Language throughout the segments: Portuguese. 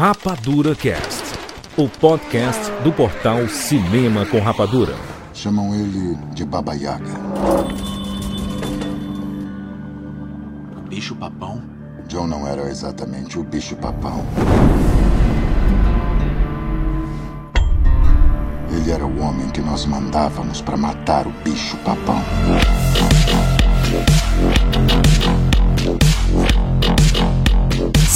Rapadura Cast, o podcast do portal Cinema com Rapadura. Chamam ele de Baba Yaga. Bicho papão? John não era exatamente o bicho papão. Ele era o homem que nós mandávamos para matar o bicho papão.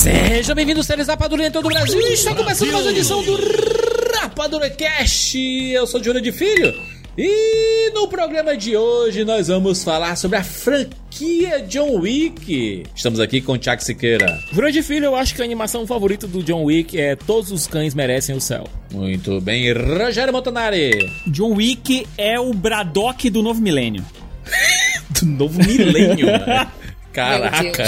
Seja bem-vindo, séries Rapadura em todo o Brasil. Está começando mais uma edição do Rapadura Cast. Eu sou Júlio de Filho. E no programa de hoje nós vamos falar sobre a franquia John Wick. Estamos aqui com o Chuck Siqueira. Júlio de Filho, eu acho que a animação favorita do John Wick é Todos os Cães Merecem o Céu. Muito bem, Rogério Montanari. John Wick é o Braddock do novo milênio. do novo milênio, né? Caraca.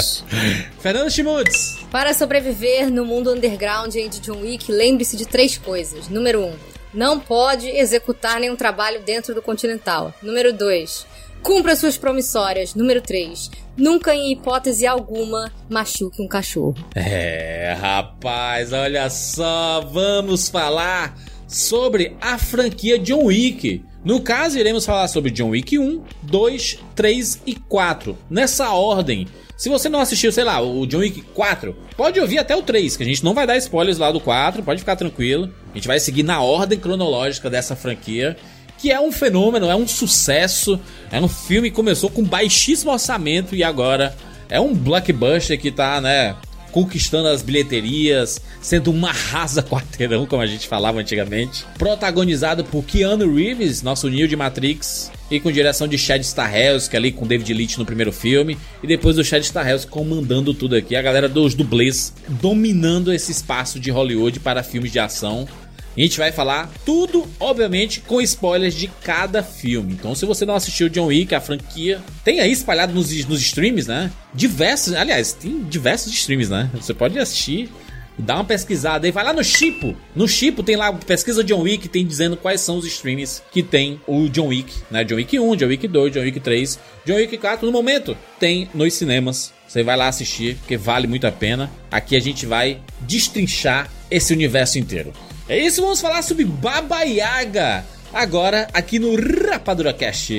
Fernando Schmutz. Para sobreviver no mundo underground de John Wick, lembre-se de três coisas. Número um, não pode executar nenhum trabalho dentro do Continental. Número dois, cumpra suas promissórias. Número três, nunca em hipótese alguma machuque um cachorro. É, rapaz, olha só, vamos falar sobre a franquia John Wick. No caso, iremos falar sobre John Wick 1, 2, 3 e 4. Nessa ordem. Se você não assistiu, sei lá, o John Wick 4, pode ouvir até o 3, que a gente não vai dar spoilers lá do 4, pode ficar tranquilo. A gente vai seguir na ordem cronológica dessa franquia, que é um fenômeno, é um sucesso. É um filme que começou com baixíssimo orçamento e agora é um blockbuster que tá, né, conquistando as bilheterias, sendo uma rasa quarteirão, como a gente falava antigamente. Protagonizado por Keanu Reeves, nosso Neo de Matrix, e com direção de Chad Stahelski ali com David Leitch no primeiro filme, e depois do Chad Stahelski comandando tudo aqui, a galera dos dublês dominando esse espaço de Hollywood para filmes de ação. A gente vai falar tudo, obviamente, com spoilers de cada filme. Então, se você não assistiu John Wick, a franquia, tem aí espalhado nos, nos streams, né? Diversos, aliás, tem diversos streams, né? Você pode assistir, dá uma pesquisada aí, vai lá no Chipo. No Chipo tem lá pesquisa John Wick, tem dizendo quais são os streams que tem o John Wick, né? John Wick 1, John Wick 2, John Wick 3, John Wick 4. No momento, tem nos cinemas. Você vai lá assistir, porque vale muito a pena. Aqui a gente vai destrinchar esse universo inteiro. É isso, vamos falar sobre Baba Yaga. Agora, aqui no Rapadura Cast.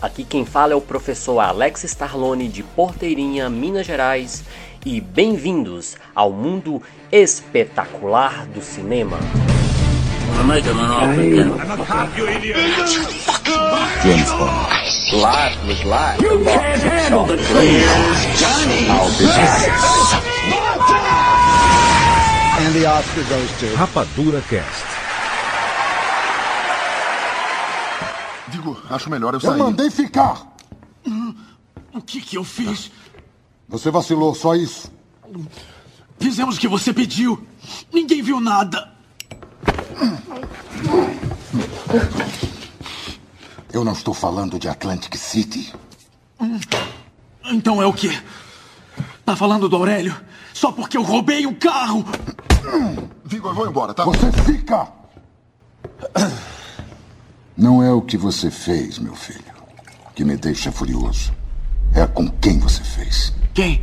Aqui quem fala é o professor Alex Starlone de Porteirinha, Minas Gerais, e bem-vindos ao mundo espetacular do cinema. Rapadura Cast. Digo, acho melhor eu Eu sair. mandei ficar. O que que eu fiz? Você vacilou, só isso. Fizemos o que você pediu. Ninguém viu nada. Eu não estou falando de Atlantic City. Então é o quê? Tá falando do Aurélio? Só porque eu roubei um carro? Vigo, eu vou embora, tá? Você fica! Não é o que você fez, meu filho, que me deixa furioso. É com quem você fez. Quem?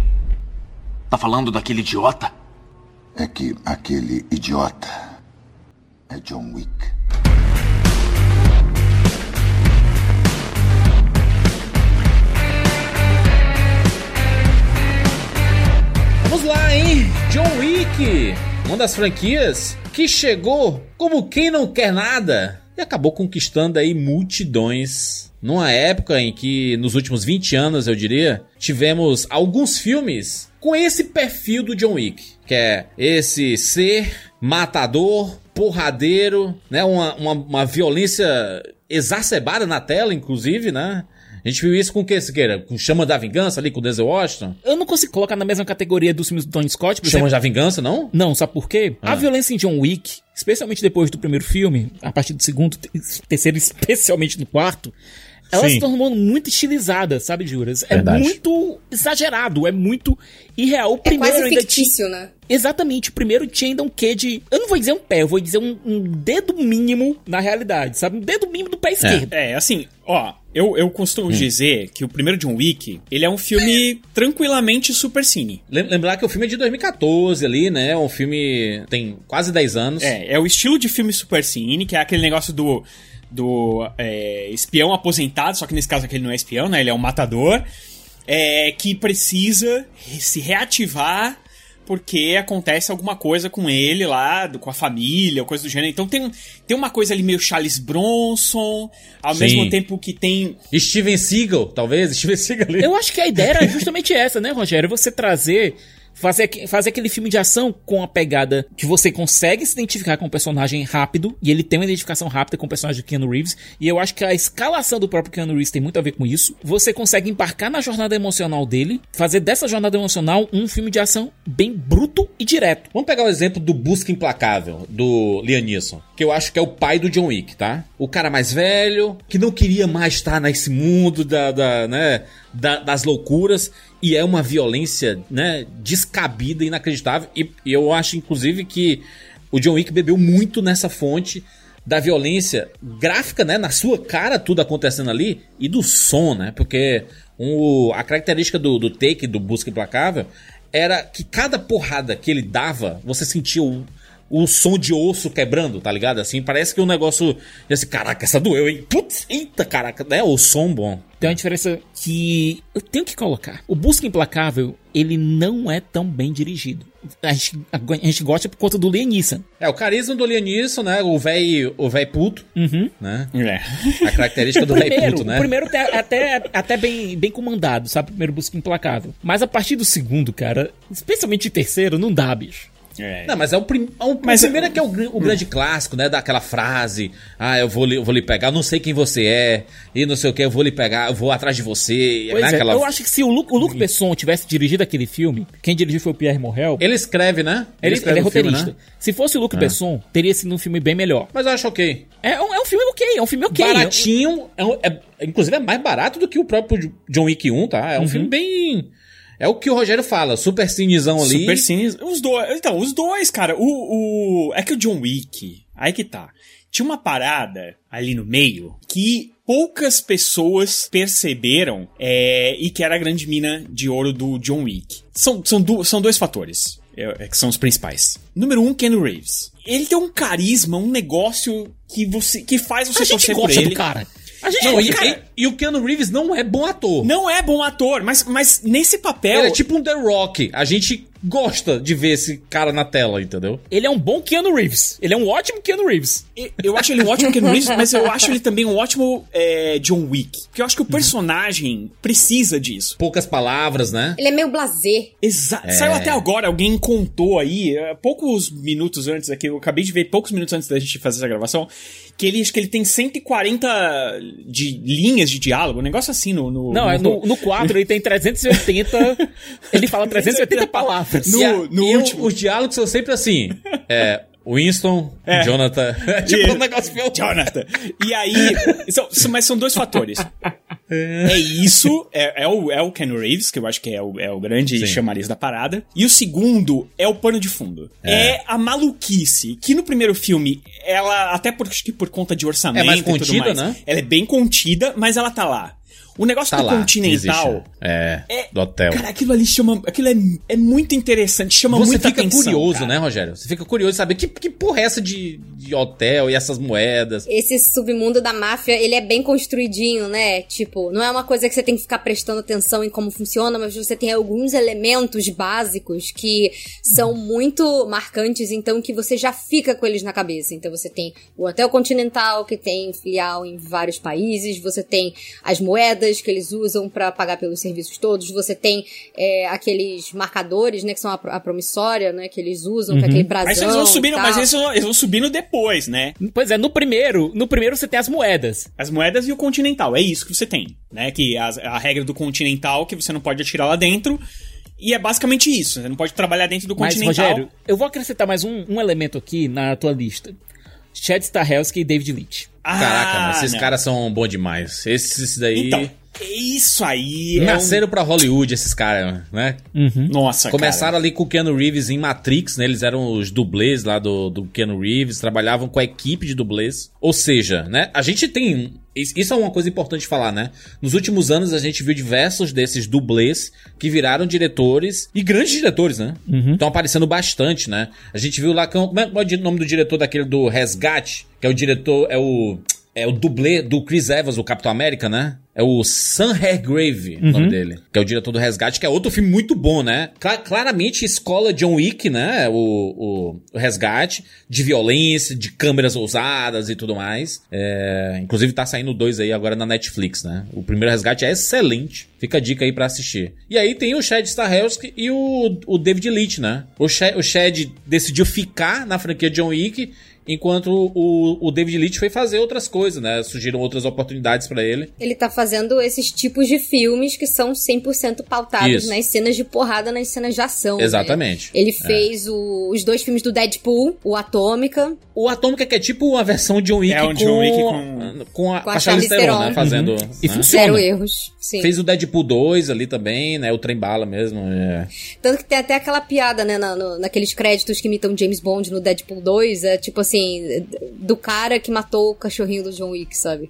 Tá falando daquele idiota? É que aquele idiota é John Wick. Vamos lá, hein? John Wick, uma das franquias que chegou como quem não quer nada e acabou conquistando aí multidões. Numa época em que, nos últimos 20 anos, eu diria, tivemos alguns filmes com esse perfil do John Wick, que é esse ser matador, porradeiro, né? Uma, uma, uma violência exacerbada na tela, inclusive, né? A gente viu isso com o que, Siqueira? Com Chama da Vingança ali, com o Denzel Washington? Eu não consigo colocar na mesma categoria dos filmes do Tony Scott, por Chama da Vingança, não? Não, sabe por quê? Ah. A violência em John Wick, especialmente depois do primeiro filme, a partir do segundo, te- terceiro, especialmente no quarto, ela Sim. se tornou muito estilizada, sabe, Juras? É Verdade. muito exagerado, é muito irreal. O É primeiro quase ainda fictício, né? Exatamente, o primeiro tinha ainda um quê de. Eu não vou dizer um pé, eu vou dizer um, um dedo mínimo na realidade, sabe? Um dedo mínimo do pé esquerdo. É, assim, Ó, eu, eu costumo dizer que o primeiro John Wick, ele é um filme tranquilamente super cine. Lem- Lembrar que o filme é de 2014 ali, né? Um filme tem quase 10 anos. É, é o estilo de filme super cine, que é aquele negócio do, do é, espião aposentado, só que nesse caso aqui ele não é espião, né? Ele é um matador, é, que precisa se reativar porque acontece alguma coisa com ele lá, do- com a família, ou coisa do gênero. Então tem, tem uma coisa ali meio Charles Bronson, ao Sim. mesmo tempo que tem Steven Seagal, talvez? Steven Seagal ali. Eu acho que a ideia era justamente essa, né, Rogério? Você trazer. Fazer, fazer aquele filme de ação com a pegada que você consegue se identificar com o personagem rápido, e ele tem uma identificação rápida com o personagem do Keanu Reeves, e eu acho que a escalação do próprio Keanu Reeves tem muito a ver com isso. Você consegue embarcar na jornada emocional dele, fazer dessa jornada emocional um filme de ação bem bruto e direto. Vamos pegar o exemplo do Busca Implacável, do Liam Neeson, que eu acho que é o pai do John Wick, tá? O cara mais velho, que não queria mais estar nesse mundo da, da, né, da- das loucuras, e é uma violência, né, descabida, inacreditável, e, eu acho, inclusive, que o John Wick bebeu muito nessa fonte da violência gráfica, né, na sua cara, tudo acontecendo ali, e do som, né, porque o- a característica do, do take, do Busca Implacável, era que cada porrada que ele dava, você sentia o, o som de osso quebrando, tá ligado? Assim, parece que o negócio. Assim, caraca, essa doeu, hein? Putz, eita, caraca, né? O som bom. Tem uma diferença que eu tenho que colocar. O Busca Implacável, ele não é tão bem dirigido. A gente, a, a gente gosta por conta do Liam Neeson. É, o carisma do Liam Neeson, né? O velho o véi puto, Uhum. né? É. A característica do velho puto, né? o primeiro até, até, até bem, bem comandado, sabe? O primeiro Busca Implacável. Mas a partir do segundo, cara, especialmente o terceiro, não dá, bicho. É. Não, mas é o, prim... é o- Mas o primeiro é que é o, o grande clássico, né? Daquela frase, ah, eu vou, lhe, eu vou lhe pegar, eu não sei quem você é, e não sei o que, eu vou lhe pegar, eu vou atrás de você. Né? é, Aquela- eu acho que se o Luc, o Luc Besson tivesse dirigido aquele filme, quem dirigiu foi o Pierre Morel. Ele escreve, né? Ele, escreve ele é o filme, roteirista. né? Se fosse o Luc Besson, teria sido um filme bem melhor. Mas eu acho ok. É um, é um filme ok, é um filme ok. Baratinho, é um- é- inclusive é mais barato do que o próprio John Wick 1, tá? Uhum. É um filme bem. É o que o Rogério fala, super cinezão ali. Super cine. Os dois. Então, os dois, cara. O, o. É que o John Wick. Aí que tá. Tinha uma parada ali no meio que poucas pessoas perceberam é, e que era a grande mina de ouro do John Wick. São, são, du- são dois fatores. é, é, que são os principais. Número um, Ken Reeves. Ele tem um carisma, um negócio que você que faz você A gente torcer por gosta ele. do cara. A gente Não, do cara. E- o Keanu Reeves não é bom ator. Não é bom ator, mas, mas nesse papel. Ele é tipo um The Rock. A gente gosta de ver esse cara na tela, entendeu? Ele é um bom Keanu Reeves. Ele é um ótimo Keanu Reeves. Eu- acho ele um ótimo Ken Reeves, mas eu acho ele também um ótimo é, John Wick. Porque eu acho que o personagem precisa disso. Poucas palavras, né? Ele é meio blazer. Exato. Saiu até agora, alguém contou aí, é, poucos minutos antes aqui, eu acabei de ver poucos minutos antes da gente fazer essa gravação, que ele acho que ele tem 140 de linhas de diálogo, um negócio assim no. no Não, é no, no 4 ele tem 380. ele fala 380 palavras. No- E a- no e o- último. os diálogos são sempre assim. É. Winston, É. Jonathan. tipo um negócio. Jonathan. E aí. são- mas são dois fatores. É isso, é, é o, é o Ken Reeves, que eu acho que é o, é o grande Sim. chamariz da parada. E o segundo é o pano de fundo. É. a maluquice, que no primeiro filme, ela, até por, por conta de orçamento É mais e tudo contida, mais, né? ela é bem contida, mas ela tá lá. O negócio Tá do lá. Continental. existe. É, É- do hotel. Cara, aquilo ali chama. Aquilo é, é muito interessante, chama Você muita fica atenção. curioso, cara. né, Rogério? Você fica curioso de saber que, que porra é essa de, de hotel e essas moedas. Esse submundo da máfia, ele é bem construidinho, né? Tipo, não é uma coisa que você tem que ficar prestando atenção em como funciona, mas você tem alguns elementos básicos que são muito marcantes, então que você já fica com eles na cabeça. Então você tem o Hotel Continental, que tem filial em vários países, você tem as moedas que eles usam pra pagar pelos serviços todos, você tem é, aqueles marcadores, né, que são a, a promissória, né, que eles usam, com aquele brasão Mas eles vão subindo, mas eles vão, eles vão subindo depois, né? Pois é, no primeiro, no primeiro você tem as moedas. As moedas e o continental, é isso que você tem, né? Que a, a regra do continental que você não pode atirar lá dentro. E é basicamente isso, você não pode trabalhar dentro do Mas, continental. Rogério, eu vou acrescentar mais um, um elemento aqui na tua lista. Chad Stahelski e David Lynch. Ah, Caraca, mas esses não. caras são bons demais. Esses daí. Então, isso aí é Nasceram pra Hollywood, esses caras, né? um... Nossa, Começaram ali com o Keanu Reeves em Matrix, né? Eles eram os dublês lá do, do Keanu Reeves, trabalhavam com a equipe de dublês. Ou seja, né? A gente tem Isso é uma coisa importante falar, né? Nos últimos anos a gente viu diversos desses dublês que viraram diretores e grandes diretores, né? Estão aparecendo bastante, né? A gente viu lá, como é, qual é o nome do diretor daquele do Resgate? Que é o diretor, é o. É o dublê do Chris Evans, o Capitão América, né? É o Sam Hargrave, o nome dele. Que é o diretor do Resgate, que é outro filme muito bom, né? Cla- claramente escola John Wick, né? O, o, o Resgate, de violência, de câmeras ousadas e tudo mais. É, inclusive tá saindo dois aí agora na Netflix, né? O primeiro Resgate é excelente. Fica a dica aí pra assistir. E aí tem o Chad Stahelski e o, o David Leitch, né? O Chad, o Chad decidiu ficar na franquia John Wick Enquanto o, o David Leitch foi fazer outras coisas, né? Surgiram outras oportunidades pra ele. Ele tá fazendo esses tipos de filmes que são 100% pautados Isso. nas cenas de porrada, nas cenas de ação. né? Exatamente. Ele fez o- os dois filmes do Deadpool, o Atômica. O Atômica que é tipo uma versão de John Wick, É um com, John Wick com- com a, com a a Charlize Theron, né? Fazendo. Uhum. E né? funciona. Zero erros. Sim. Fez o Deadpool 2 ali também, né? O Trem Bala mesmo. é. Tanto que tem até aquela piada, né, na- no- naqueles créditos que imitam James Bond no Deadpool 2, é tipo assim, do cara que matou o cachorrinho do John Wick, sabe?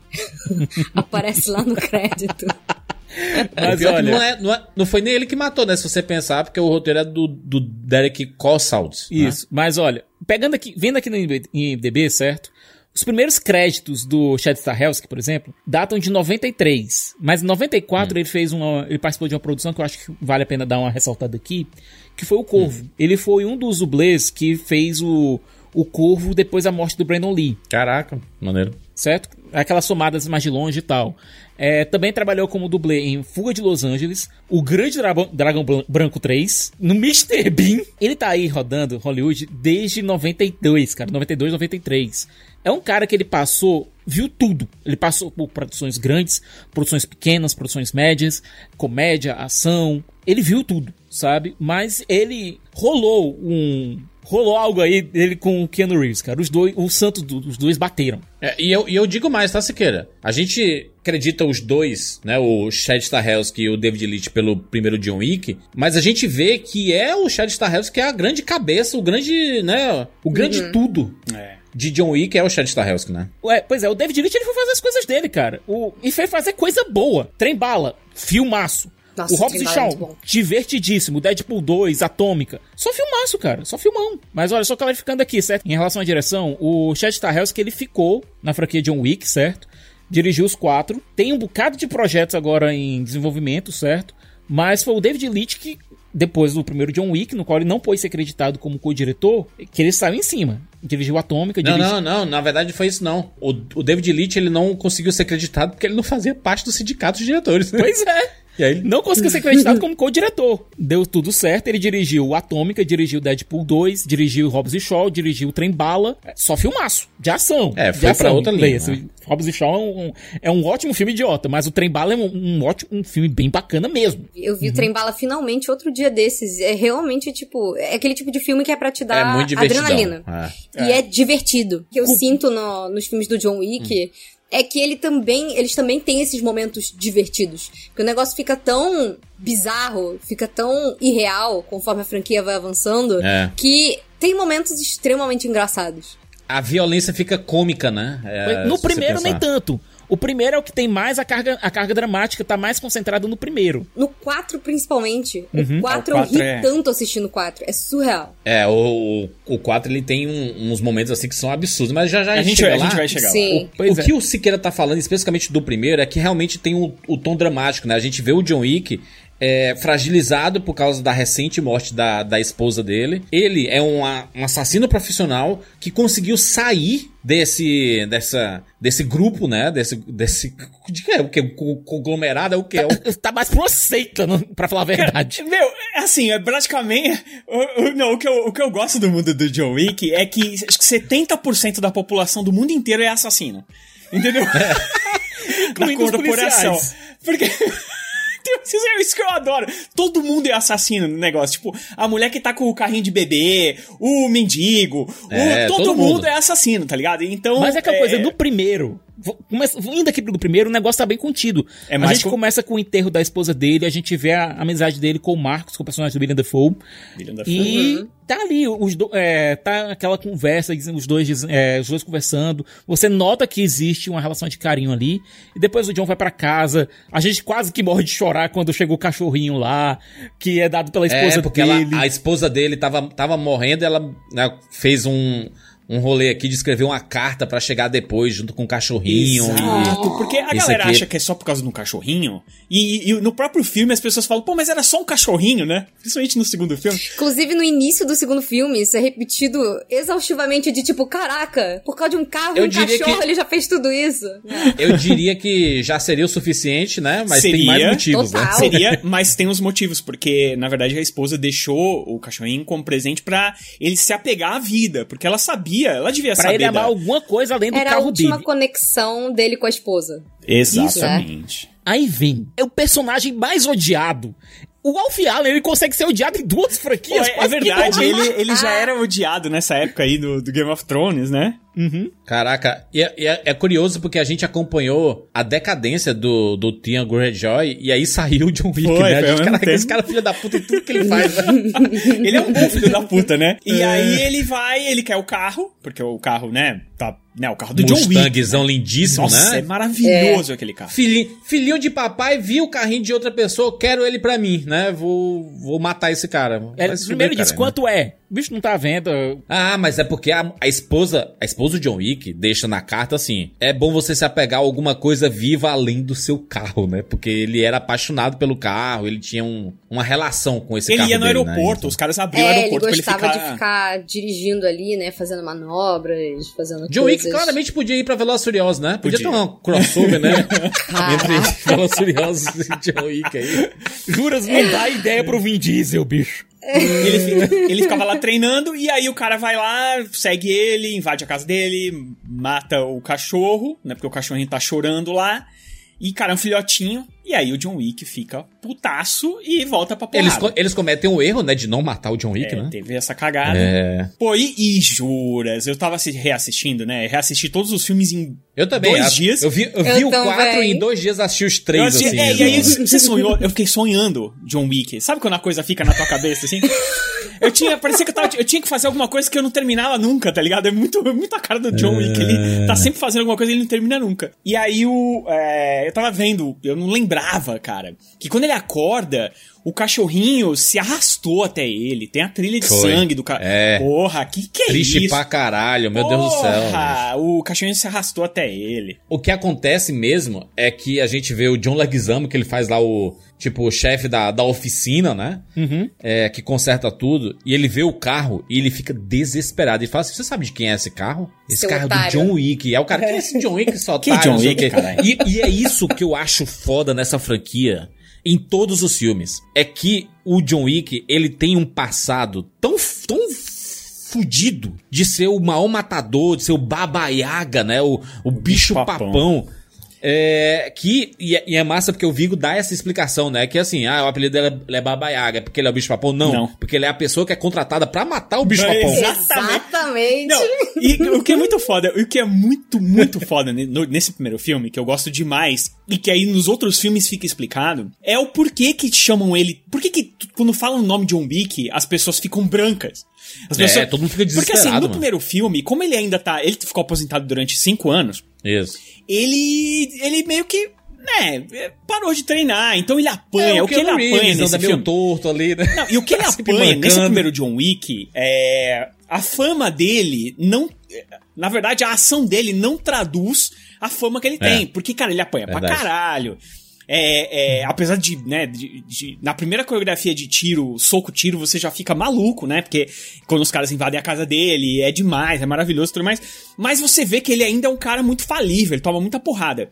Aparece lá no crédito. O Mas é que olha, não, é, não, é- não foi nem ele que matou, né? Se você pensar, porque o roteiro é do, do Derek Cossault. né? Isso, mas olha, pegando aqui, vendo aqui no IMDB, certo? Os primeiros créditos do Chad Stahelski, por exemplo, datam de 93. Mas em 94 ele fez uma. Ele participou de uma produção que eu acho que vale a pena dar uma ressaltada aqui, que foi o Corvo. Ele foi um dos dublês que fez o, o Corvo depois da morte do Brandon Lee Caraca, maneiro. certo? Aquelas somadas mais de longe e tal. É, também trabalhou como dublê em Fuga de Los Angeles, O Grande Dragão, Dragão Branco 3, no Mr. Bean. Ele tá aí rodando Hollywood desde 92, cara, 92, 93. É um cara que ele passou, viu tudo. Ele passou por produções grandes, produções pequenas, produções médias, comédia, ação. Ele viu tudo, sabe? Mas ele rolou um rolou algo aí dele com o Keanu Reeves, cara. Os dois, os santos dos dois bateram. É, e, eu, e eu digo mais, tá, Siqueira? A gente acredita os dois, né? O Chad Stahelski e o David Leitch pelo primeiro John Wick, mas a gente vê que é o Chad Stahelski que é a grande cabeça, o grande, né? O grande tudo É. de John Wick é o Chad Stahelski, né? Ué, pois é, o David Leitch ele foi fazer as coisas dele, cara. O, e foi fazer coisa boa. Trem bala, filmaço. Nossa, o Hobbs e é Shaw, bom. divertidíssimo. Deadpool 2, Atômica. Só filmaço, cara. Só filmão. Mas olha, só clarificando aqui, certo? Em relação à direção, o Chad Stahelski, ele ficou na franquia John Wick, certo? Dirigiu os quatro. Tem um bocado de projetos agora em desenvolvimento, certo? Mas foi o David Leitch que, depois do primeiro John Wick, no qual ele não pôde ser acreditado como co-diretor, que ele saiu em cima. Dirigiu Atômica, Não, dirigiu... não, não, na verdade foi isso não. O, o David Leitch ele não conseguiu ser acreditado porque ele não fazia parte do sindicato de diretores. Pois é. E aí ele Não conseguiu ser acreditado como co-diretor. Deu tudo certo, ele dirigiu o Atômica, dirigiu Deadpool 2, dirigiu Hobbs e Shaw, dirigiu o Trem Bala. É Só filmaço, de ação. É, foi ação. pra outra linha, Leia-se, né? Hobbs e Shaw é um, é um ótimo filme idiota, mas o Trem Bala é um, um ótimo um filme bem bacana mesmo. Eu Uhum. vi o Trem Bala finalmente outro dia desses. É realmente, tipo, é aquele tipo de filme que é pra te é dar muito divertidão. adrenalina. É. E é divertido. O que eu sinto no- nos filmes do John Wick é que ele também, eles também têm esses momentos divertidos. Porque o negócio fica tão bizarro, fica tão irreal conforme a franquia vai avançando, É. que tem momentos extremamente engraçados. A violência fica cômica, né? É, no primeiro, nem tanto. O primeiro é o que tem mais a carga, a carga dramática, tá mais concentrada no primeiro. No 4, principalmente. Uhum. O 4 Ah, o eu ri 4 é- tanto assistindo o 4. É surreal. É, o, o 4 ele tem um- uns momentos assim que são absurdos, mas já já A gente, chega vai- a lá. gente vai chegar lá. Sim. Pois o é. que o Siqueira tá falando, especificamente do primeiro, é que realmente tem o, o tom dramático, né? A gente vê o John Wick é, fragilizado por causa da recente morte da, da esposa dele. Ele é um, a- um assassino profissional que conseguiu sair desse, dessa, desse grupo, né? Desse, desse de que é o que? Conglomerado é o que? É o, Tá mais pra uma seita, pra falar a verdade. Meu, assim, é praticamente. o- o- Não, o que, eu, o que eu gosto do mundo do John Wick é que acho que 70% da população do mundo inteiro é assassino. Entendeu? da Incluindo os policiais. Porque. Isso é isso que eu adoro. Todo mundo é assassino no negócio. Tipo, a mulher que tá com o carrinho de bebê, o mendigo, o- É, todo, todo mundo. mundo. é assassino, tá ligado? Então. Mas é aquela coisa, no primeiro, começa, indo aqui do primeiro, o negócio tá bem contido. É a gente com- começa com o enterro da esposa dele, a gente vê a amizade dele com o Marcos, com o personagem do William Dafoe. William Dafoe. E tá ali, os do, é, tá aquela conversa, dizem- os dois, é, os dois conversando. Você nota que existe uma relação de carinho ali. E depois o John vai pra casa. A gente quase que morre de chorar quando chega o cachorrinho lá, que é dado pela esposa É, porque ela- dele. a esposa dele tava, tava morrendo, ela né, fez um, um rolê aqui de escrever uma carta pra chegar depois, junto com o cachorrinho. Exato, e- porque a Esse galera aqui- acha que é só por causa de um cachorrinho. E, e no próprio filme as pessoas falam, pô, mas era só um cachorrinho, né? Principalmente no segundo filme. Inclusive, no início do segundo filme, isso é repetido exaustivamente de tipo, caraca, por causa de um carro e Eu um cachorro, que- ele já fez tudo isso. Eu diria que já seria o suficiente, né? Mas tem Seria, mais motivos, né? Seria, mas tem uns motivos, porque na verdade a esposa deixou o cachorrinho como presente pra ele se apegar à vida, porque ela sabia, ela devia Pra saber. ele amar da- alguma coisa além do Era a carro última dele. conexão dele com a esposa. Exatamente. Aí vem, é o personagem mais odiado. O Alf Allen, ele consegue ser odiado em duas Pô, franquias. é, é que verdade, ele, ele já era odiado nessa época aí do, do Game of Thrones, né? Caraca, e, é- e é, é curioso porque a gente acompanhou a decadência do, do Tian Greyjoy e aí saiu o John Wick, Foi, né? Gente, caraca, tempo. esse cara é filho da puta em tudo que ele faz, né? Ele é um bom filho da puta, né? E aí ele vai, ele quer o carro, porque o carro, né, tá, né, o carro do John Wick. Mustangzão lindíssimo, Nossa, né? é maravilhoso aquele carro. Filhinho, filhinho de papai viu o carrinho de outra pessoa, quero ele pra mim, né? Vou, vou matar esse cara. É, primeiro diz quanto é. O bicho não tá vendo. Ah, mas é porque a, a esposa, a esposa do John Wick deixa na carta assim: é bom você se apegar a alguma coisa viva além do seu carro, né? Porque ele era apaixonado pelo carro, ele tinha um- uma relação com esse Ele carro. ia no dele, né? aeroporto, Então- os caras abriram o É, ele aeroporto pra ele gostava ficar... de ficar dirigindo ali, né? Fazendo manobras, fazendo John Wick coisas. claramente podia ir pra Velozes Furiosos, né? Podia, Podia. ter um crossover, né? Caraca. Entre Velozes e Furiosos e John Wick aí. Juras não dá ideia pro Vin Diesel, bicho. Ele, ele ficava lá treinando e aí o cara vai lá, segue ele, invade a casa dele, mata o cachorro, né? Porque o cachorrinho tá chorando lá. E, cara, é um filhotinho. E aí o John Wick fica putaço e volta pra porrada. Eles, co- eles cometem um erro, né? De não matar o John Wick, É, né? teve essa cagada. É. Pô, e, e juras, eu tava se- reassistindo, né? Reassisti todos os filmes em Eu também. dois a- dias. Eu vi, eu Eu vi o também. 4 e em dois dias assisti os três, assisti- assim. é, e aí você sonhou, eu fiquei sonhando John Wick. Sabe quando a coisa fica na tua cabeça, assim? Eu tinha, parecia que eu, tava, eu tinha que fazer alguma coisa que eu não terminava nunca, tá ligado? É muito, é muito a cara do John Wick. Ele tá sempre fazendo alguma coisa e ele não termina nunca. E aí o. é, eu tava vendo, eu não lembrava, cara, que quando ele acorda, o cachorrinho se arrastou até ele. Tem a trilha de Foi. sangue do cara. É. Porra, que que é Triste isso? pra caralho, meu Deus do céu. Porra, o cachorrinho se arrastou até ele. O que acontece mesmo é que a gente vê o John Leguizamo, que ele faz lá o, tipo, o chefe da, da oficina, né? Uhum. É, que conserta tudo. E ele vê o carro e ele fica desesperado. Ele fala assim, você sabe de quem é esse carro? Esse Seu carro é do otário. John Wick. É o cara, quem é esse John Wick? Só Que otário, John Wick? E, e é isso que eu acho foda nessa franquia. Em todos os filmes. É que o John Wick, ele tem um passado tão, tão fudido de ser o maior matador, de ser o Baba Yaga, né? O, o, bicho papão. papão. É, que, e é, e é massa porque o Vigo dá essa explicação, né? Que assim, ah, o apelido dele é Baba Yaga, é porque ele é o bicho papão? Não, Não. porque ele é a pessoa que é contratada pra matar o bicho É, papão. Exatamente. Exatamente. Não, e o que é muito foda, o que é muito, muito foda nesse primeiro filme, que eu gosto demais, e que aí nos outros filmes fica explicado, é o porquê que chamam ele. Por que que quando falam o nome John Wick, as pessoas ficam brancas? As É, todo mundo fica Porque assim, desesperado, no mano. primeiro filme, como ele ainda tá. Ele ficou aposentado durante cinco anos, Isso. Ele. ele meio que. né, parou de treinar, então ele apanha. o que ele Keanu apanha Reeves nesse anda meio filme. torto ali, né? Não, e o que ele apanha nesse primeiro John Wick é. A fama dele não. Na verdade, a ação dele não traduz a fama que ele É. tem. Porque, cara, ele apanha pra Verdade. caralho. É, é, apesar de, né, de- de- na primeira coreografia de tiro, soco-tiro, você já fica maluco, né? Porque quando os caras invadem a casa dele, é demais, é maravilhoso e tudo mais. Mas você vê que ele ainda é um cara muito falível, ele toma muita porrada.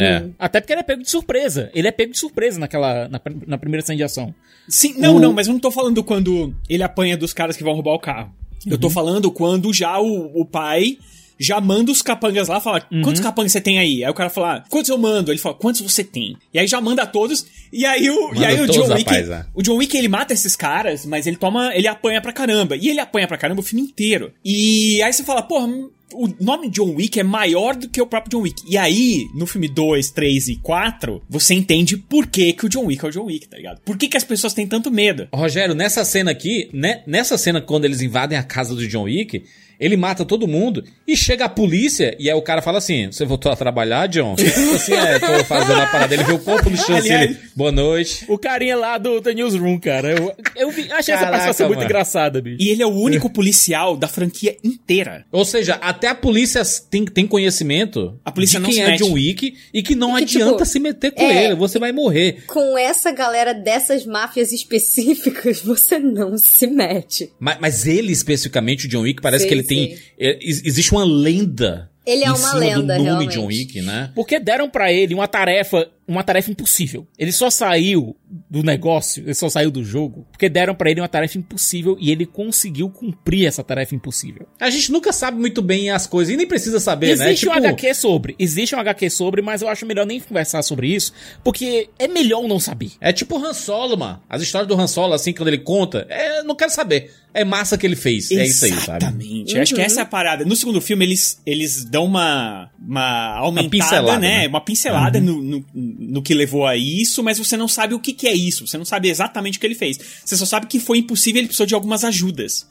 É. Até porque ele é pego de surpresa. Ele é pego de surpresa naquela, na, na primeira cena de ação. Sim, não, O- não, mas eu não tô falando quando ele apanha dos caras que vão roubar o carro. Eu Uhum. tô falando quando já o, o pai já manda os capangas lá, fala, Uhum. quantos capangas você tem aí? Aí o cara fala, "Ah, quantos eu mando? Ele fala, quantos você tem? E aí já manda todos, e aí o, e aí o John Wick, é. o John Wick ele mata esses caras, mas ele toma, ele apanha pra caramba. E ele apanha pra caramba o filme inteiro. E aí você fala, porra, o nome John Wick é maior do que o próprio John Wick. E aí, no filme 2, 3 e 4, você entende por que, que o John Wick é o John Wick, tá ligado? Por que, que as pessoas têm tanto medo? Rogério, nessa cena aqui, né, nessa cena quando eles invadem a casa do John Wick, ele mata todo mundo e chega a polícia e aí o cara fala assim: Você voltou a trabalhar, John? assim, é, tô fazendo a parada. Ele vê o corpo no chão assim, ele, boa noite. O carinha lá do The Newsroom, cara. Eu, eu vi- achei essa Caraca, participação muito engraçada, bicho. E ele é o único policial da franquia inteira. Ou seja, até a polícia tem, tem conhecimento A polícia de não quem se é mete. John Wick e que não E que, adianta tipo, se meter com é- ele, você vai morrer. Com essa galera dessas máfias específicas, você não se mete. Mas, mas ele especificamente, o John Wick, parece Sei, que ele tem. é, ex- existe uma lenda. Ele é em uma cima lenda, do nome realmente. John Wick, né? Porque deram pra ele uma tarefa, uma tarefa impossível. Ele só saiu do negócio, ele só saiu do jogo, porque deram pra ele uma tarefa impossível e ele conseguiu cumprir essa tarefa impossível. A gente nunca sabe muito bem as coisas e nem precisa saber, né? Existe um Tipo, HQ sobre, existe um HQ sobre, mas eu acho melhor nem conversar sobre isso, porque é melhor não saber. É tipo o Han Solo, mano. As histórias do Han Solo, assim, quando ele conta, é, não quero saber. É massa que ele fez. É isso aí, sabe? Exatamente. Eu Acho que essa é a parada. No segundo filme, eles, eles dão uma, uma aumentada, pincelada, né? né? Uma pincelada no, no, no que levou a isso, mas você não sabe o que, que é isso. Você não sabe exatamente o que ele fez. Você só sabe que foi impossível e ele precisou de algumas ajudas.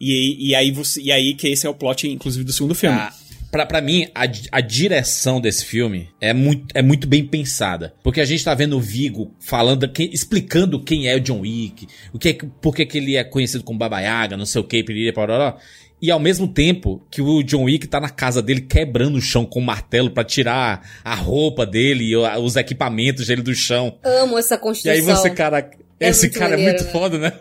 E, e, aí você, e aí que esse é o plot, inclusive, do segundo filme. Ah, pra, pra mim, a, a direção desse filme é muito, é muito bem pensada. Porque a gente tá vendo o Vigo falando, que- explicando quem é o John Wick, o que é, por que que ele é conhecido como Baba Yaga, não sei o que, piriri, pororó. E ao mesmo tempo que o John Wick tá na casa dele quebrando o chão com um martelo pra tirar a roupa dele e os equipamentos dele do chão. Amo essa E construção. aí você, cara, É esse cara é maneiro, muito né? foda, né?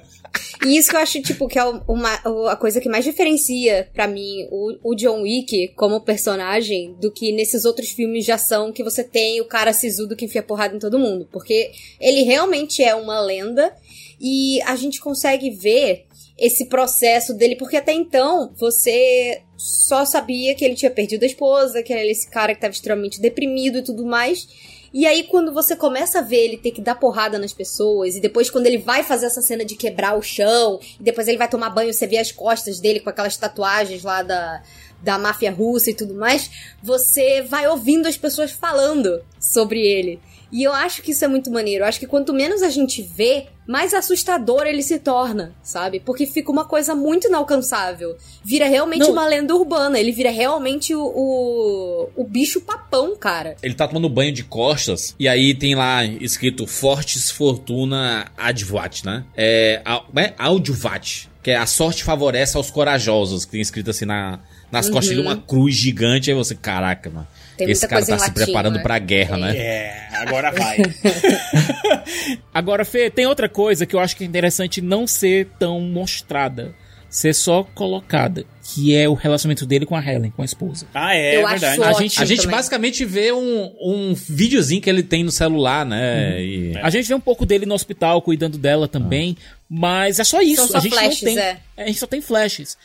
E isso que eu acho, tipo, que é uma, a coisa que mais diferencia, pra mim, o, o John Wick como personagem do que nesses outros filmes de ação que você tem o cara sisudo que enfia porrada em todo mundo. Porque ele realmente é uma lenda e a gente consegue ver esse processo dele, porque até então você só sabia que ele tinha perdido a esposa, que era esse cara que tava extremamente deprimido e tudo mais. E aí, quando você começa a ver ele ter que dar porrada nas pessoas, e depois, quando ele vai fazer essa cena de quebrar o chão, e depois ele vai tomar banho, você vê as costas dele com aquelas tatuagens lá da, da máfia russa e tudo mais, você vai ouvindo as pessoas falando sobre ele. E eu acho que isso é muito maneiro. Eu acho que quanto menos a gente vê, mais assustador ele se torna, sabe? Porque fica uma coisa muito inalcançável. Vira realmente Não. uma lenda urbana. Ele vira realmente o, o, o bicho papão, cara. Ele tá tomando banho de costas e aí tem lá escrito Fortes Fortuna Advat, né? É, é Audvat, que é a sorte favorece aos corajosos, que tem escrito assim na, nas costas dele uma cruz gigante. Aí você, caraca, mano. Tem esse muita cara coisa tá em se latim, preparando né? pra guerra, né? É, agora vai. Agora, Fê, tem outra coisa que eu acho que é interessante não ser tão mostrada, ser só colocada, que é o relacionamento dele com a Helen, com a esposa. ah, é, Eu é acho verdade. A gente, a gente também. basicamente vê um, um videozinho que ele tem no celular, né? E- A gente vê um pouco dele no hospital cuidando dela também, mas é só isso. São só a gente flashes, não tem, é. A gente só tem flashes.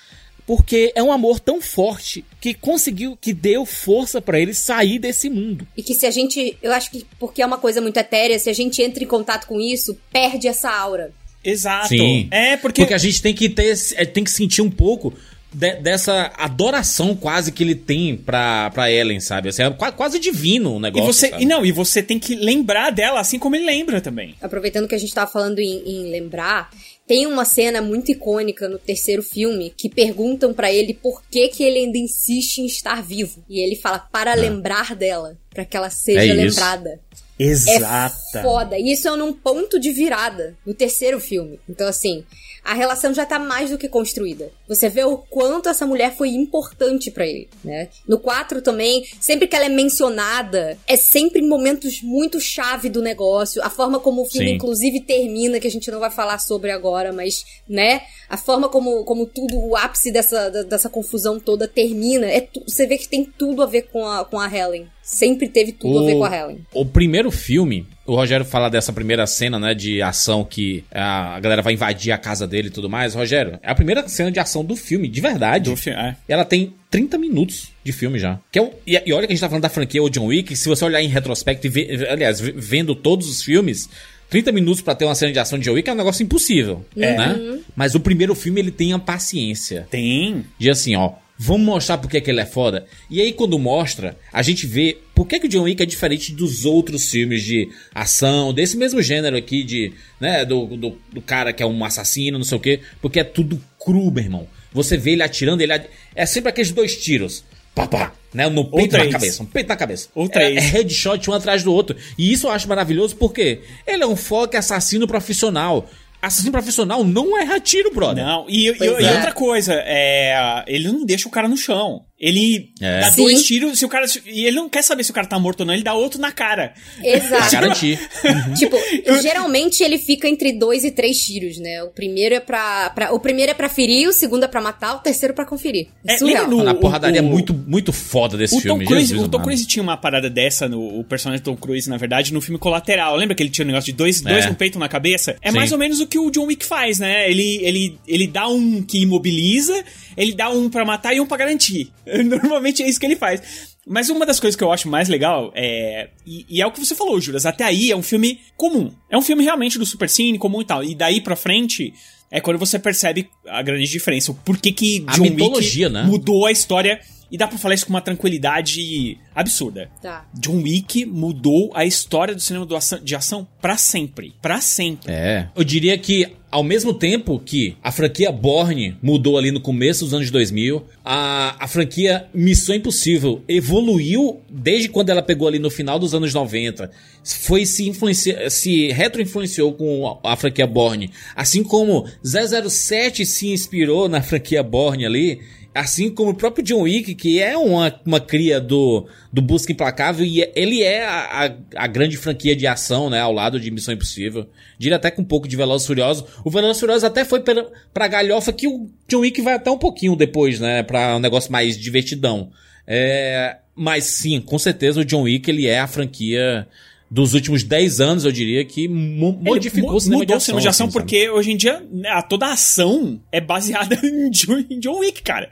Porque é um amor tão forte que conseguiu, que deu força pra ele sair desse mundo. E que se a gente. Eu acho que porque é uma coisa muito etérea, se a gente entra em contato com isso, perde essa aura. Exato. Sim. É, porque, Porque a gente tem que ter, é, tem que sentir um pouco de- dessa adoração quase que ele tem pra, pra Ellen, sabe? Assim, é qua- quase divino o E negócio. você, sabe? e não, e você tem que lembrar dela assim como ele lembra também. Aproveitando que a gente tava falando em, em lembrar, tem uma cena muito icônica no terceiro filme que perguntam pra ele por que que ele ainda insiste em estar vivo. E ele fala para lembrar dela, pra que ela seja É lembrada. Exata. É foda. E isso é num ponto de virada no terceiro filme. Então, assim, a relação já tá mais do que construída. Você vê o quanto essa mulher foi importante pra ele, né? No 4 também, sempre que ela é mencionada, é sempre em momentos muito chave do negócio. A forma como o filme, Sim. inclusive, termina, que a gente não vai falar sobre agora, mas, né? A forma como, como tudo, o ápice dessa, dessa confusão toda termina, é você vê que tem tudo a ver com a, com a Helen. Sempre teve tudo a ver com a Helen. O primeiro filme, o Rogério fala dessa primeira cena, né, de ação que a galera vai invadir a casa dele e tudo mais. Rogério, é a primeira cena de ação do filme, de verdade. Do fi- é. Ela tem 30 minutos de filme já. Que é um, e, e olha que a gente tá falando da franquia o John Wick, se você olhar em retrospecto e ver, aliás, vendo todos os filmes, 30 minutos pra ter uma cena de ação de John Wick é um negócio impossível, né? Mas o primeiro filme ele tem a paciência Tem. de assim, ó, Vamos mostrar porque que ele é foda. E aí, quando mostra, a gente vê por que, que o John Wick é diferente dos outros filmes de ação, desse mesmo gênero aqui, de, né, do, do, do cara que é um assassino, não sei o quê. Porque é tudo cru, meu irmão. Você vê ele atirando, ele é sempre aqueles dois tiros. Pá, pá, né? No peito na cabeça. Um peito na cabeça. Ou É, três. é headshot um atrás do outro. E isso eu acho maravilhoso porque ele é um foco assassino profissional. Assassino profissional não erra tiro, brother. Não, e, e- Pois e é. outra coisa, é, ele não deixa o cara no chão. Ele É. dá Sim. dois tiros, se o cara. E ele não quer saber se o cara tá morto ou não, ele dá outro na cara. Pra Exato. garantir. tipo, geralmente ele fica entre dois e três tiros, né? O primeiro é pra, pra- o primeiro é pra ferir, o segundo é pra matar, o terceiro é pra conferir. É, Surreal. lembra no- Na porradaria o- muito, muito foda desse O filme. Tom, Cruise, Jesus o Tom. Cruise tinha uma parada dessa, no, o personagem Tom Cruise, na verdade, no filme Colateral. Lembra que ele tinha um negócio de dois, dois É. no peito na cabeça? É Sim. mais ou menos o que o John Wick faz, né? Ele, ele, ele dá um que imobiliza, ele dá um pra matar e um pra garantir. Normalmente é isso que ele faz. Mas uma das coisas que eu acho mais legal é. E, e é o que você falou, Juras. Até aí é um filme comum. É um filme realmente do Super Cine, comum e tal. E daí pra frente. É quando você percebe a grande diferença. O porquê que A John mitologia, Wick né? mudou a história. E dá pra falar isso com uma tranquilidade absurda. Tá. John Wick mudou a história do cinema do ação- de ação pra sempre. Pra sempre. É. Eu diria que, ao mesmo tempo que a franquia Borne mudou ali no começo dos anos 2000, a, a franquia Missão Impossível evoluiu desde quando ela pegou ali no final dos anos 90. Foi se, influencia, se retro-influenciou com a, a franquia Borne. Assim como 007 se inspirou na franquia Borne ali. Assim como o próprio John Wick, que é uma, uma cria do, do Busca Implacável, e é- ele é a, a, a grande franquia de ação, né? Ao lado de Missão Impossível. Diria até com um pouco de Velozes e Furiosos. O Velozes e Furiosos até foi pra, pra galhofa que o John Wick vai até um pouquinho depois, né? Pra um negócio mais divertidão. É, mas sim, com certeza o John Wick, ele é a franquia dos últimos 10 anos, eu diria, que modificou o cinema mudou de o cinema de ação assim, sabe? porque hoje em dia né, a- toda a ação é baseada em John, em John Wick, cara.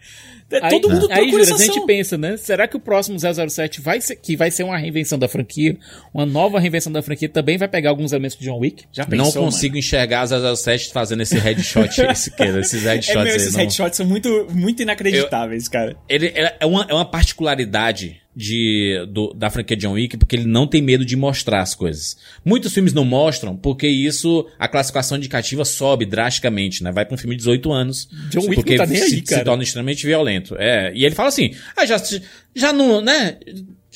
É, Aí, Todo mundo aí procura essa a gente ação. pensa, né? Será que o próximo 007 vai ser, que vai ser uma reinvenção da franquia, uma nova reinvenção da franquia, também vai pegar alguns elementos de John Wick? Já Não pensou, consigo enxergar 007 fazendo esse headshot, esse, que- esses mano? headshots É, meu, aí. esses não- headshots são muito, muito inacreditáveis, cara. Ele é uma, é uma particularidade de, do- da franquia John Wick, porque ele não tem medo de mostrar as coisas. Muitos filmes não mostram, porque isso, a classificação indicativa sobe drasticamente, né? Vai pra um filme de 18 anos. John Wick porque não tá nem aí, se, cara. se torna extremamente violento. É, e ele fala assim, ah, já, já não, né?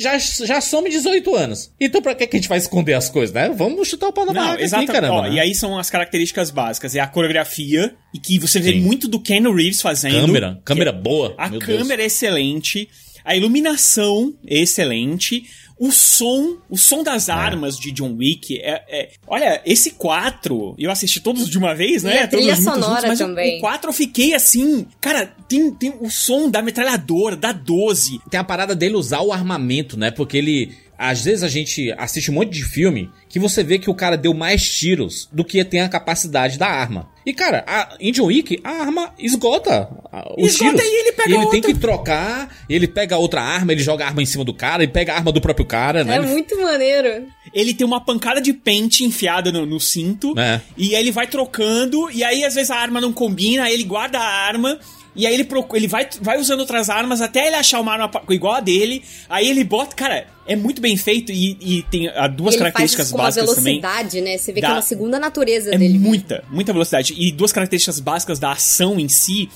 Já, já some 18 anos. Então pra que, a gente vai esconder as coisas, né? Vamos chutar o pau na Não, barraca aqui, exatamente. caramba. Ó, né? E aí são as características básicas. É a coreografia, e que você vê Sim. muito do Ken Reeves fazendo. Câmera, câmera Que- boa. A meu Deus. câmera é excelente. A iluminação é excelente. O som, o som das armas de John Wick é, é- Olha, esse 4, eu assisti todos de uma vez, né? E a trilha todos juntos, sonora mas o- também. O 4 eu fiquei assim. Cara, tem, tem o som da metralhadora, da 12. tem a parada dele usar o armamento, né? Porque ele. Às vezes a gente assiste um monte de filme que você vê que o cara deu mais tiros do que tem a capacidade da arma. E, cara, a, em John Wick, a arma esgota os Esgota tiros. e ele pega ele tem que trocar, ele pega outra arma, ele joga a arma em cima do cara, ele pega a arma do próprio cara, né? É Ele- muito maneiro. Ele tem uma pancada de pente enfiada no, no cinto. É. E aí ele vai trocando. E aí, às vezes, a arma não combina. Aí ele guarda a arma. E aí ele, procu- ele vai, vai usando outras armas até ele achar uma arma igual a dele. Aí ele bota. Cara, é muito bem feito. E, e tem ah, duas ele faz características isso com uma básicas também. velocidade, né? Você vê Dá- que é uma segunda natureza É dele. muita, muita velocidade. E duas características básicas da ação em si,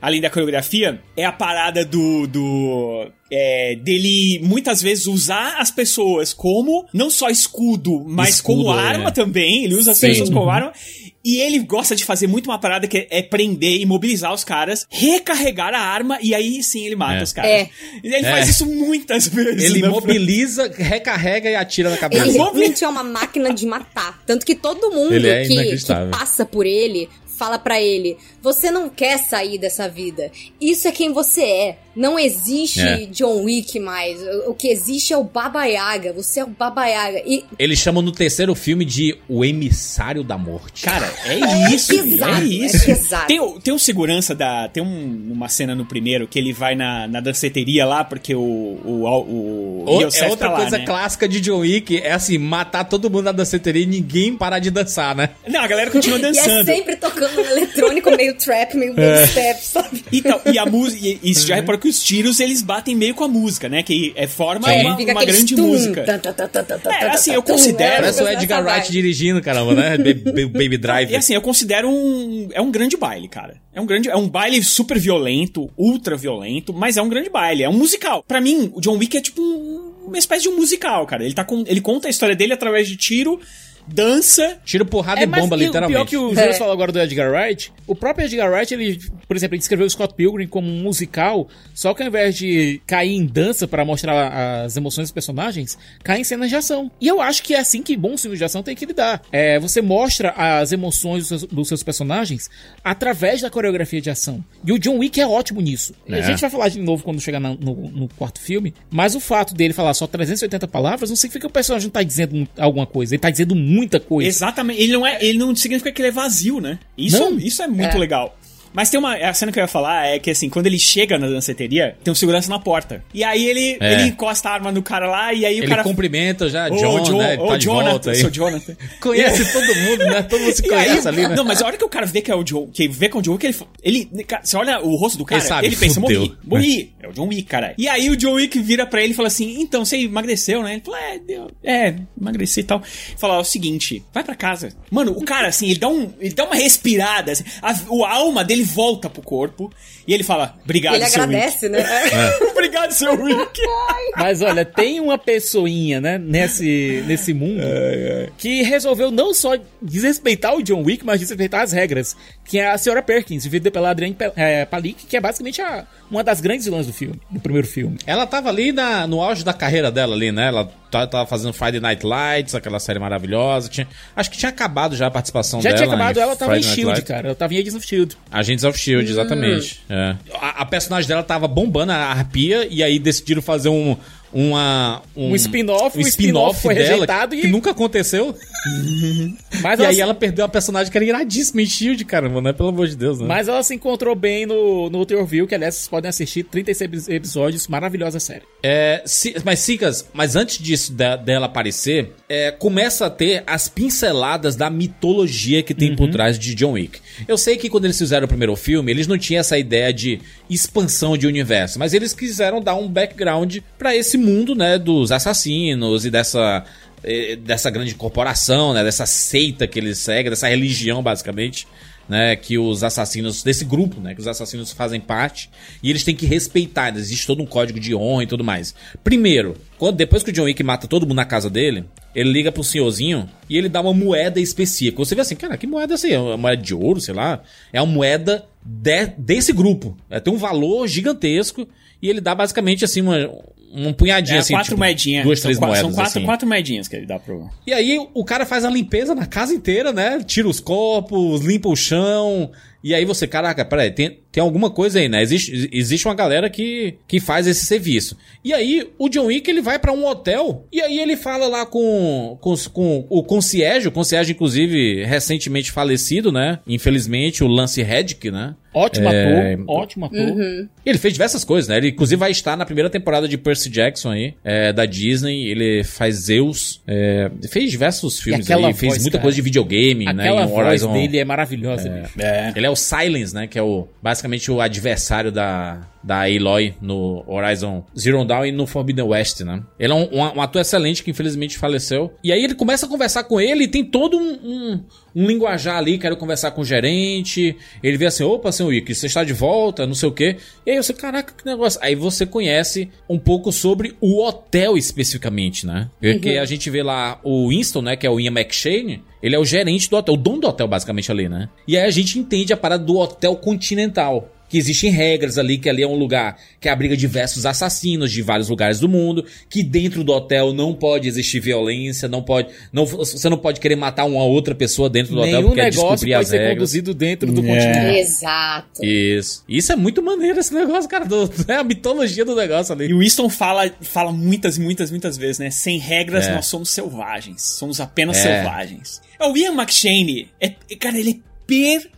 além da coreografia, é a parada do. do é, dele muitas vezes usar as pessoas como não só escudo, mas Escudo, como é. arma também. Ele usa as Sim. pessoas como arma. E ele gosta de fazer muito uma parada que é prender, imobilizar os caras, recarregar a arma e aí sim ele mata É. os caras. É. E ele É. faz isso muitas vezes. Ele né? mobiliza, recarrega e atira na cabeça. Ele realmente é uma máquina de matar. Tanto que todo mundo é que, que passa por ele fala pra ele: você não quer sair dessa vida. Isso é quem você é. Não existe É. John Wick mais. O, o que existe é o Baba Yaga. Você é o Baba Yaga. E Eles chamam no terceiro filme de O Emissário da Morte. Cara, é isso, pesado, é isso. é. Tem, o- tem um segurança da. Tem um- uma cena no primeiro que ele vai na, na danceteria lá, porque o. O, o, Yosef é outra tá lá, coisa né? clássica de John Wick, é assim, matar todo mundo na danceteria e ninguém parar de dançar, né? Não, a galera continua E é dançando. sempre tocando no eletrônico, meio trap, meio dubstep, sabe? Então, e a música. E, e você já reparou que os tiros eles batem meio com a música, né? Que é, forma É, uma, uma grande tum, música. É, assim, eu considero- é, Parece o Edgar Wright dirigindo, caramba, né? Baby, Baby Driver. E assim, eu considero um. É um grande baile, cara. É um grande. É um baile super violento, ultra violento, mas é um grande baile. É um musical. Pra mim, o John Wick é tipo um- uma espécie de um musical, cara. Ele, tá com, ele conta a história dele através de tiro, dança. Tiro porrada É, e bomba, e o literalmente. pior que o É. Júlio falou agora do Edgar Wright, o próprio Edgar Wright, ele, por exemplo, ele descreveu o Scott Pilgrim como um musical, só que ao invés de cair em dança pra mostrar as emoções dos personagens, cai em cenas de ação. E eu acho que é assim que bons filmes de ação tem que lidar. É, você mostra as emoções dos seus, dos seus personagens através da coreografia de ação. E o John Wick é ótimo nisso. É. A gente vai falar de novo quando chegar na- no, no quarto filme, mas o fato dele falar só 380 palavras não significa que o personagem não tá dizendo alguma coisa, ele tá dizendo muita coisa. Exatamente. Ele não, é, ele não significa que ele é vazio, né? Isso, Não. isso é muito É. legal. Mas tem uma. A cena que eu ia falar é que assim, quando ele chega na danceteria, tem um segurança na porta. E aí ele, É. ele encosta a arma no cara lá e aí o Ele cara. cumprimenta já, Ô, John, John, né? Ele ô, tá Jonathan, volta aí. sou Jonathan. Conhece todo mundo, né? Todo mundo se E aí, conhece ali, né? Não, mas a hora que o cara vê que é o John, que vê que é o John Wick, ele, ele, cara, você olha o rosto do cara, Ele sabe, ele pensa, morri, morri. É o John Wick, cara. E aí o John Wick vira pra ele e fala assim, então, você emagreceu, né? Ele fala, é, deu, é, emagreci e tal. Fala, ó, é o seguinte, vai pra casa. Mano, o cara, assim, ele dá, um, ele dá uma respirada, assim, a, o a alma dele volta pro corpo e ele fala, obrigado, Ele seu agradece, né? Wick. obrigado, seu Wick. Mas olha, tem uma pessoinha, né, nesse, nesse mundo que resolveu não só desrespeitar o John Wick, mas desrespeitar as regras. Que é a senhora Perkins, vivida pela Adrienne é, Palik, que é basicamente a- uma das grandes vilãs do filme, do primeiro filme. Ela tava ali na- no auge da carreira dela ali, né? Ela tava fazendo Friday Night Lights, aquela série maravilhosa. Tinha- acho que tinha acabado já a participação Já dela. tinha acabado, em ela tava em Friday Night Shield, Lights. cara. Ela tava em Agents of Shield. Agents of Shield, exatamente. É. A, a personagem dela tava bombando a arpia e aí decidiram fazer um uma Um spin-off, um spin-off foi dela rejeitado que e- nunca aconteceu. Mas e ela, aí se- ela perdeu a personagem que era iradíssima em Shield, caramba, né? Pelo amor de Deus, né? mas ela se encontrou bem no, no Review, que aliás vocês podem assistir 36 episódios, maravilhosa série. É, se- mas Sicas, mas antes disso da- dela aparecer, é, começa a ter as pinceladas da mitologia que tem por trás de John Wick. Eu sei que quando eles fizeram o primeiro filme, eles não tinham essa ideia de expansão de universo, mas eles quiseram dar um background pra esse mundo, né, dos assassinos e dessa eh, dessa grande corporação, né, dessa seita que eles seguem, dessa religião basicamente né, que os assassinos, desse grupo, né, que os assassinos fazem parte, e eles têm que respeitar, existe todo um código de honra e tudo mais. Primeiro, quando, depois que o John Wick mata todo mundo na casa dele, ele liga pro senhorzinho e ele dá uma moeda específica. Você vê assim, cara, que moeda é aí? É uma moeda de ouro, sei lá? É uma moeda de- desse grupo. É, tem um valor gigantesco e ele dá basicamente assim uma, um punhadinho É, assim, quatro tipo, moedinhas. duas, São três qua- moedas São quatro, assim. quatro moedinhas que ele dá pro... E aí o cara faz a limpeza na casa inteira, né? Tira os copos, limpa o chão. E aí você, caraca, peraí, tem, tem alguma coisa aí, né? Existe, existe uma galera que, que faz esse serviço. E aí o John Wick ele vai pra um hotel e aí ele fala lá com, com, com o concierge, o concierge inclusive recentemente falecido, né? Infelizmente, o Lance Reddick, né? Ótimo É, ator, ótimo ator. Ele fez diversas coisas, né? Ele inclusive vai estar na primeira temporada de Percy Jackson aí, é, da Disney. Ele faz Zeus, é, fez diversos filmes aquela aí, fez voz, muita cara. coisa de videogame, né? Aquela voz Horizon. dele é maravilhosa, bicho. Ele é o Silence, né? Que é o basicamente o adversário da, da Aloy no Horizon Zero Dawn e no Forbidden West, né? Ele é um, um- um ator excelente que infelizmente faleceu. E aí ele começa a conversar com ele e tem todo um, um, linguajar ali. Quero conversar com o gerente. Ele vê assim: opa, senhor Wick, você está de volta, não sei o quê. E aí você, caraca, que negócio. Aí você conhece um pouco sobre o hotel especificamente, né? Porque a gente vê lá o Winston, né? Que é o Ian McShane. Ele é o gerente do hotel, o dono do hotel, basicamente, ali, né? E aí a gente entende a parada do hotel continental. Que existem regras ali, que ali é um lugar que abriga diversos assassinos de vários lugares do mundo, que dentro do hotel não pode existir violência, não pode. Não, você não pode querer matar uma outra pessoa dentro do hotel Nenhum porque é negócio descobrir pode as ser regras. conduzido dentro do É. continente. Exato. Isso. Isso é muito maneiro esse negócio, cara. do- é a mitologia do negócio ali. E o Winston fala, fala muitas, muitas, muitas vezes, né? Sem regras, É. nós somos selvagens. Somos apenas É. selvagens. É, O Ian McShane, é, é- cara, ele é perfeito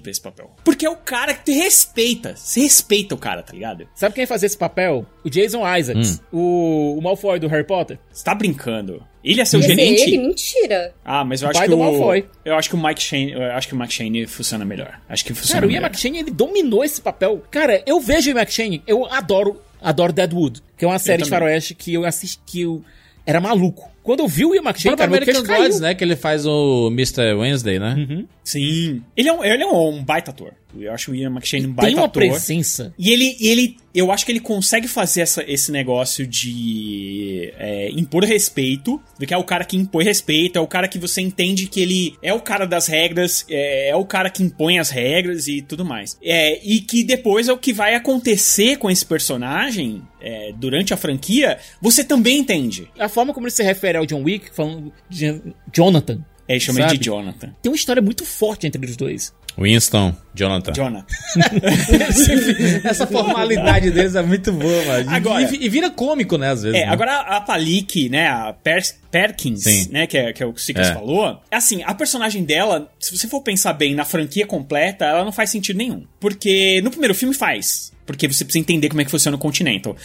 pra esse papel. Porque é o cara que te respeita. Você respeita o cara, tá ligado? Sabe quem fazia esse papel? O Jason Isaacs, Hum. o, o Malfoy do Harry Potter. Você tá brincando. Ele ia ser o Esse é gerente? ele? Mentira. Ah, mas eu O acho pai que do o Malfoy. eu acho que o Mike Shane, eu acho que o Mike Shane funciona melhor. Acho que funciona Cara, o Ian melhor. McShane, ele dominou esse papel. Cara, eu vejo o Ian McShane, eu adoro, adoro Deadwood, que é uma série de faroeste que eu assisti, que eu era maluco. Quando eu vi o Ian McShane, cara, meu American. Gods, né? Que ele faz o Mr. Wednesday, né? Sim. Ele é um, ele é um baita ator. Eu acho o Ian McShane um Tem baita uma ator. presença. E ele, ele, eu acho que ele consegue fazer essa, esse negócio de é, impor respeito, que é o cara que impõe respeito, é o cara que você entende que ele é o cara das regras, é, é o cara que impõe as regras e tudo mais. É, e que depois é o que vai acontecer com esse personagem é, durante a franquia, você também entende. A forma como ele se refere ao John Wick, falando de Jonathan, É, ele chama Sabe? de Jonathan. tem uma história muito forte entre os dois. Winston, Jonathan. Jonathan. Essa formalidade deles é muito boa, mano. E- Agora- e, e vira cômico, né, às vezes. É, né? agora a Palik, né, a Per- Perkins, Sim. né, que é, que é o que o Sikas É. falou, assim, a personagem dela, se você for pensar bem na franquia completa, ela não faz sentido nenhum. Porque no primeiro filme faz, porque você precisa entender como é que funciona o Continental.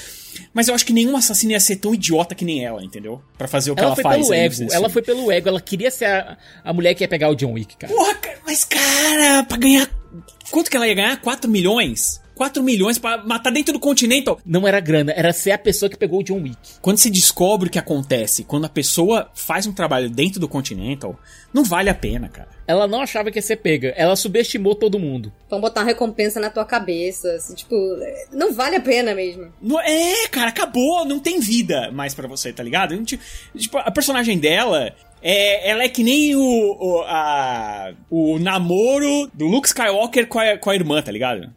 Mas eu acho que nenhum assassino ia ser tão idiota que nem ela, entendeu? Pra fazer o que Ela, ela, foi faz. pelo ego, ela filme. foi pelo ego, ela queria ser a, a mulher que ia pegar o John Wick, cara. Porra, cara, mas cara, pra ganhar... Quanto que ela ia ganhar? 4 milhões? 4 milhões pra matar dentro do Continental? Não era grana, era ser a pessoa que pegou o John Wick. Quando se descobre o que acontece, quando a pessoa faz um trabalho dentro do Continental, não vale a pena, cara. Ela não achava que ia ser pega, ela subestimou todo mundo. Vão botar uma recompensa na tua cabeça. assim, tipo, não vale a pena mesmo. Não- é, cara, acabou, não tem vida mais pra você, tá ligado? A, gente- tipo, a personagem dela. É, ela é que nem o, o, a- o namoro do Luke Skywalker com a, com a irmã, tá ligado?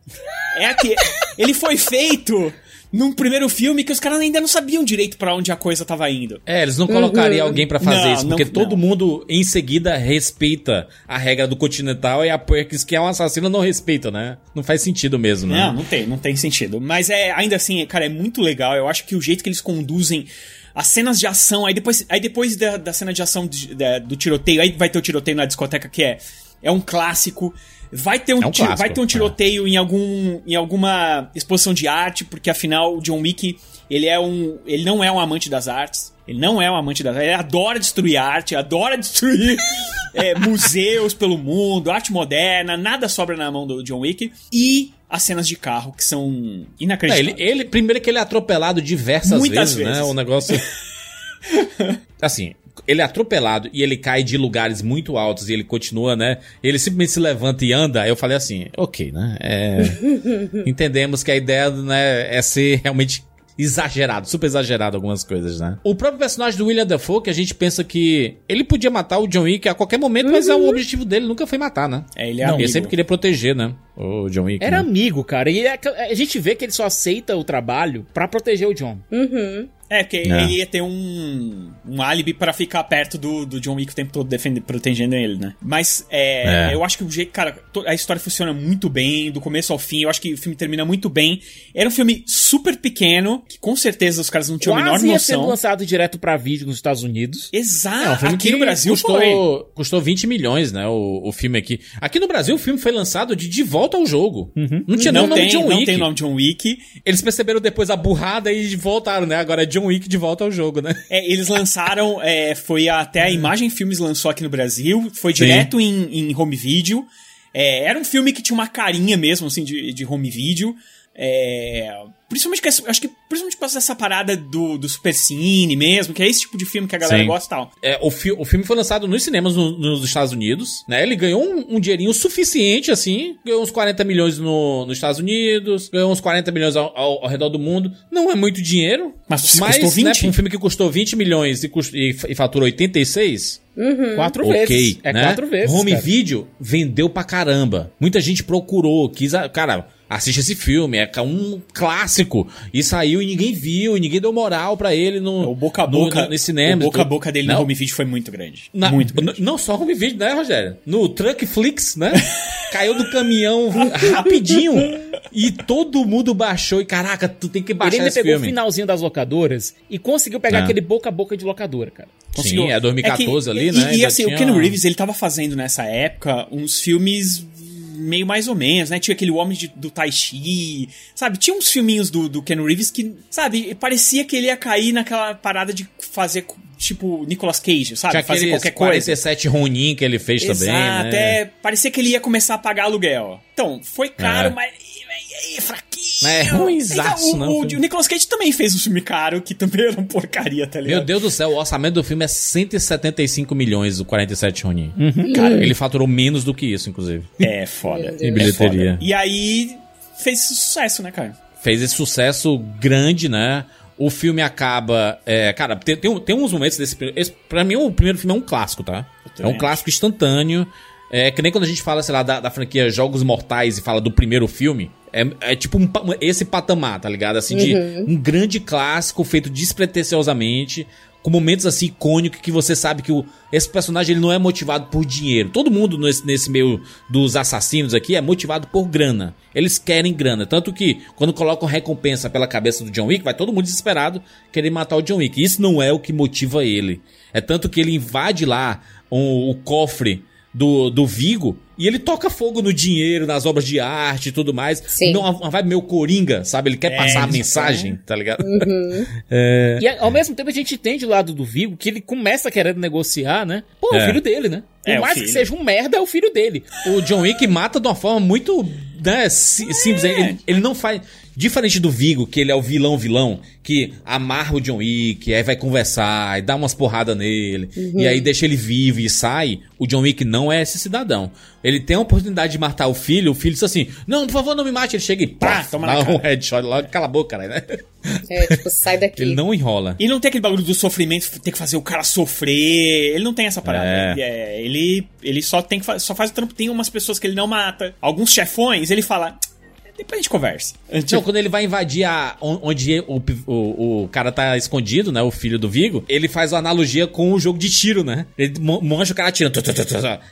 É a que. ele foi feito num primeiro filme que os caras ainda não sabiam direito pra onde a coisa tava indo. É, eles não colocariam alguém pra fazer Não, isso, não- porque todo não. mundo em seguida respeita a regra do Continental e a Perkins, que é um assassino, não respeita, né? Não faz sentido mesmo, né? Não, não tem, não tem sentido. Mas é, ainda assim, cara, é muito legal. Eu acho que o jeito que eles conduzem as cenas de ação, aí depois, aí depois da, da cena de ação de- da- do tiroteio, aí vai ter o tiroteio na discoteca que é, é um clássico. Vai ter um, É um tiro- vai ter um tiroteio em algum em alguma exposição de arte, porque afinal o John Wick, ele é um, ele não é um amante das artes. Ele não é um amante das artes, ele adora destruir arte, adora destruir é, museus pelo mundo, arte moderna, nada sobra na mão do John Wick. E as cenas de carro, que são É, inacreditáveis. ele, ele- primeiro que ele é atropelado diversas Muitas vezes, né? vezes. O negócio. assim, ele é atropelado e ele cai de lugares muito altos e ele continua, né? Ele simplesmente se levanta e anda. Eu falei assim, ok, né? É, entendemos que a ideia né, é ser realmente exagerado, super exagerado algumas coisas, né? O próprio personagem do William Dafoe, que a gente pensa que ele podia matar o John Wick a qualquer momento, mas é o objetivo dele nunca foi matar, né? É, ele é Não, amigo. Ele sempre queria proteger, né? O John Wick. Era né? amigo, cara. E é que- a gente vê que ele só aceita o trabalho pra proteger o John. Uhum. É, porque É. ele ia ter um, um álibi pra ficar perto do, do John Wick o tempo todo defendendo, protegendo ele, né? Mas é, É. eu acho que o jeito, cara, a história funciona muito bem, do começo ao fim. Eu acho que o filme termina muito bem. Era um filme super pequeno, que com certeza os caras não tinham a menor Quase ia ser noção. lançado direto pra vídeo nos Estados Unidos. Exato. É, um filme aqui no Brasil foi. custou, custou 20 milhões, né? O, o filme aqui. Aqui no Brasil, o filme foi lançado de De Volta ao Jogo. Não tinha nem Não o nome tem, John não Wick. tem o nome John Wick. Eles perceberam depois a burrada e voltaram, né? Agora é John Wick de volta ao jogo, né? É, eles lançaram, é, foi até a Imagem Filmes lançou aqui no Brasil, foi direto em, em home video. É, era um filme que tinha uma carinha mesmo, assim, de, de home video. É, principalmente, que, acho que principalmente por causa dessa parada do, do super cine mesmo, que é esse tipo de filme que a galera Sim. gosta e tal. É, o, fi- o filme foi lançado nos cinemas no- nos Estados Unidos, né? Ele ganhou um, um dinheirinho suficiente, assim. Ganhou uns 40 milhões no- nos Estados Unidos, ganhou uns 40 milhões ao, ao- ao redor do mundo. Não é muito dinheiro. Mas mas custou 20? Né, um filme que custou 20 milhões e, cust- e, e faturou 86, Quatro ok, vezes. É né? quatro vezes. Home cara. Video vendeu pra caramba. Muita gente procurou, quis. a- Cara, assiste esse filme, é um clássico. E saiu e ninguém viu, e ninguém deu moral pra ele no, O boca a no- boca, no, nesse cinema. o boca a boca dele Não, no home video foi muito grande. na- muito grande. Não só home video, né, Rogério? No Truckflix, né? Caiu do caminhão rapidinho. E todo mundo baixou. E caraca, tu tem que Ele baixar ainda esse pegou o filme. finalzinho das locadoras e conseguiu pegar É. aquele boca a boca de locadora, cara. Conseguiu. Sim, é 2014 É que- ali, e, né? E, Ainda assim, tinha- o Ken Reeves, ele tava fazendo nessa época uns filmes meio mais ou menos, né? Tinha aquele Homem de- do Tai Chi, sabe? Tinha uns filminhos do, do Ken Reeves que, sabe, parecia que ele ia cair naquela parada de fazer, tipo, Nicolas Cage, sabe? Tinha fazer qualquer coisa. 47 Ronin que ele fez também, Exato, né? é, parecia que ele ia começar a pagar aluguel. Então, foi caro, É. mas é, é fraquinho. É ruinzaço, Então, não, o, o, filme. o Nicolas Cage também fez um filme caro, que também era uma porcaria, tá ligado? Meu Deus do céu, o orçamento do filme é 175 milhões, o 47 Ronin. Uhum. Cara, ele faturou menos do que isso, inclusive. É foda. Em Deus. bilheteria. Foda. E aí, fez sucesso, né, cara? Fez esse sucesso grande, né? O filme acaba. é, cara, tem, tem, tem uns momentos desse. Esse, pra mim, o primeiro filme é um clássico, tá? É um clássico instantâneo. É que nem quando a gente fala, sei lá, da, da franquia Jogos Mortais e fala do primeiro filme. É, é tipo um esse patamar, tá ligado? Assim, de um grande clássico feito despretensiosamente, com momentos assim icônicos que você sabe que o, esse personagem ele não é motivado por dinheiro. Todo mundo nesse, nesse meio dos assassinos aqui é motivado por grana. Eles querem grana. Tanto que quando colocam recompensa pela cabeça do John Wick, vai todo mundo desesperado querer matar o John Wick. Isso não é o que motiva ele. É tanto que ele invade lá o, o cofre do, do Vigo e ele toca fogo no dinheiro, nas obras de arte e tudo mais. Sim. Não, uma vibe meio coringa, sabe? Ele quer É, passar a mensagem, tá ligado? E ao mesmo tempo a gente entende o lado do Vigo que ele começa querendo negociar, né? Pô, é É. o filho dele, né? Por É, o mais que seja um merda, é o filho dele. o John Wick mata de uma forma muito né, si- simples. Ele, ele não faz. Diferente do Vigo, que ele é o vilão vilão, que amarra o John Wick, aí vai conversar, e dá umas porradas nele, e aí deixa ele vivo e sai. O John Wick não é esse cidadão. Ele tem a oportunidade de matar o filho, o filho diz assim: Não, por favor, não me mate. Ele chega e pá, toma na dá um cara. headshot logo, cala a boca, cara, né? É, tipo, sai daqui. Ele não enrola. E não tem aquele bagulho do sofrimento, ter que fazer o cara sofrer. Ele não tem essa parada. É. Ele, é, ele, ele só tem que fa- só faz o trampo. Tem umas pessoas que ele não mata. Alguns chefões, ele fala. Depois a gente conversa. Então, quando ele vai invadir a, on- onde o, o, o cara tá escondido, né? O filho do Vigo, ele faz uma analogia com o jogo de tiro, né? Ele mostra o cara atirando.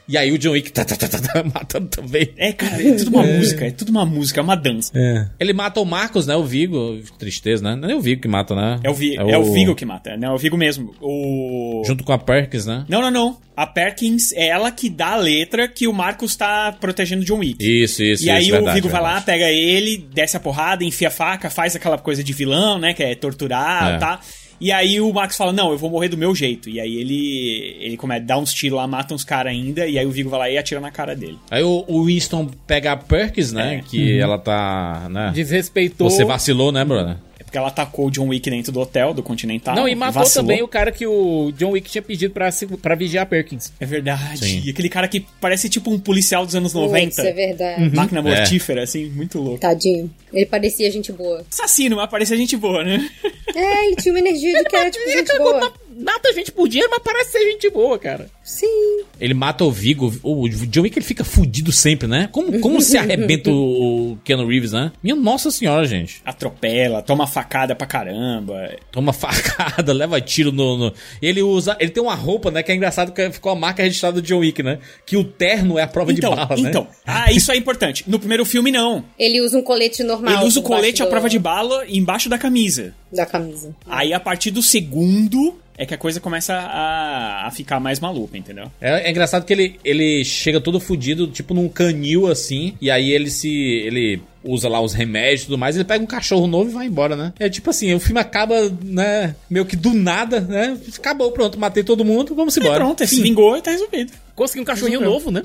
e aí o John Wick tá, tá, tá, tá, tá, matando também. É, cara, é tudo uma música, é tudo uma música, é uma dança. Ele mata o Marcos, né? O Vigo. Tristeza, né? Não é o Vigo que mata, né? É o, Vi, é o Vigo que mata, né? É o Vigo mesmo. O. Junto com a Perkins, né? Não, não, não. A Perkins é ela que dá a letra que o Marcos tá protegendo John Wick. Isso, isso, E aí isso, o verdade, Vigo vai lá, verdade. pega ele, desce a porrada, enfia a faca, faz aquela coisa de vilão, né? Que é torturar, É. tá? E aí o Marcos fala, não, eu vou morrer do meu jeito. E aí ele, ele começa a dar uns tiros lá, mata uns caras ainda, e aí o Vigo vai lá e atira na cara dele. Aí o, o Winston pega a Perkins, né? É. Que ela tá. Né? Desrespeitou. Você vacilou, né, Bruna? É porque ela atacou o John Wick dentro do hotel, do Continental. Não, e matou vacilou. também o cara que o John Wick tinha pedido pra, pra vigiar Perkins. É verdade. Sim. E aquele cara que parece tipo um policial dos anos 90. Putz, é verdade. Máquina É. mortífera, assim, muito louco. Tadinho. Ele parecia gente boa. Assassino, mas parecia gente boa, né? É, ele tinha uma energia de era tipo gente boa. Mata gente por dinheiro, mas parece ser gente boa, cara. Sim. Ele mata o Vigo. O John Wick ele fica fudido sempre, né? Como, como se arrebenta o Keanu Reeves, né? Minha nossa senhora, gente. Atropela, toma facada pra caramba. Toma facada, leva tiro no, no- Ele usa. Ele tem uma roupa, né? Que é engraçado que ficou a marca registrada do John Wick, né? Que o terno é a prova Então, de bala, né? então. Ah, isso é importante. No primeiro filme, não. Ele usa um colete normal. Ele usa o colete à do- prova de bala embaixo da camisa. Da camisa. Aí, a partir do segundo, é que a coisa começa a, a ficar mais maluca, entendeu? É, é engraçado que ele, ele chega todo fudido, tipo num canil assim, e aí ele se. ele usa lá os remédios e tudo mais, ele pega um cachorro novo e vai embora, né? É tipo assim, o filme acaba, né, meio que do nada, né? Acabou, pronto, matei todo mundo, vamos E embora. pronto, ele se vingou e tá resolvido. Consegui um cachorrinho novo, né?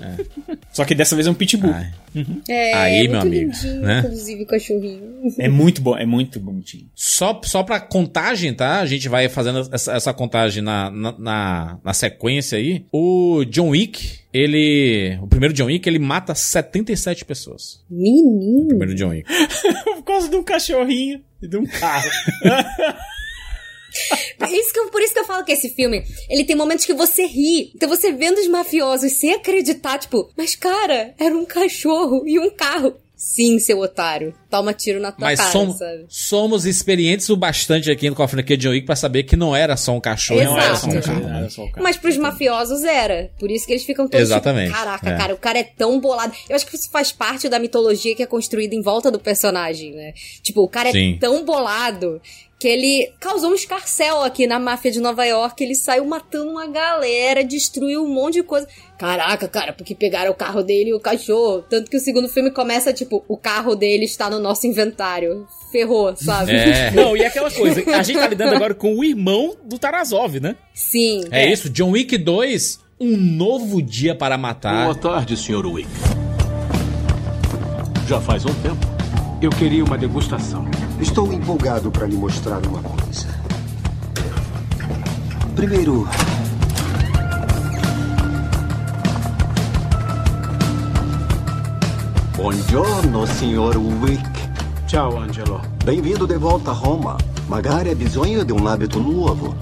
Só que dessa vez é um pitbull. Ai. É, Aí, muito meu amigo, lindinho, né? inclusive, o cachorrinho. É muito bom, é muito bonitinho. Só, só pra contagem, tá? A gente vai fazendo essa, essa contagem na, na, na, na sequência aí. O John Wick, ele. O primeiro John Wick, ele mata 77 pessoas. O Menino. primeiro John Wick. Por causa de um cachorrinho e de um carro. Por isso, que eu, por isso que eu falo que esse filme, ele tem momentos que você ri. Então você vendo os mafiosos sem acreditar, tipo, mas cara, era um cachorro e um carro. Sim, seu otário. Toma tiro na tua Mas cara, somos, sabe? somos experientes o bastante aqui com a franquia John Wick pra saber que não era só um cachorro, não era só um Exato. carro. Não né? era só o carro. Mas pros mafiosos era. Por isso que eles ficam todos Exatamente, tipo, caraca, é. cara, o cara é tão bolado. Eu acho que isso faz parte da mitologia que é construída em volta do personagem, né? Tipo, o cara Sim. é tão bolado que ele causou um escarcel aqui na máfia de Nova York. Ele saiu matando uma galera, destruiu um monte de coisa. Caraca, cara, porque pegaram o carro dele e o cachorro. Tanto que o segundo filme começa, tipo, o carro dele está no nosso inventário. Ferrou, sabe? É. Não, e aquela coisa, a gente tá lidando agora com o irmão do Tarazov, né? Sim. É, isso, John Wick 2, um novo dia para matar. Boa tarde, Sr. Wick. Já faz um tempo. Eu queria uma degustação. Estou empolgado para lhe mostrar uma coisa. Primeiro, Buongiorno, Sr. Wick. Ciao, Angelo. bem-vindo de volta a Roma. Magari ha bisogno de um hábito novo.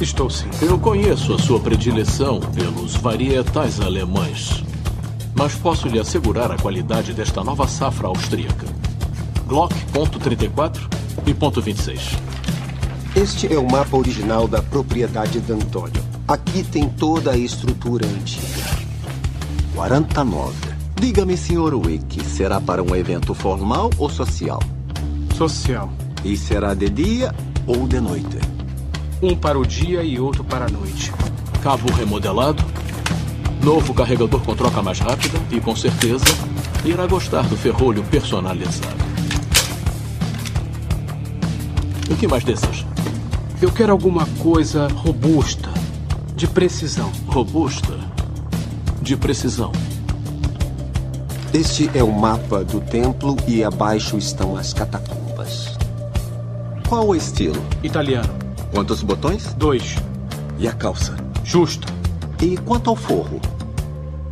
Estou sim. Eu conheço a sua predileção pelos varietais alemães. Mas posso lhe assegurar a qualidade desta nova safra austríaca. Glock ponto .34 e ponto .26. Este é o mapa original da propriedade de Antônio. Aqui tem toda a estrutura antiga. 49. Diga-me, Sr. Wick, será para um evento formal ou social? Social. E será de dia ou de noite? Um para o dia e outro para a noite. Cabo remodelado. Novo carregador com troca mais rápida e, com certeza, irá gostar do ferrolho personalizado. O que mais deseja? Eu quero alguma coisa robusta, de precisão. Robusta. De precisão. Este é o mapa do templo e abaixo estão as catacumbas. Qual o estilo? Italiano. Quantos botões? Dois. E a calça? Justa. E quanto ao forro?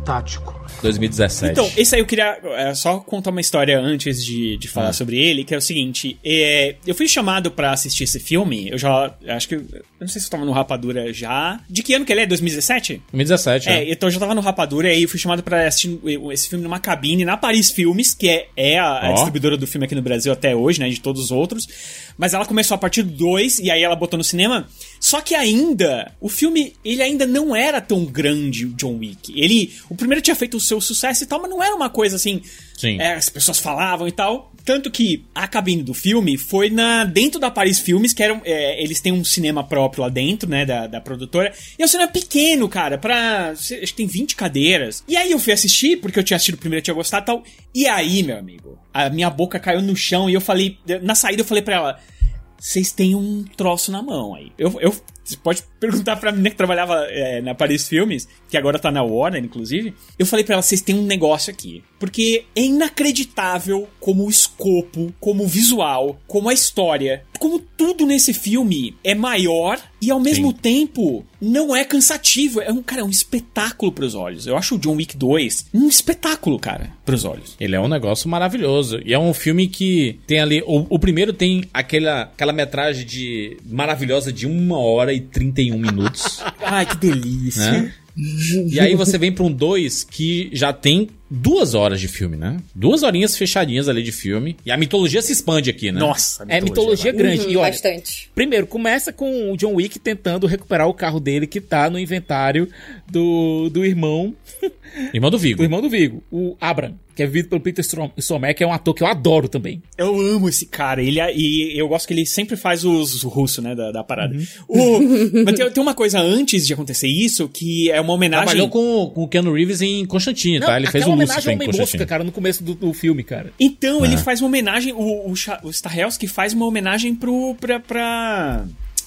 Tático. 2017. Então, esse aí eu queria é, só contar uma história antes de, de falar Ah. sobre ele, que é o seguinte: é, eu fui chamado pra assistir esse filme, eu já. Acho que. Eu não sei se eu tava no Rapadura já. De que ano que ele é? 2017? 2017, É, é. então eu já tava no Rapadura e aí eu fui chamado pra assistir esse filme numa cabine na Paris Filmes, que é, é a, a Ó. distribuidora do filme aqui no Brasil até hoje, né? De todos os outros. Mas ela começou a partir do 2 e aí ela botou no cinema. Só que ainda, o filme, ele ainda não era tão grande, o John Wick. Ele, o primeiro tinha feito o seu sucesso e tal, mas não era uma coisa assim. Sim. É, as pessoas falavam e tal. Tanto que a cabine do filme foi na dentro da Paris Filmes, que eram, é, eles têm um cinema próprio lá dentro, né, da, da produtora. E é um cinema pequeno, cara, pra. Acho que tem 20 cadeiras. E aí eu fui assistir, porque eu tinha assistido o primeiro, eu tinha gostado e tal. E aí, meu amigo, a minha boca caiu no chão e eu falei. Na saída eu falei pra ela. Vocês têm um troço na mão aí. Eu, eu, você pode perguntar pra menina que trabalhava é, na Paris Filmes, que agora tá na Warner, inclusive. Eu falei pra ela, vocês têm um negócio aqui. Porque é inacreditável como o escopo, como o visual, como a história, como tudo nesse filme é maior e ao mesmo Sim. tempo não é cansativo. É um, cara, é um espetáculo pros olhos. Eu acho o John Wick 2 um espetáculo, cara, pros olhos. Ele é um negócio maravilhoso. E é um filme que tem ali. O, o primeiro tem aquela, aquela metragem de maravilhosa de 1 hora e 31 minutos. Ai, que delícia. né? E aí você vem pra um 2 que já tem duas horas de filme, né? Duas horinhas fechadinhas ali de filme. E a mitologia se expande aqui, né? Nossa, É mitologia grande. Uhum, e olha, bastante. primeiro, começa com o John Wick tentando recuperar o carro dele que tá no inventário do, do irmão Irmão do Vigo. do irmão do Vigo, o Abram, que é vivido pelo Peter Strom- Stormare, que é um ator que eu adoro também. Eu amo esse cara. Ele é- e eu gosto que ele sempre faz os russos, né, da, da parada. O- mas tem, tem uma coisa antes de acontecer isso que é uma homenagem. Trabalhou com, com o Keanu Reeves em Constantine, tá? Ele fez o homenagem Lúcifer ao em Constantine. Cara, no começo do, do filme, cara. Então, É. ele faz uma homenagem. O, o, o Stahelski faz uma homenagem pro. pra. pra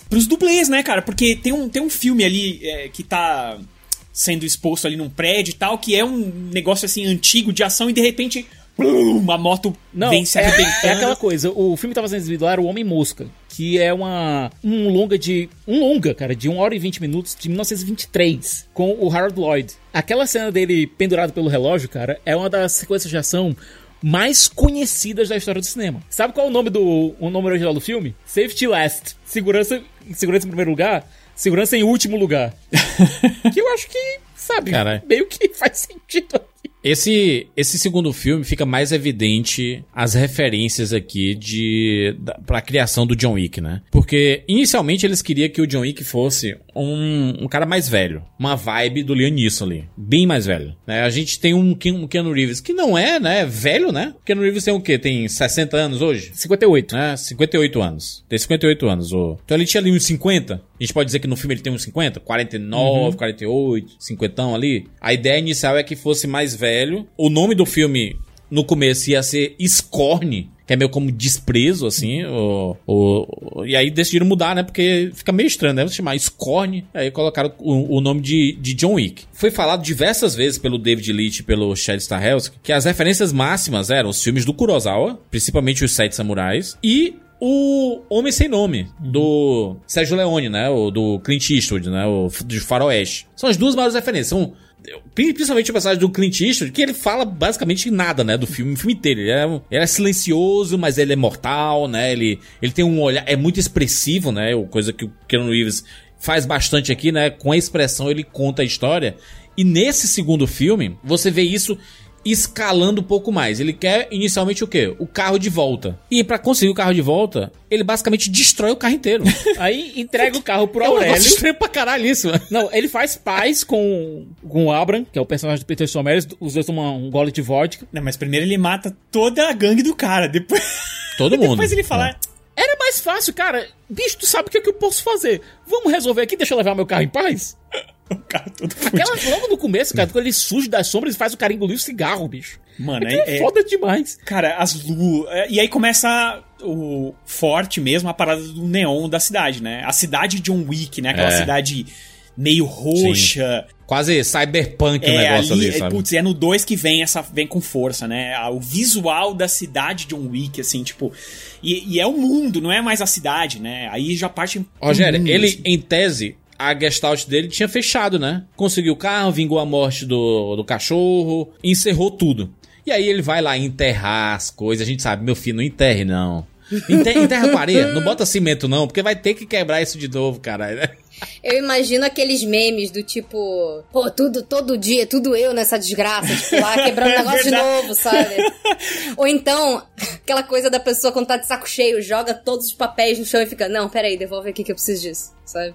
pros dublês, né, cara? Porque tem um, tem um filme ali é, que tá sendo exposto ali num prédio e tal, que é um negócio assim antigo de ação e de repente. Uma moto Não, vem se é, arrebentando. é aquela coisa. O filme que tava sendo exibido lá era o Homem Mosca, que é uma um longa de um longa, cara, de 1 hora e 20 minutos de 1923, com o Harold Lloyd. Aquela cena dele pendurado pelo relógio, cara, é uma das sequências de ação mais conhecidas da história do cinema. Sabe qual é o nome do o nome original do filme? Safety Last. Segurança, segurança em primeiro lugar, segurança em último lugar. que eu acho que, sabe, Caralho. meio que faz sentido. Esse, esse segundo filme fica mais evidente as referências aqui de da, pra criação do John Wick, né? Porque inicialmente eles queriam que o John Wick fosse um, um cara mais velho. Uma vibe do Liam Neeson ali. Bem mais velho. Né? A gente tem um, um Keanu Reeves que não é, né? Velho, né? O Keanu Reeves tem o quê? Tem 60 anos hoje? 58. né? 58 anos. Tem 58 anos. ô. Então ele tinha ali uns 50. A gente pode dizer que no filme ele tem uns 50? 49, 48, 50 ali. A ideia inicial é que fosse mais velho. O nome do filme no começo ia ser Scorn. Que é meio como desprezo, assim. E aí decidiram mudar, né? Porque fica meio estranho, né? Vou chamar Scorn. Aí colocaram o, o nome de, de John Wick. Foi falado diversas vezes pelo David Leitch e pelo Chad Stahelski que as referências máximas eram os filmes do Kurosawa, principalmente os Sete Samurais, e o Homem Sem Nome, do Sérgio Leone, né? O do Clint Eastwood, né? O de Faroeste. São as duas maiores referências. São principalmente o personagem do Clint Eastwood, que ele fala basicamente nada, né? Do filme, o filme inteiro. Ele é, ele é silencioso, mas ele é mortal, né? Ele, ele tem um olhar... É muito expressivo, né? Coisa que o Keanu Reeves faz bastante aqui, né? Com a expressão ele conta a história. E nesse segundo filme, você vê isso escalando um pouco mais. Ele quer inicialmente o quê? O carro de volta. E pra conseguir o carro de volta, ele basicamente destrói o carro inteiro. Aí entrega o carro pro É um Aurélio. estranho pra caralho isso. mano. Não, ele faz paz com, com o Abram, que é o personagem do Peter Sommers. Os dois tomam um gole de vodka. Não, mas primeiro ele mata toda a gangue do cara. Depois, Todo mundo. depois ele fala. Era mais fácil, cara. Bicho, tu sabe o que, é que eu posso fazer? Vamos resolver aqui, deixa eu levar meu carro em paz? O cara todo fudido. Aquela, logo no começo, cara, quando ele surge das sombras e faz o cara engolir o cigarro, bicho. Mano, é, é é- foda demais. Cara, as luzes. E aí começa o forte mesmo a parada do neon da cidade, né? A cidade de John Wick, né? Aquela É. cidade meio roxa. Quase cyberpunk o É, negócio ali, ali, é, sabe? putz, é no 2 que vem essa vem com força, né? O visual da cidade de John Wick, assim, tipo. E, e é o mundo, não é mais a cidade, né? Aí já parte. Rogério, mundo, ele, assim. em tese, a gestalt dele tinha fechado, né? Conseguiu o carro, vingou a morte do, do cachorro, encerrou tudo. E aí ele vai lá enterrar as coisas. A gente sabe, meu filho, não enterre, não. Enterra, enterra com areia, não bota cimento, não, porque vai ter que quebrar isso de novo, caralho. Eu imagino aqueles memes do tipo, pô, tudo, todo dia, tudo eu nessa desgraça, tipo, lá quebrando o É negócio de novo, sabe? Ou então, aquela coisa da pessoa quando tá de saco cheio, joga todos os papéis no chão e fica, não, peraí, devolve aqui que eu preciso disso, sabe?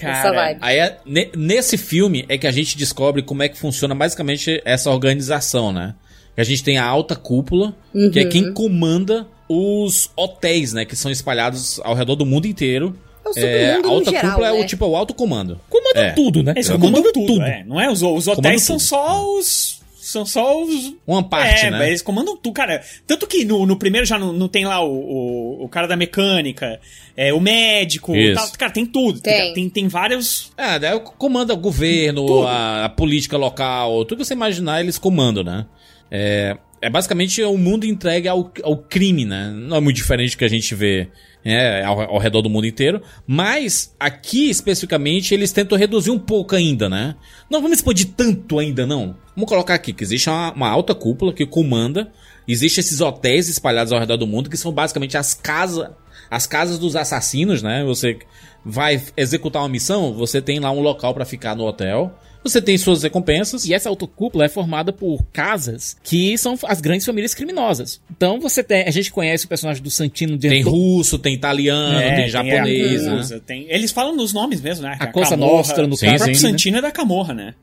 Cara. Aí, é- ne- nesse filme é que a gente descobre como é que funciona basicamente essa organização, né? Que a gente tem a alta cúpula, que é Uhum. quem comanda os hotéis, né? Que são espalhados ao redor do mundo inteiro. É o É, a alta geral, cúpula é né? o tipo é o alto comando. Comanda É. tudo, né? Eles comandam comando tudo, tudo. é. Não é? Os, os hotéis são só os. São só os. Uma parte, é, né? eles comandam tudo, cara. Tanto que no, no primeiro já não, não tem lá o, o, o cara da mecânica, é, o médico, tal. cara, tem tudo. Tem. Tem, tem vários. É, daí comanda o governo, a, a política local, tudo que você imaginar, eles comandam, né? É, é basicamente o mundo entregue ao, ao crime, né? Não é muito diferente do que a gente vê é, ao, ao redor do mundo inteiro. Mas aqui, especificamente, eles tentam reduzir um pouco ainda, né? Não vamos expandir tanto ainda, não. Vamos colocar aqui que existe uma, uma alta cúpula que comanda. Existem esses hotéis espalhados ao redor do mundo, que são basicamente as casas. As casas dos assassinos, né? Você vai executar uma missão, você tem lá um local pra ficar no hotel. Você tem suas recompensas. E essa autocúpula é formada por casas que são as grandes famílias criminosas. Então você tem. A gente conhece o personagem do Santino de Tem russo, tem italiano, É, tem japonês, a né? Tem- Eles falam nos nomes mesmo, né? A Cosa Nostra, no o caso, próprio sim, né? Santino é da Camorra, né?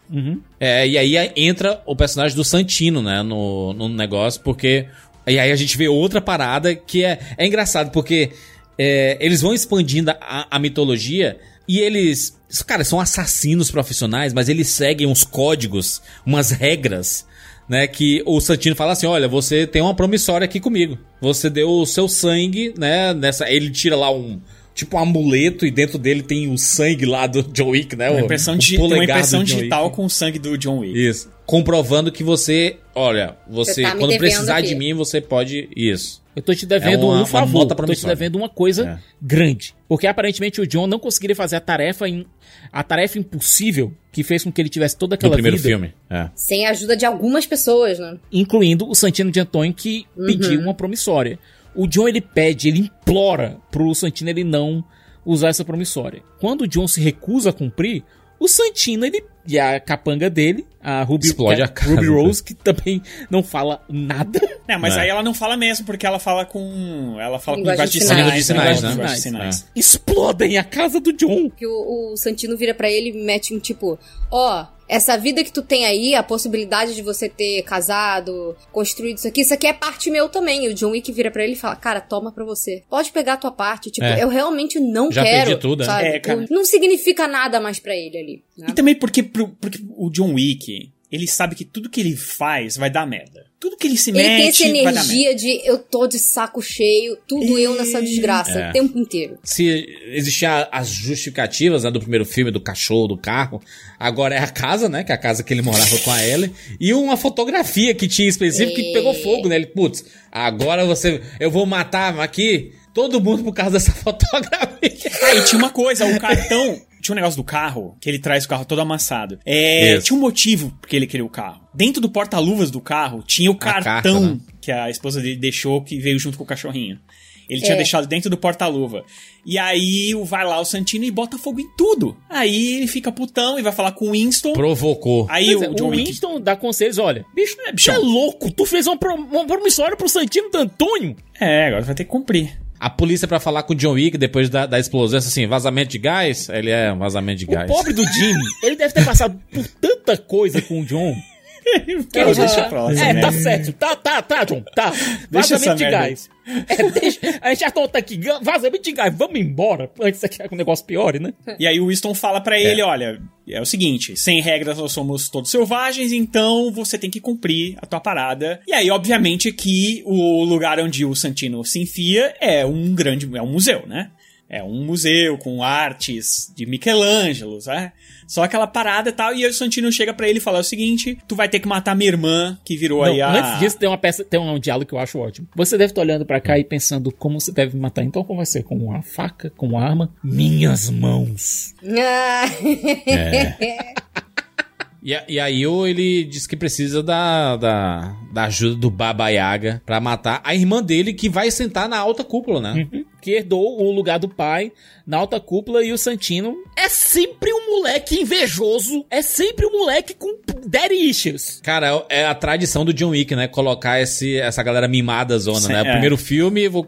É, e aí entra o personagem do Santino, né, no, no negócio, porque. E aí a gente vê outra parada que é, é engraçado, porque é, eles vão expandindo a, a mitologia e eles. Cara, são assassinos profissionais, mas eles seguem uns códigos, umas regras. Né, que o Santino fala assim: olha, você tem uma promissória aqui comigo. Você deu o seu sangue, né? Nessa. Ele tira lá um. Tipo um amuleto e dentro dele tem o sangue lá do John Wick, né? Uma impressão, o tem uma impressão digital Wick. com o sangue do John Wick. Isso. Comprovando que você, olha, você, Você tá quando precisar aqui. de mim, você pode. Isso. Eu tô te devendo É uma- um uma favor. Eu tô te promissória. devendo uma coisa É. grande. Porque aparentemente o John não conseguiria fazer a tarefa em, a tarefa impossível que fez com que ele tivesse toda No aquela primeiro vida, filme. É. Sem a ajuda de algumas pessoas, né? incluindo o Santino de Antônio que pediu uma promissória. O John ele pede, ele implora pro Santino ele não usar essa promissória. Quando o John se recusa a cumprir, o Santino ele e a capanga dele, a Ruby, Explode é a casa. Ruby Rose, que também não fala nada. É, mas É. aí ela não fala mesmo, porque ela fala com. Ela fala com Linguagem de sinais. sinais, né? né? Linguagem de Sinais. sinais. Explodem a casa do John. Que o, o Santino vira pra ele e mete um tipo, ó, essa vida que tu tem aí, a possibilidade de você ter casado, construído isso aqui, isso aqui é parte meu também. E o John Wick vira pra ele e fala, cara, toma pra você. Pode pegar a tua parte. Tipo, É. eu realmente não Já quero. perdi tudo, né? sabe? É, cara. Não significa nada mais pra ele ali. né? E também porque, pro- porque o John Wick, ele sabe que tudo que ele faz vai dar merda. Tudo que ele se Ele tem mete essa vai dar merda. energia de eu tô de saco cheio, tudo eu nessa desgraça É. o tempo inteiro. Se existiam as justificativas né, do primeiro filme, do cachorro, do carro, agora é a casa, né? Que é a casa que ele morava com a Ellie. E uma fotografia que tinha específico que pegou fogo, né? Ele, putz, agora você. Eu vou matar aqui todo mundo por causa dessa fotografia. Ah, e tinha uma coisa, o cartão. Tinha um negócio do carro, que ele traz o carro todo amassado. É, Isso. tinha um motivo porque ele queria o carro. Dentro do porta-luvas do carro tinha o carta, cartão né? que a esposa dele deixou que veio junto com o cachorrinho. Ele É. tinha deixado dentro do porta-luva. E aí o- vai lá o Santino e bota fogo em tudo. Aí ele fica putão e vai falar com o Winston. Provocou. Aí é, o John o Wick. Winston dá conselhos, olha, bicho, É, tu bichão. é louco, tu fez uma, pro, uma promissória pro Santino D'Antônio. É, agora vai ter que cumprir. A polícia pra falar com o John Wick depois da, da explosão, assim, vazamento de gás? Ele é um vazamento de O gás. pobre do Jimmy, ele deve ter passado por tanta coisa com o John. Que ele Deixa pra lá É, tá merda. certo. Tá, tá, tá, John. Tá. Deixa essa Vazamento de gás. É, deixa, a gente já tá aqui. Vazamento de gás. Vamos embora. Antes que o negócio piore, né? E aí o Winston fala pra ele, olha, é o seguinte, sem regras nós somos todos selvagens, então você tem que cumprir a tua parada. E aí, obviamente, que o lugar onde o Santino se enfia é um grande, é um museu, né? É um museu com artes de Michelangelo, né? Só aquela parada e tal, e aí o Santino chega pra ele e fala o seguinte, tu vai ter que matar minha irmã, que virou Não, aí a... Antes disso, tem uma peça, tem um diálogo que eu acho ótimo. Você deve estar olhando pra cá e pensando como você deve matar. Então, como vai ser? Com uma faca? Com uma arma? Minhas mãos. Ah. E, a- e aí o- ele diz que precisa da, da, da ajuda do Baba Yaga pra matar a irmã dele que vai sentar na alta cúpula, né? Que herdou o lugar do pai na alta cúpula e o Santino é sempre um moleque invejoso. É sempre um moleque com daddy issues. Cara, é a tradição do John Wick, né? Colocar esse, essa galera mimada zona, Sim, né? O é. primeiro filme, o,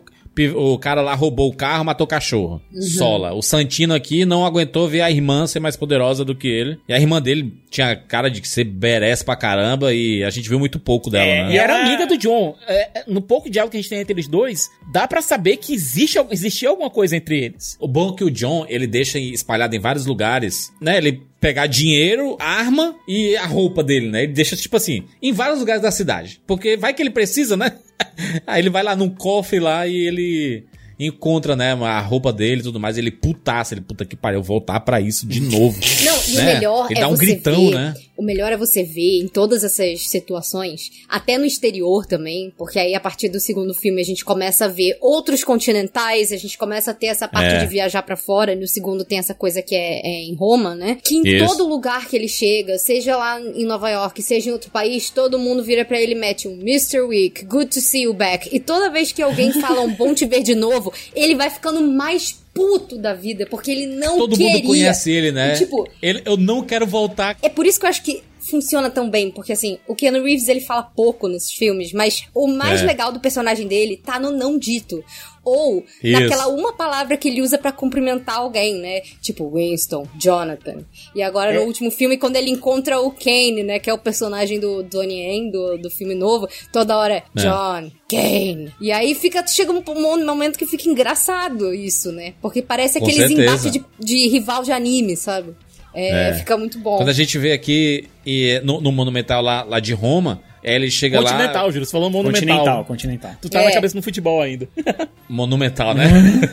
o cara lá roubou o carro, matou o cachorro. Sola. O Santino aqui não aguentou ver a irmã ser mais poderosa do que ele. E a irmã dele tinha cara de ser berés pra caramba e a gente viu muito pouco dela, É, né? E era amiga do John. É, é, no pouco diálogo que a gente tem entre eles dois, dá pra saber que existe, existia alguma coisa entre eles. O bom é que o John, ele deixa espalhado em vários lugares, né? Ele pegar dinheiro, arma e a roupa dele, né? Ele deixa, tipo assim, em vários lugares da cidade. Porque vai que ele precisa, né? Aí ele vai lá num cofre lá e ele encontra, né, a roupa dele e tudo mais. Ele putaça, ele puta que pariu, voltar pra isso de novo. Não, e o né? melhor Ele é dá um você gritão, ver, né? O melhor é você ver em todas essas situações, até no exterior também, porque aí a partir do segundo filme a gente começa a ver outros continentais, a gente começa a ter essa parte É. de viajar pra fora, no segundo tem essa coisa que é, é em Roma, né? Que em Isso. todo lugar que ele chega, seja lá em Nova York, seja em outro país, todo mundo vira pra ele e mete um Mr. Wick, good to see you back. E toda vez que alguém fala um bom te ver de novo, ele vai ficando mais puto da vida, porque ele não Todo queria. mundo conhece ele, né? E, tipo, Ele, eu não quero voltar. é por isso que eu acho que funciona tão bem, porque assim, o Keanu Reeves ele fala pouco nesses filmes, mas o mais É. legal do personagem dele tá no não dito. Ou Isso. naquela uma palavra que ele usa pra cumprimentar alguém, né? Tipo Winston, Jonathan. E agora É. no último filme, quando ele encontra o Kane, né? Que é o personagem do Donnie Yen, do, do filme novo, toda hora é John, Kane. E aí fica, chega um, momento que fica engraçado isso, né? Porque parece Com aqueles embates de, de rival de anime, sabe? É, É. Fica muito bom. Quando a gente vê aqui e, no, no Monumental lá, lá de Roma, aí ele chega lá. Continental, Júlio. Você falou monumental. Continental, continental. Tu tá É. na cabeça no futebol ainda. Monumental, né?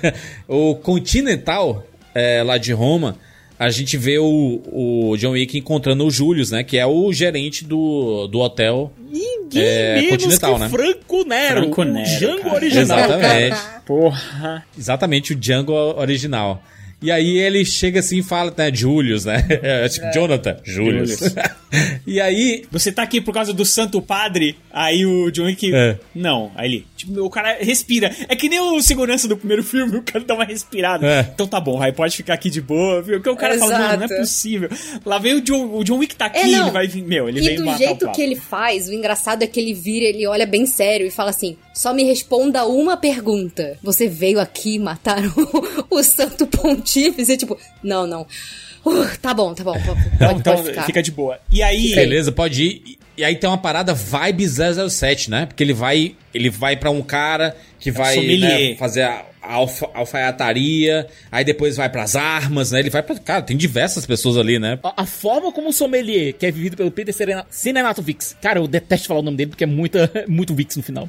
o Continental, é, lá de Roma, a gente vê o, o John Wick encontrando o Julius, né? Que é o gerente do, do hotel. Ninguém É, menos Continental, que né? Franco Nero. Franco o Nero, Django cara. original. Exatamente. Porra. Exatamente o Django original. E aí ele chega assim e fala, né, Julius, né? É, tipo, Jonathan. Julius. Julius. e aí. Você tá aqui por causa do Santo Padre? Aí o John Wick. É. Não. Aí ele. Tipo, o cara respira. É que nem o segurança do primeiro filme, o cara dá uma respirada. É. Então tá bom, aí pode ficar aqui de boa, viu? Porque o cara fala, mano, não é Exato. possível. Lá vem o John, o John Wick tá aqui, É, não. ele vai vir. Meu, ele e vem do matar jeito que ele faz, o engraçado é que ele vira, ele olha bem sério e fala assim: só me responda uma pergunta. Você veio aqui matar o, o Santo Pontífice? E tipo, não, não. Uh, tá bom, tá bom. Pode, Então, então pode ficar. fica de boa. E aí. Beleza, pode ir. E- aí tem uma parada vibe 007, né? Porque ele vai, ele vai para um cara que vai sommelier. né, fazer a, a alfa- alfaiataria, aí depois vai pras armas, né? Ele vai pra. Cara, tem diversas pessoas ali, né? A, a forma como o sommelier, que é vivido pelo Peter Serena- Cinemato Vix. Cara, eu detesto falar o nome dele porque é muita, muito Vix no final.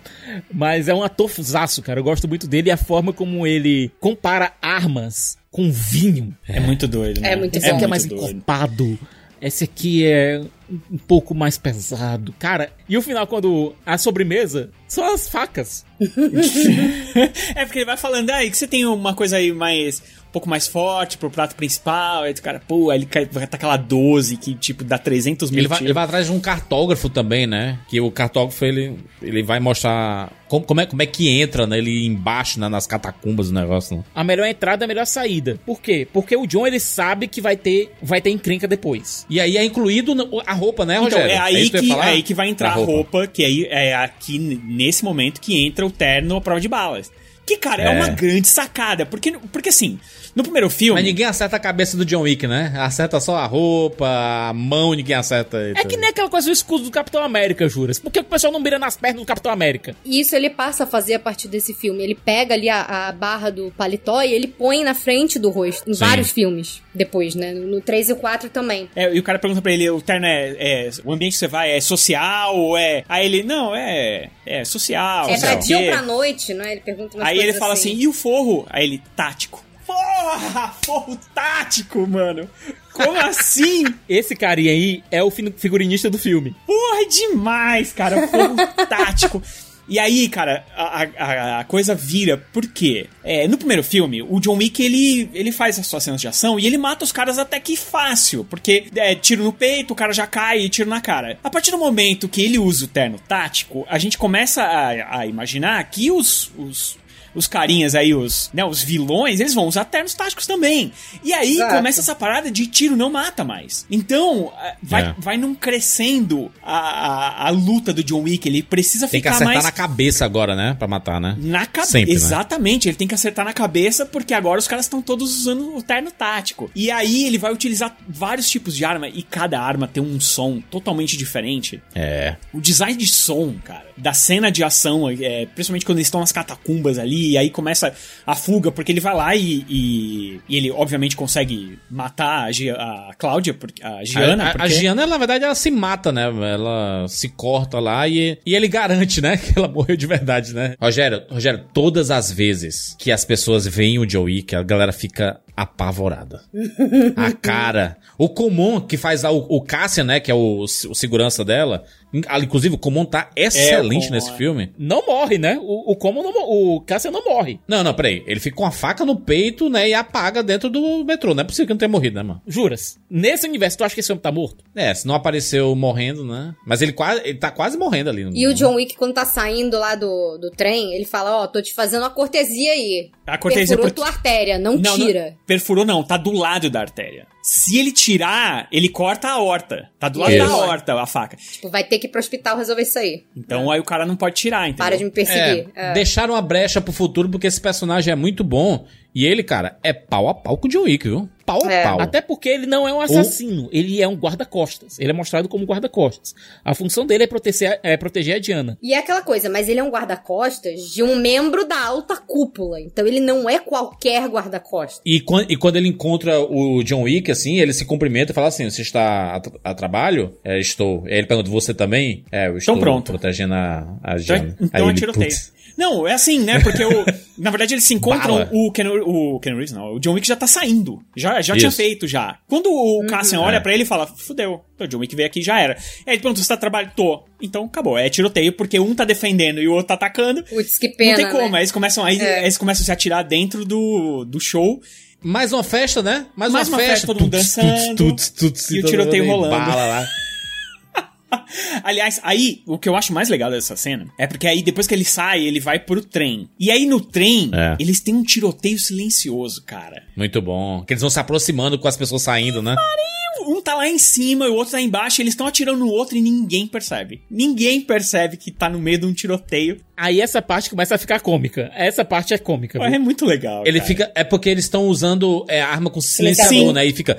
Mas é um ator zaço, cara. Eu gosto muito dele e a forma como ele compara armas com vinho. É muito doido, né? É muito Esse aqui é mais doido. encorpado. Esse aqui é um- um pouco mais pesado. Cara, e o final, quando a sobremesa são as facas. é porque ele vai falando, aí que você tem uma coisa aí mais. Um pouco mais forte pro prato principal. Aí o cara, pô, aí ele cai, vai tá aquela 12 que, tipo, dá 300 mil Ele vai, ele vai atrás de um cartógrafo também, né? Que o cartógrafo ele, ele vai mostrar como, como, é, como é que entra, né? Ele embaixo né? nas catacumbas do negócio. Né? A melhor entrada é a melhor saída. Por quê? Porque o John, ele sabe que vai ter, vai ter encrenca depois. E aí é incluído a roupa, né, Então, Rogério? é aí, ia que, falar? é aí que vai entrar a roupa, que aí é aqui nesse momento que entra o terno à prova de balas. Que, cara, é, É. uma grande sacada. Porque, porque assim, no primeiro filme. Mas ninguém acerta a cabeça do John Wick, né? Acerta só a roupa, a mão, ninguém acerta. É que nem aquela coisa do escudo do Capitão América, juras. Por que o pessoal não mira nas pernas do Capitão América? E isso ele passa a fazer a partir desse filme. Ele pega ali a, a barra do paletó e ele põe na frente do rosto. Em Sim. vários filmes depois, né? No, no 3 e o 4 também. É, e o cara pergunta pra ele, o terno é, é- O ambiente que você vai é social é. Aí ele, não, é. É social. é pra dia ou pra noite, né? Ele pergunta umas Aí ele fala assim, e o forro? Aí ele, tático. Porra, forro tático, mano. Como assim? Esse carinha aí é o figurinista do filme. Porra, é demais, cara. Forro tático. E aí, cara, a, a- a coisa vira, por quê? É, no primeiro filme, o John Wick, ele, ele faz as suas cenas de ação e ele mata os caras até que fácil, porque é tiro no peito, o cara já cai e tiro na cara. A partir do momento que ele usa o terno tático, a gente começa a, a imaginar que os, os, os carinhas aí, os, né, os vilões, eles vão usar ternos táticos também. E aí Exato. começa essa parada de tiro não mata mais. Então, ah, vai, É. vai num crescendo a, a, a luta do John Wick. Ele precisa Tem que ficar acertar mais na cabeça agora, né? Pra matar, né? na cabeça. Né? Exatamente, ele tem que acertar na cabeça, porque agora os caras estão todos usando o terno tático. E aí ele vai utilizar vários tipos de arma, e cada arma tem um som totalmente diferente. É. O design de som, cara, da cena de ação, é, principalmente quando eles estão nas catacumbas ali, e aí começa a fuga, porque ele vai lá e, e, e ele, obviamente, consegue matar a, Gi- a Cláudia, porque- a Giana. a, a, porque... a Giana, na verdade, ela se mata, né? Ela se corta lá e, e ele garante, né? Que ela morreu de verdade, né? Rogério, Rogério, todas as vezes que as pessoas veem o Joe Wick, a galera fica apavorada. A cara. O Comum, que faz lá o, o Cassian, né? Que é o, o segurança dela. In- Inclusive, o Comum tá excelente Comum, nesse é. filme. Não morre, né? O, o como não, o Cassian não morre. Não, não, peraí. Ele fica com a faca no peito, né? E apaga dentro do metrô. Não é possível que não tenha morrido, né, mano? Juras? Nesse universo, tu acha que esse homem tá morto? É, se não apareceu morrendo, né? Mas ele quase. Ele tá quase morrendo ali. E o John Wick, quando tá saindo lá do, do trem, ele fala, ó, tô te fazendo uma cortesia aí. A cortesia Perfurou porque- tua artéria, não, tira. perfurou não, tá do lado da artéria. Se ele tirar, ele corta a horta. Tá do lado Isso. da horta a faca. Tipo, vai ter que ir pro hospital resolver isso aí. Então aí o cara não pode tirar, entendeu? Para de me perseguir. É, É. deixaram a brecha pro futuro porque esse personagem é muito bom. E ele, cara, é pau a pau com o John Wick, viu? Pau a É. pau. Até porque ele não é um assassino, ele é um guarda-costas. Ele é mostrado como guarda-costas. A função dele é proteger, é proteger a Diana. E é aquela coisa, mas ele é um guarda-costas de um membro da alta cúpula. Então ele não é qualquer guarda-costas. E, e quando ele encontra o John Wick, assim, ele se cumprimenta e fala assim: Você está a, a trabalho? É, estou. Aí ele pergunta: Você também? É, eu estou pronto. protegendo a, a Então, Diana. então Aí é ele, tiroteio. Não, é assim, né? Porque o, na verdade eles se encontram, o Ken, o Ken Reeves, não, o John Wick já tá saindo. Já, já tinha feito já. Quando o Cassian olha É. pra ele e fala, fudeu, o John Wick veio aqui já era. Aí ele pergunta, você tá trabalhando? Tô. Então acabou, é tiroteio, porque um tá defendendo e o outro tá atacando. Putz, que pena, Não tem como, né? aí eles começam, aí, É. aí eles começam a se atirar dentro do, do show. Mais uma festa, né? Mais, Mais uma festa, todo mundo Tuts, dançando, tuts, tuts, tuts, e o tiroteio rolando. Bala lá. Aliás, aí, o que eu acho mais legal dessa cena é porque aí depois que ele sai, ele vai pro trem. E aí no trem, É. eles têm um tiroteio silencioso, cara. Muito bom. Que eles vão se aproximando com as pessoas saindo, né? Um tá lá em cima e o outro tá embaixo, e eles estão atirando no outro e ninguém percebe. Ninguém percebe que tá no meio de um tiroteio. Aí essa parte começa a ficar cômica. Essa parte é cômica. É viu? muito legal. Ele cara. fica. É porque eles estão usando é, arma com silenciador, Sim. né? E fica.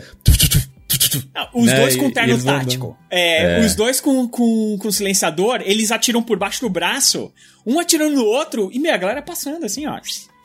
Tu. Ah, Os né? dois com terno tático. É, É. Os dois com, com, com silenciador, eles atiram por baixo do braço, um atirando no outro, e minha galera passando assim, ó.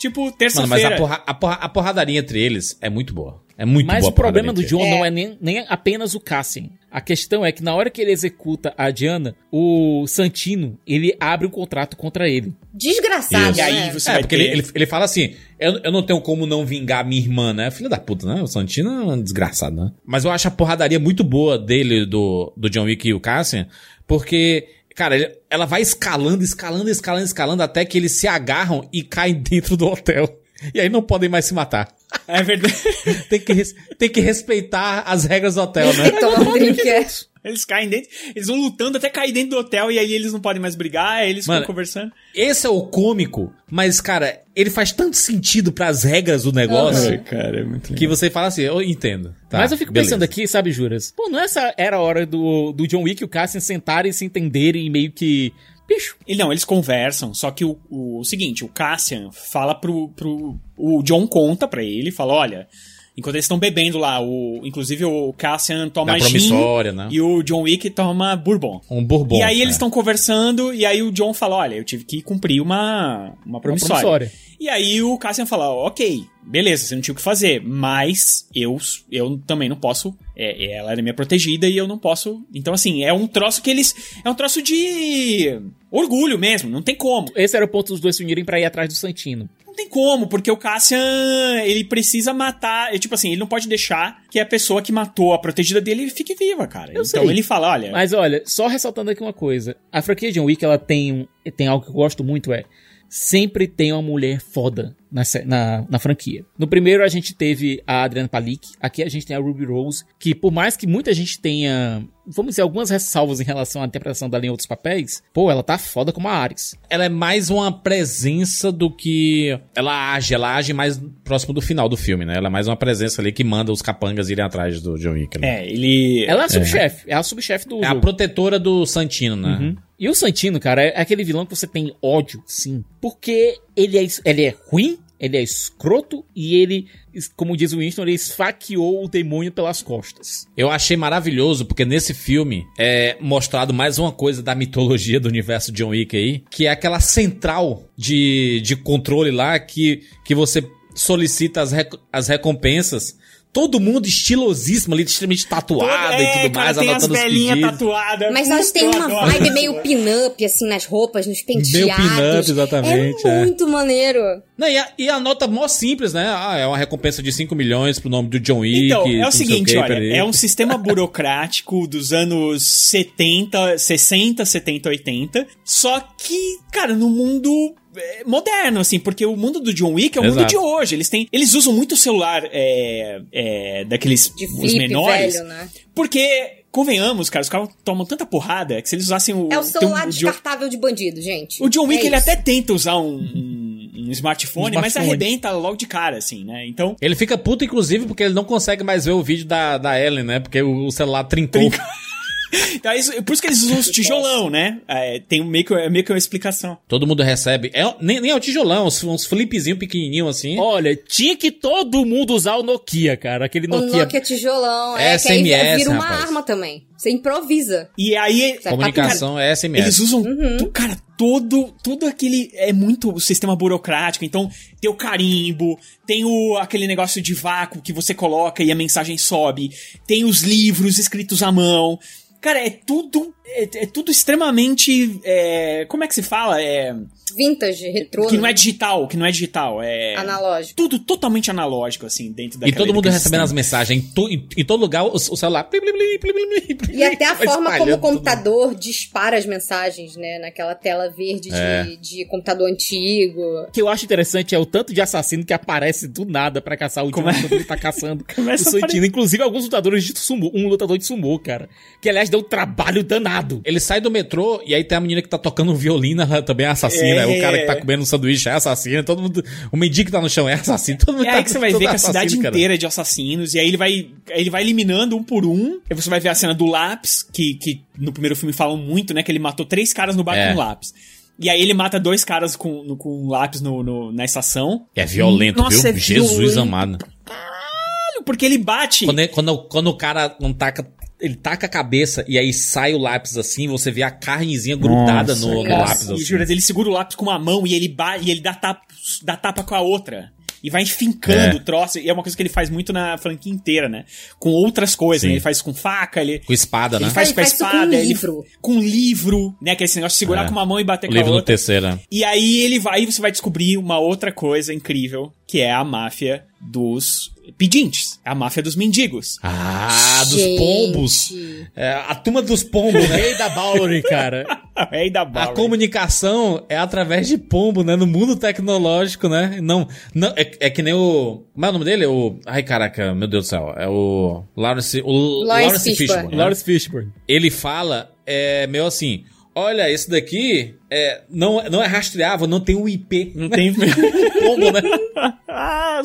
Tipo, Mano, mas a, terça-feira. porra, a, porra, a porradaria entre eles é muito boa. É muito Mas boa. o problema do John não é nem, nem apenas o Cassian. A questão é que na hora que ele executa a Diana, o Santino, ele abre um contrato contra ele. Desgraçado, Isso. E aí né? você É, vai porque ter... ele, ele, ele fala assim: eu, eu não tenho como não vingar minha irmã, né? Filho da puta, né? O Santino é um desgraçado, né? Mas eu acho a porradaria muito boa dele, do, do John Wick e o Cassian, porque, cara, ele- ela vai escalando, escalando, escalando, escalando, até que eles se agarram e caem dentro do hotel. E aí não podem mais se matar. É verdade. Tem que, res- tem que respeitar as regras do hotel, né? Toma um drink, é. Eles caem dentro, eles vão lutando até cair dentro do hotel e aí eles não podem mais brigar, aí eles Mano, ficam conversando. Esse é o cômico, mas, cara, ele faz tanto sentido pras regras do negócio cara, é muito que você fala assim, eu entendo. Tá, Mas eu fico beleza. pensando aqui, sabe, Juras? Pô, não é essa era a hora do, do John Wick e o Cassian sentarem e se entenderem e meio que. Bicho, E não, eles conversam, só que o, o, o seguinte, o Cassian fala pro, pro. O John conta pra ele, fala: olha. Enquanto eles estão bebendo lá, o, inclusive o Cassian toma gin promissória, né? e o John Wick toma bourbon. Um bourbon. e aí eles é. estão conversando e aí o John fala, olha, eu tive que cumprir uma, uma promissória. promissória. E aí o Cassian fala, ok, beleza, você não tinha o que fazer, mas eu, eu também não posso, é, ela era minha protegida e eu não posso, então assim, é um troço que eles, é um troço de orgulho mesmo, não tem como. esse era o ponto dos dois se unirem pra ir atrás do Santino. Não tem como, porque o Cassian, ele precisa matar, tipo assim, ele não pode deixar que a pessoa que matou a protegida dele fique viva, cara. Eu então sei. ele fala, olha, Mas olha, só ressaltando aqui uma coisa. A franquia John Wick, ela tem, um, tem algo que eu gosto muito, é... Sempre tem uma mulher foda na, na, na franquia. No primeiro a gente teve a Adriana Palik. Aqui a gente tem a Ruby Rose. Que por mais que muita gente tenha, vamos dizer, algumas ressalvas em relação à interpretação dela em outros papéis, pô, ela tá foda como a Ares. Ela é mais uma presença do que. Ela age, ela age mais próximo do final do filme, né? Ela é mais uma presença ali que manda os capangas irem atrás do John Wick. né? é, ele... Ela é a subchefe. É, a subchefe do É a jogo. protetora do Santino, né? Uhum. E o Santino, cara, é aquele vilão que você tem ódio, sim. Porque ele é, ele é ruim, ele é escroto e ele, como diz o Winston, ele esfaqueou o demônio pelas costas. Eu achei maravilhoso, porque nesse filme é mostrado mais uma coisa da mitologia do universo John Wick aí, que é aquela central de, de controle lá que, que você solicita as, rec- as recompensas. Todo mundo estilosíssimo ali, extremamente tatuado e É, tudo cara, mais, tem as anotando os velhinhas pedidos. tatuadas. Mas Puta, têm uma adoro vibe meio pin-up, assim, nas roupas, nos penteados. pin-up, exatamente, É é. muito maneiro. Não, e, a, e a nota mó simples, né? Ah, é uma recompensa de 5 milhões pro nome do John Wick. Então, tudo é o seguinte, olha, peraí. é um sistema burocrático dos anos 70, 60, 70, 80, só que, cara, no mundo moderno, assim, porque o mundo do John Wick é o mundo Exato. de hoje. Eles têm, eles usam muito o celular é, é, daqueles De os flip, menores, velho, né? porque convenhamos, cara, os caras tomam tanta porrada que se eles usassem o É o celular um- descartável de bandido, gente. o John Wick É ele até tenta usar um, um- um smartphone, Um mas arrebenta logo de cara, assim, né? Então Ele fica puto, inclusive, porque ele não consegue mais ver o vídeo da, da Ellen, né? Porque o, o celular trincou. Então, é isso- por isso que eles usam os tijolão, né? É, tem meio que, é meio que uma explicação. Todo mundo recebe. É, nem, nem é o tijolão, uns, uns flipzinhos pequenininhos assim. Olha, tinha que todo mundo usar o Nokia, cara. Aquele O Nokia. Nokia tijolão. É, que SMS, aí vira uma rapaz. arma também. Você improvisa. E aí, Comunicação é SMS. eles usam, Uhum. cara, todo, todo aquele, é muito o sistema burocrático, então tem o carimbo, tem o, aquele negócio de vácuo que você coloca e a mensagem sobe, tem os livros escritos à mão, cara, é tudo é, é tudo extremamente. é, como é que se fala? É, Vintage, retrô. que não né? é digital, que não é digital. É. Analógico. Tudo totalmente analógico, assim, dentro da E todo mundo recebendo as mensagens. Em, em- em todo lugar, o, o celular. plim, plim, plim, plim, plim, plim, E até a forma como o computador dispara as mensagens, né? Naquela tela verde de, É. de computador antigo. O que eu acho interessante é o tanto de assassino que aparece do nada pra caçar o último Come- quando ele tá caçando Começa o a Santino. aparecer. Inclusive alguns lutadores de sumô, um lutador de sumô, cara. Que aliás deu um trabalho danado. Ele sai do metrô e aí tem a menina que tá tocando violino, ela também é assassina. É. O cara que tá comendo um sanduíche é assassino. Todo mundo. O mendigo que tá no chão é assassino. Todo mundo É tá aí que você vai ver que a cidade cara. inteira é de assassinos, e aí ele vai, ele vai eliminando um por um. Aí você vai ver a cena do lápis, que, que no primeiro filme falam muito, né? Que ele matou três caras no bar É. com lápis. E aí ele mata dois caras com, no- com lápis no, no- na estação. É violento, Nossa, viu? é Jesus violento. amado. Porque ele bate. Quando, quando, quando o cara não taca. Ele taca a cabeça e aí sai o lápis assim, você vê a carnezinha grudada no, no Nossa, lápis. Assim. jura, ele segura o lápis com uma mão e ele, ba e ele dá, tapa, dá tapa com a outra. E vai fincando É. o troço. E é uma coisa que ele faz muito na franquia inteira, né? Com outras coisas, né? Ele faz com faca, ele, Com espada, né? ele faz Ele com a faz com espada, um ele livro. com livro, né? Que é esse negócio de segurar É. com uma mão e bater O com a livro no outra. terceiro. né? E aí ele vai e você vai descobrir uma outra coisa incrível, que é a máfia dos pedintes. É a máfia dos mendigos. Ah, dos Gente. pombos. É, a turma dos pombos, né? Rei da Bowery, cara. Rei da A bala. comunicação é através de pombo, né? No mundo tecnológico, né? Não, não é, é que nem o. Como é o nome dele? O. Ai, caraca, meu Deus do céu. É o. Lawrence. O Lawrence Fishburne. Fishburne. né? Lawrence Fishburne. Ele fala, é meio assim. Olha, esse daqui é, não, não é rastreável, não tem o IP. Não tem. pombo, né? ah,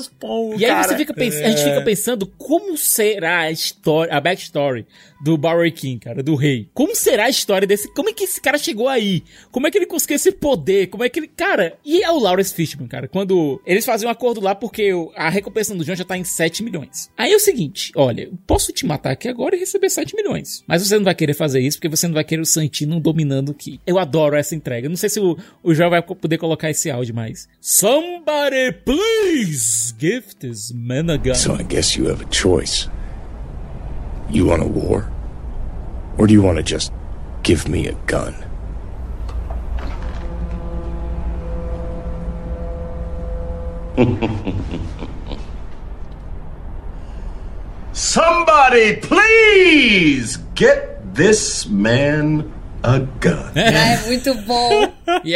E aí cara. você fica pens- a gente fica pensando como será a história, a backstory do Bowery King, cara, do rei. Como será a história desse, como é que esse cara chegou aí? Como é que ele conseguiu esse poder? Como é que ele, cara, e é o Lawrence Fishburne, cara, quando eles fazem um acordo lá porque a recompensa do John já tá em 7 milhões. Aí é o seguinte, olha, eu posso te matar aqui agora e receber 7 milhões. Mas você não vai querer fazer isso porque você não vai querer o Santino dominando aqui. Eu adoro essa entrega. Não sei se o, o João vai poder colocar esse áudio mais. Somebody please give this man a gun. So I guess you have a choice. You want a war? Or do you want to just give me a gun? Somebody, please get this man a gun. Ah, é muito bom. E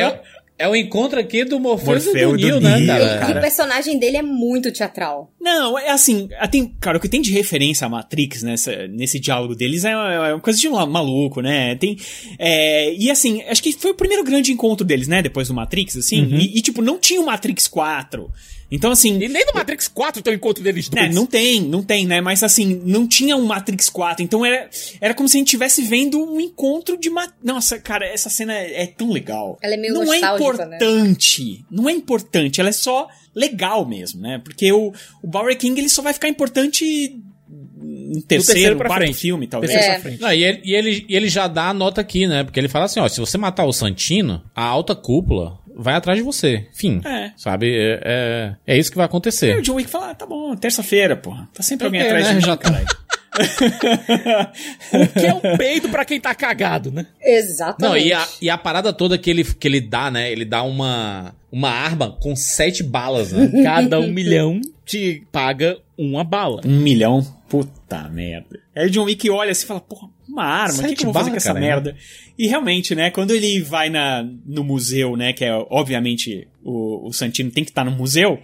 é, o encontro aqui do Morpheus Morfeu e do do Neo, né, Neo, cara? E o personagem dele é muito teatral. Não, é assim, tem, cara, o que tem de referência a Matrix nessa, nesse diálogo deles é, é uma coisa de um maluco, né? Tem, é, e assim, acho que foi o primeiro grande encontro deles, né? Depois do Matrix, assim, e, e, tipo, não tinha o Matrix 4. Então, assim. E nem no Matrix 4 tem o encontro deles né, dois. não tem, não tem, né? Mas assim, não tinha um Matrix 4. Então era, era como se a gente estivesse vendo um encontro de Matrix. Nossa, cara, essa cena é, é tão legal. Ela é meio Não é né? importante. Não é importante, ela é só legal mesmo, né? Porque o, o Bower King ele só vai ficar importante no terceiro, terceiro pra quarto frente. filme, talvez. É. Não, e, ele, e, ele, e ele já dá a nota aqui, né? Porque ele fala assim, ó, se você matar o Santino, a alta cúpula vai atrás de você. Fim. É. Sabe? É, é, é isso que vai acontecer. o John Wick fala, ah, tá bom, terça-feira, porra. Tá sempre alguém É, atrás né? de mim, Já caralho. O que é um peido pra quem tá cagado, né? Exatamente. Não, e a, e a parada toda que ele, que ele dá, né? Ele dá uma, uma arma com sete balas, né? Cada um milhão te paga uma bala. Um milhão? Puta merda. Aí o John Wick olha assim e fala, porra, uma arma, o que, que eu vou fazer bala, com essa cara, merda? E realmente, né, quando ele vai na, no museu, né, que é, obviamente, o, o Santino tem que estar no museu,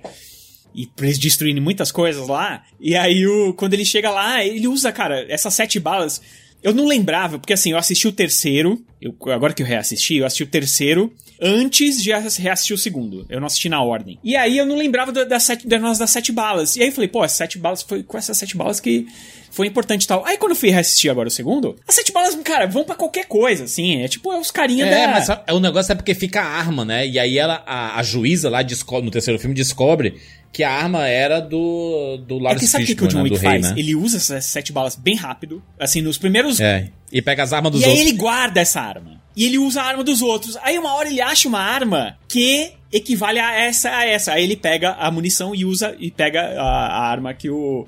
e eles destruírem muitas coisas lá, e aí o, quando ele chega lá, ele usa, cara, essas sete balas... Eu não lembrava, porque assim, eu assisti o terceiro, eu, agora que eu reassisti, eu assisti o terceiro antes de reassistir o segundo. Eu não assisti na ordem. E aí eu não lembrava da, das sete, das sete balas. E aí eu falei, pô, as sete balas foi com essas sete balas que foi importante e tal. Aí quando eu fui reassistir agora o segundo, as sete balas, cara, vão pra qualquer coisa, assim. É tipo, é os carinha É, da. mas é, o negócio é porque fica a arma, né? E aí ela, a, a juíza lá descobre, no terceiro filme descobre que a arma era do, do É que sabe o que, que o John né? Wick rei, faz? né? Ele usa essas sete balas bem rápido. Assim, nos primeiros É, e pega as armas dos E aí outros. ele guarda essa arma. E ele usa a arma dos outros. Aí uma hora ele acha uma arma que equivale a essa, a essa. Aí ele pega a munição e usa e pega a, a arma que o,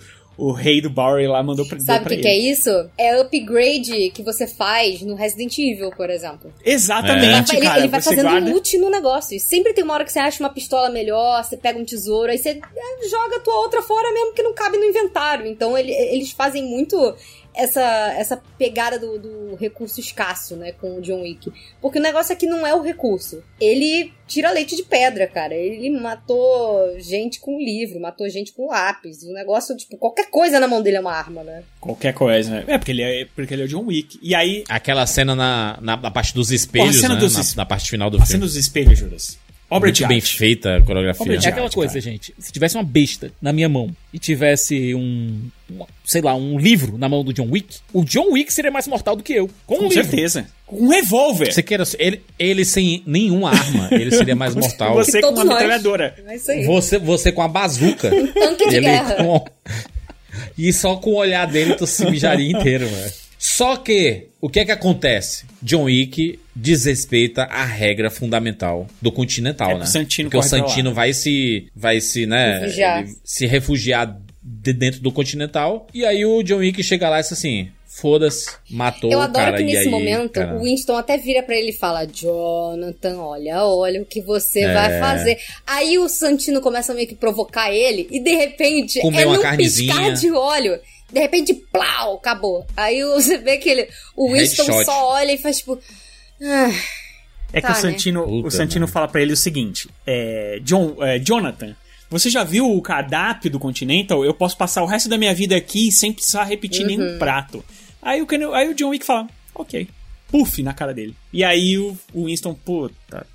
o rei do Bowery lá mandou pra, Sabe o que, que é ele. isso? É upgrade que você faz no Resident Evil, por exemplo. Exatamente, ele, cara. ele vai fazendo guarda... loot no negócio. E sempre tem uma hora que você acha uma pistola melhor, você pega um tesouro, aí você é, joga a tua outra fora mesmo que não cabe no inventário. Então ele- eles fazem muito essa, essa pegada do, do recurso escasso, né, com o John Wick. Porque o negócio aqui não é o recurso. Ele tira leite de pedra, cara. Ele matou gente com livro, matou gente com lápis. O negócio, tipo, qualquer coisa na mão dele é uma arma, né? Qualquer coisa, né? É porque ele é, porque ele é o John Wick. E aí, Aquela cena na, na, na parte dos espelhos, cena né? dos na, es- na parte final do a filme. cena dos espelhos, Juras. Obra Muito de bem arte. feita a coreografia. É aquela coisa, gente. Se tivesse uma besta na minha mão e tivesse um, um, sei lá, um livro na mão do John Wick, o John Wick seria mais mortal do que eu. Com, um Com livro. certeza. Com um revólver. Você queira, ele, ele sem nenhuma arma, ele seria mais mortal. Você com uma metralhadora. É isso aí. Você, você com a bazuca. Tanque de ele guerra. com- E só com o olhar dele tu se mijaria inteiro, velho. Só que, o que é que acontece? John Wick desrespeita a regra fundamental do Continental, É, né? o Santino Porque o. Santino vai se, vai se, né, Refugiar. se refugiar de dentro do Continental. E aí o John Wick chega lá e diz assim, foda-se, matou Eu o adoro cara. que e nesse aí, momento cara, o Winston até vira pra ele e fala: Jonathan, olha, olha o que você É. vai fazer. Aí o Santino começa meio que provocar ele e de repente Comer é uma num carnezinha. piscar de olho. De repente, plau, acabou. Aí você vê que ele, o Winston Headshot. só olha e faz tipo. "Ah, É que Tá, o Santino, né? o Santino mano. fala pra ele o seguinte: é, John, é, Jonathan, você já viu o cardápio do Continental? Eu posso passar o resto da minha vida aqui sem precisar repetir Uhum. nenhum prato. Aí o, aí o John Wick fala: Ok. Puff na cara dele. E aí o, o Winston, puta.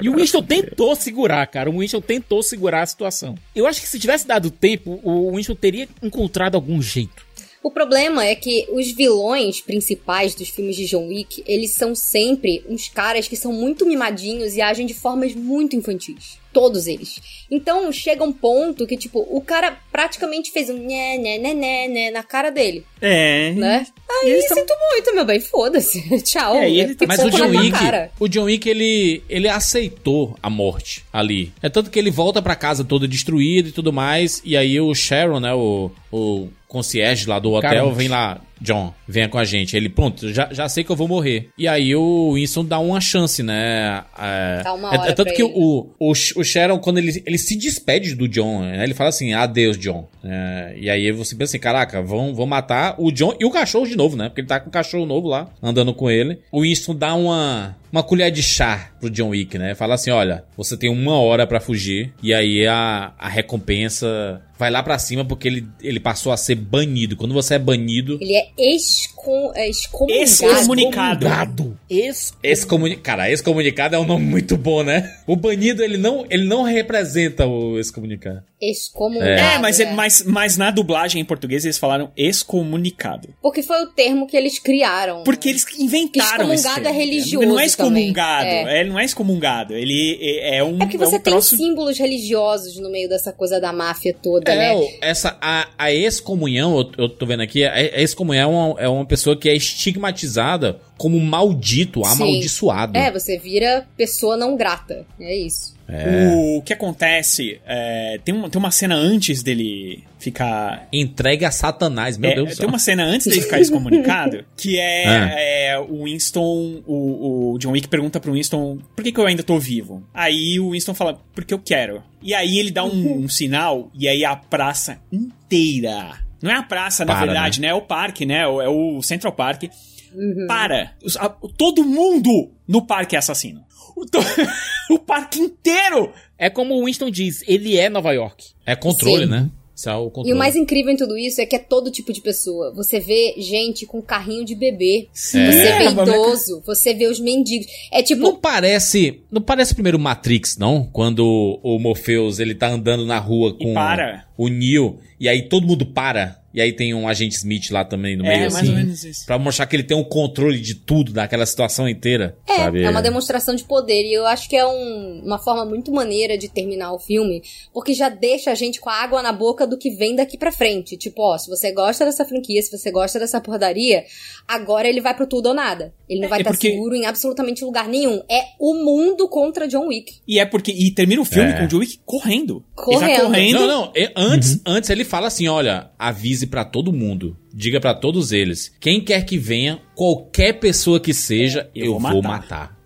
E o Winston tentou segurar, cara. O Winston tentou segurar a situação. Eu acho que se tivesse dado tempo, o Winston teria encontrado algum jeito. O problema é que os vilões principais dos filmes de John Wick, eles são sempre uns caras que são muito mimadinhos e agem de formas muito infantis. Todos eles. Então chega um ponto que, tipo, o cara praticamente fez um né, né, né, né, né na cara dele, É. né? Aí sinto muito, meu bem, foda-se. Tchau. É, ele tá- Mas o John Wick, cara. o John Wick, ele, ele aceitou a morte ali. É tanto que ele volta pra casa todo destruído e tudo mais, e aí o Sharon, né, o, o concierge lá do hotel, Caronte. vem lá, John, venha com a gente. Ele, pronto, já, já sei que eu vou morrer. E aí o Winston dá uma chance, né? É, Dá uma é- hora é tanto pra que ele. o, o, o Sharon, quando ele, ele se despede do John, né, ele fala assim, adeus, John. É, e aí você pensa assim, caraca, vão, vão matar o John e o cachorro de novo, né? Porque ele tá com o cachorro novo lá, andando com ele. O Winston dá uma, uma colher de chá pro John Wick, né? Fala assim, olha, você tem uma hora pra fugir, e aí a, a recompensa vai lá pra cima porque ele, ele passou a ser banido. Quando você é banido... Ele é, excom, é excomungado. Excomunicado. Ex Excomuni... Cara, excomunicado é um nome muito bom, né? O banido, ele não, ele não representa o excomunicado. Excomungado. É, mas, é, mas, mas na dublagem em português eles falaram excomunicado. Porque foi o termo que eles criaram. Porque eles inventaram esse Excomungado termo. é religioso Não é excomungado. também. É. Ele não é excomungado. Ele é, é um, É porque você um tem troço... símbolos religiosos no meio dessa coisa da máfia toda, É, né? o- essa, a, a excomunhão, eu, eu tô vendo aqui, a, a excomunhão é uma, é uma pessoa que é estigmatizada como maldito, Sim. amaldiçoado. É, você vira pessoa não grata. É isso. O que acontece, é, tem, uma, tem uma cena antes dele ficar... Entregue a Satanás, meu É, Deus do tem céu. uma cena antes dele ficar excomunicado que é, Ah. é, o Winston, o, o John Wick pergunta pro Winston por que, que eu ainda tô vivo? Aí o Winston fala, porque eu quero. E aí ele dá um, um sinal e aí a praça inteira, não é a praça na Para, verdade, né? É o parque, né? É o Central Park. Para. Os- a- todo mundo no parque é assassino. O, parque inteiro É como o Winston diz, ele é Nova York. É controle, Sim. né? É o controle. E o mais incrível em tudo isso é que é todo tipo de pessoa. Você vê gente com carrinho de bebê. Você É. vê idoso. Você vê os mendigos. É tipo. Não parece, não parece primeiro Matrix, não? Quando o, Morpheus, ele tá andando na rua com para. O Neo, e aí todo mundo para. E aí tem um agente Smith lá também no É, meio, mais assim. ou menos isso. Pra mostrar que ele tem um controle de tudo, daquela situação inteira, É, sabe? é uma demonstração de poder. E eu acho que é um- uma forma muito maneira de terminar o filme, porque já deixa a gente com a água na boca do que vem daqui pra frente. Tipo, ó, se você gosta dessa franquia, se você gosta dessa pordaria, agora ele vai pro tudo ou nada. Ele não vai É estar porque- seguro em absolutamente lugar nenhum. É o mundo contra John Wick. E é porque. E termina o filme É. com o John Wick correndo. Ele Correndo. tá correndo. Não, não, e- antes, antes ele fala assim, olha, avise pra todo mundo, diga pra todos eles, quem quer que venha, qualquer pessoa que seja, eu, Eu vou vou matar.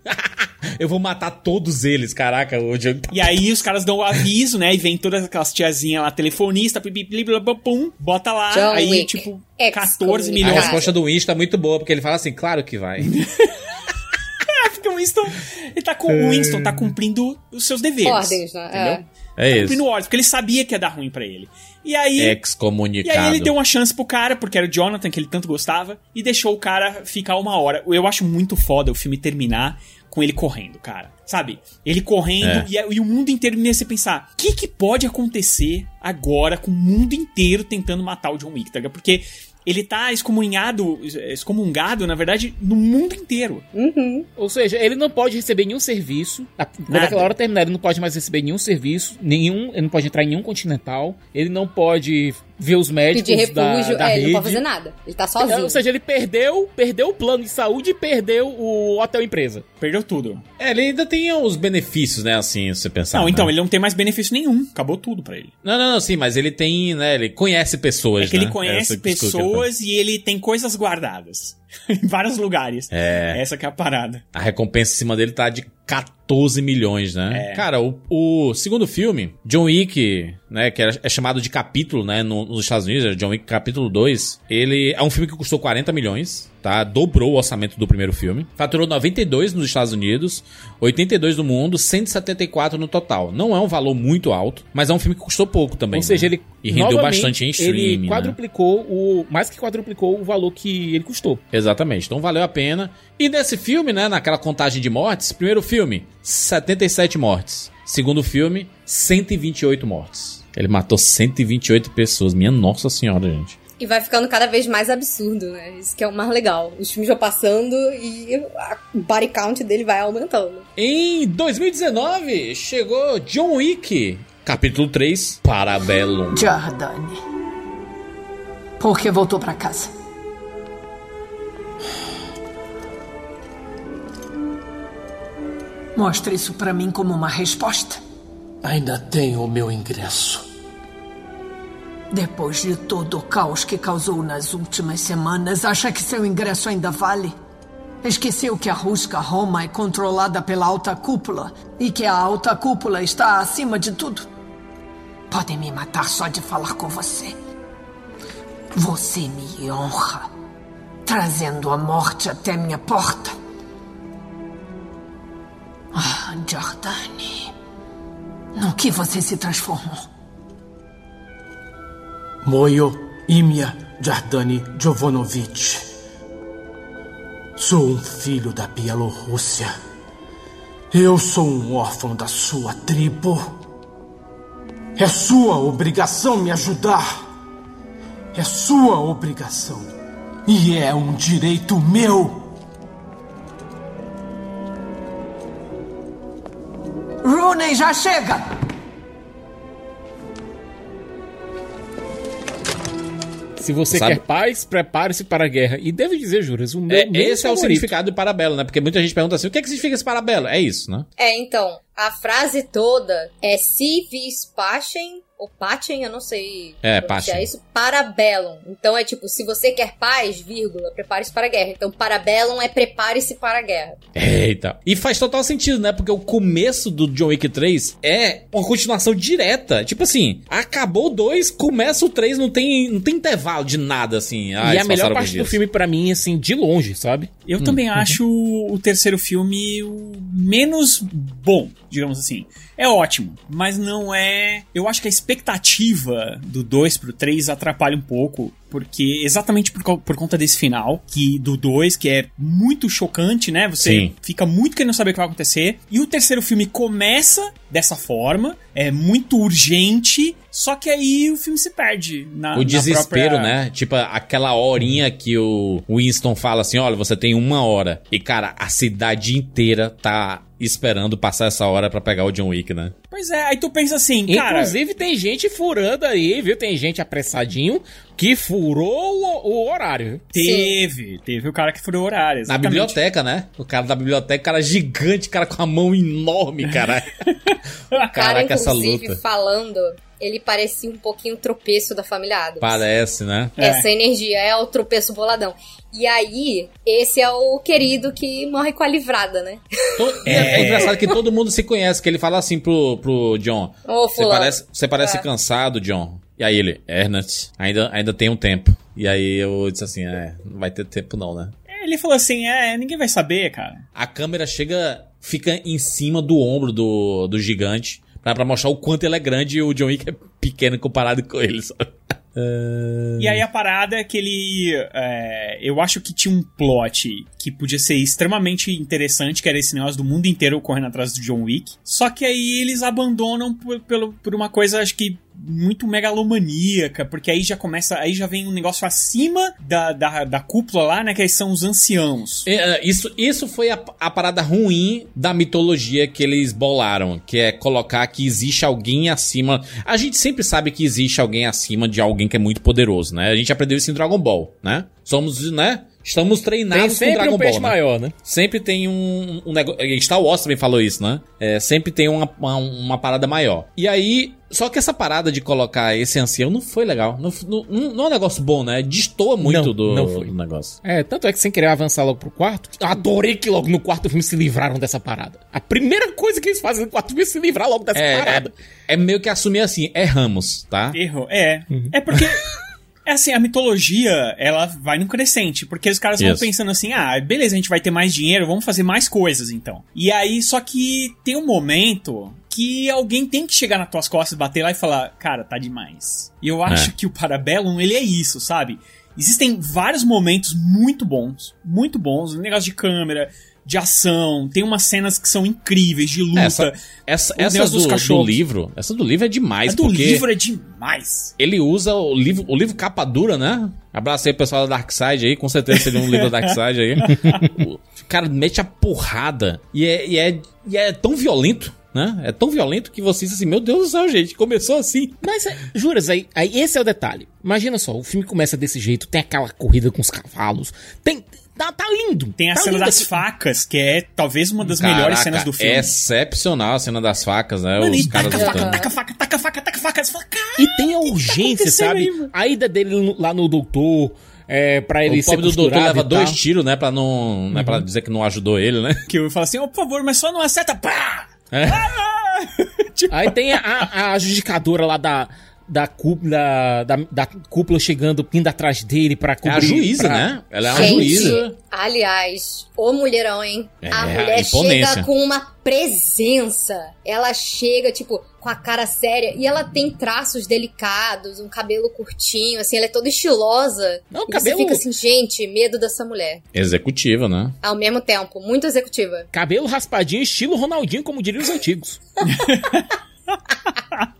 Eu vou matar todos eles, caraca, o Diogo tá E aí os caras dão o aviso, né? E vem todas aquelas tiazinhas lá, telefonista, pum, bota lá. John aí, Wick, tipo, ex 14 A milhões. resposta do Winston é muito boa, porque ele fala assim, claro que vai. É, porque o Winston, ele tá com, o Winston tá cumprindo os seus deveres. Ordens, né? Entendeu? É tá isso. cumprindo ordens, porque ele sabia que ia dar ruim pra ele. E aí, e Excomunicado. aí ele deu uma chance pro cara, porque era o Jonathan, que ele tanto gostava, e deixou o cara ficar uma hora. Eu acho muito foda o filme terminar com ele correndo, cara. Sabe? Ele correndo É. e, e o mundo inteiro me você pensar, o que, que pode acontecer agora com o mundo inteiro tentando matar o John Wick, tá ligado? Porque ele tá excomunhado, excomungado, na verdade, no mundo inteiro. Uhum. Ou seja, ele não pode receber nenhum serviço. A- Quando aquela hora terminar, ele não pode mais receber nenhum serviço, nenhum, ele não pode entrar em nenhum continental, ele não pode ver os médicos Pedir da, refúgio, da é, ele rede. não pode fazer nada. Ele tá sozinho. Ou seja, ele perdeu, perdeu o plano de saúde e perdeu o hotel empresa. Perdeu tudo. É, ele ainda tem os benefícios, né, assim, se você pensar. não, então, né? ele não tem mais benefício nenhum. Acabou tudo pra ele. Não, não, não, sim, mas ele tem, né, ele conhece pessoas, É que né? ele conhece pessoas e ele tem coisas guardadas. em vários lugares. É. Essa que é a parada. A recompensa em cima dele tá de 14 milhões, né? É. Cara, o, o segundo filme, John Wick, né, que é, chamado de capítulo, né, no- nos Estados Unidos, John Wick capítulo 2, ele é um filme que custou 40 milhões, tá? Dobrou o orçamento do primeiro filme. Faturou 92 nos Estados Unidos, 82 no mundo, 174 no total. Não é um valor muito alto, mas é um filme que custou pouco também. Ou seja, né? ele E rendeu bastante em streaming, Ele né? quadruplicou o. Mais que quadruplicou o valor que ele custou. Exatamente. Então valeu a pena. E nesse filme, né, naquela contagem de mortes, primeiro filme, 77 mortes. Segundo filme, 128 mortes. Ele matou 128 pessoas. Minha nossa senhora, gente. E vai ficando cada vez mais absurdo, né? Isso que é o mais legal. Os filmes vão passando e a body count dele vai aumentando. Em 2019, chegou John Wick, capítulo 3, Parabellum. Jardane. Por que voltou pra casa? Mostre isso pra mim como uma resposta. Ainda tenho o meu ingresso. Depois de todo o caos que causou nas últimas semanas, acha que seu ingresso ainda vale? Esqueceu que a Rusca Roma é controlada pela alta cúpula e que a alta cúpula está acima de tudo? Podem me matar só de falar com você. Você me honra, trazendo a morte até minha porta. Ah, Jordane. No que você se transformou? Moyo Imia Jardani Jovanovich. Sou um filho da Bielorrússia. Eu sou um órfão da sua tribo. É sua obrigação me ajudar. É sua obrigação. E é um direito meu. Rooney, já chega! Se você Sabe- quer paz, prepare-se para a guerra. E devo dizer, Juras, o meu, É, meu esse é o favorito. significado do Parabellum, né? Porque muita gente pergunta assim, o que, é que significa esse Parabellum? É isso, né? É, então, a frase toda é se vis pacem, ou pacem, eu não sei É, pronunciar pacem. isso, parabellum. Então é tipo, se você quer paz, vírgula, prepare-se para a guerra. Então parabellum é prepare-se para a guerra. Eita. E faz total sentido, né? Porque o começo do John Wick 3 é uma continuação direta. Tipo assim, acabou o 2, começa o 3, não tem, não tem intervalo de nada, assim. Ah, e a melhor parte alguns do dias. filme, pra mim, assim, de longe, sabe? Eu Hum. também acho o terceiro filme o menos bom, digamos assim. É ótimo, mas não é. Eu acho que a expectativa do 2 pro 3 atrapalha um pouco, porque exatamente por, por conta desse final, que do 2, que é muito chocante, né? Você Sim. fica muito querendo saber o que vai acontecer. E o terceiro filme começa dessa forma, é muito urgente, só que aí o filme se perde na O na desespero, própria- né? Tipo, aquela horinha que o Winston fala assim: olha, você tem uma hora. E, cara, a cidade inteira tá esperando passar essa hora pra pegar o John Wick, né? Pois é, aí tu pensa assim, cara. Inclusive, tem gente furando aí, viu? Tem gente apressadinho que furou o, o horário. viu? Teve, teve o cara que furou o horário. Na exatamente. biblioteca, né? O cara da biblioteca, cara gigante, cara com a mão enorme, cara. O cara, Caraca, essa inclusive, luta. falando. Ele parecia um pouquinho o tropeço da família Adams. Parece, né? Essa energia é o tropeço boladão. E aí, esse é o querido que morre com a livrada, né? É. é engraçado que todo mundo se conhece, que ele fala assim pro, pro John. Ô, Você parece, você parece É. cansado, John. E aí ele, Ernest, ainda, ainda tem um tempo. E aí eu disse assim, é, não vai ter tempo não, né? Ele falou assim: é, ninguém vai saber, cara. A câmera chega, fica em cima do ombro do, do gigante, pra, pra mostrar o quanto ele é grande e o John Wick é pequeno comparado com ele, sabe? É. E aí a parada é que ele. é, eu acho que tinha um plot que podia ser extremamente interessante, que era esse negócio do mundo inteiro correndo atrás do John Wick. Só que aí eles abandonam por, pelo, por uma coisa, acho que. Muito megalomaníaca, porque aí já começa. Aí já vem um negócio acima da, da, da cúpula lá, né? Que aí são os anciãos. É, é, Isso, isso foi a, a parada ruim da mitologia que eles bolaram, que é colocar que existe alguém acima. A gente sempre sabe que existe alguém acima de alguém que é muito poderoso, né? A gente aprendeu isso em Dragon Ball, né? Somos, né? Estamos treinados Tem sempre com Dragon um peixe Ball, né? maior, né? Sempre tem um, um negócio. Star Wars também falou isso, né? É, sempre tem uma, uma, uma parada maior. E aí. Só que essa parada de colocar esse ancião não foi legal. Não, não, não é um negócio bom, né? Destoa muito Não, do, não foi. do negócio. É, tanto é que sem querer avançar logo pro quarto, eu adorei que logo no quarto filme se livraram dessa parada. A primeira coisa que eles fazem no quarto filme é se livrar logo dessa É, parada. é, é meio que assumir assim, erramos, tá? Erro. É. É porque. É assim, a mitologia, ela vai no crescente, porque os caras vão pensando assim, ah, beleza, a gente vai ter mais dinheiro, vamos fazer mais coisas então. E aí, só que tem um momento que alguém tem que chegar nas tuas costas, bater lá e falar, cara, tá demais. E eu acho É. que o Parabellum, ele é isso, sabe? Existem vários momentos muito bons, muito bons, um negócio de câmera, de ação, tem umas cenas que são incríveis, de luta. Essa, essa, essa do, do livro, essa do livro é demais, A do porque livro é demais. ele usa o livro, o livro capa dura, né? Abraço aí o pessoal da Darkseid aí, com certeza seria um livro da Darkseid aí. o cara mete a porrada e é, e é, e é tão violento, né? É tão violento que você diz assim, meu Deus do céu, gente, começou assim. Mas, é, juras, aí, aí esse é o detalhe. Imagina só, o filme começa desse jeito, tem aquela corrida com os cavalos, tem... Tá, tá lindo. Tem a tá cena lindo das esse- facas, que é talvez uma das melhores Caraca, cenas do filme. É excepcional a cena das facas, né? Mano, Os e caras taca a faca, lutando. taca a faca, taca a faca, taca a faca. Cara, E tem a urgência, acontecendo sabe? aí, a ida dele lá no doutor, é, pra ele O ser pobre do doutor leva dois tiros, né? Pra não. Né, pra dizer que não ajudou ele, né? que eu falo assim, oh, por favor, mas só não acerta, pá! É. Tipo, Aí tem a, a, a lá da, da, cúpula, da, da cúpula chegando, indo atrás dele pra É cobrir. a juíza, pra- né? Ela é uma Gente, juíza. aliás, ô mulherão, hein? É, a mulher imponência. chega com uma presença. Ela chega, tipo, com a cara séria. E ela tem traços delicados, um cabelo curtinho, assim, ela é toda estilosa. Não, e cabelo- você fica assim, gente, medo dessa mulher. Executiva, né? Ao mesmo tempo, muito executiva. Cabelo raspadinho, estilo Ronaldinho, como diriam os antigos.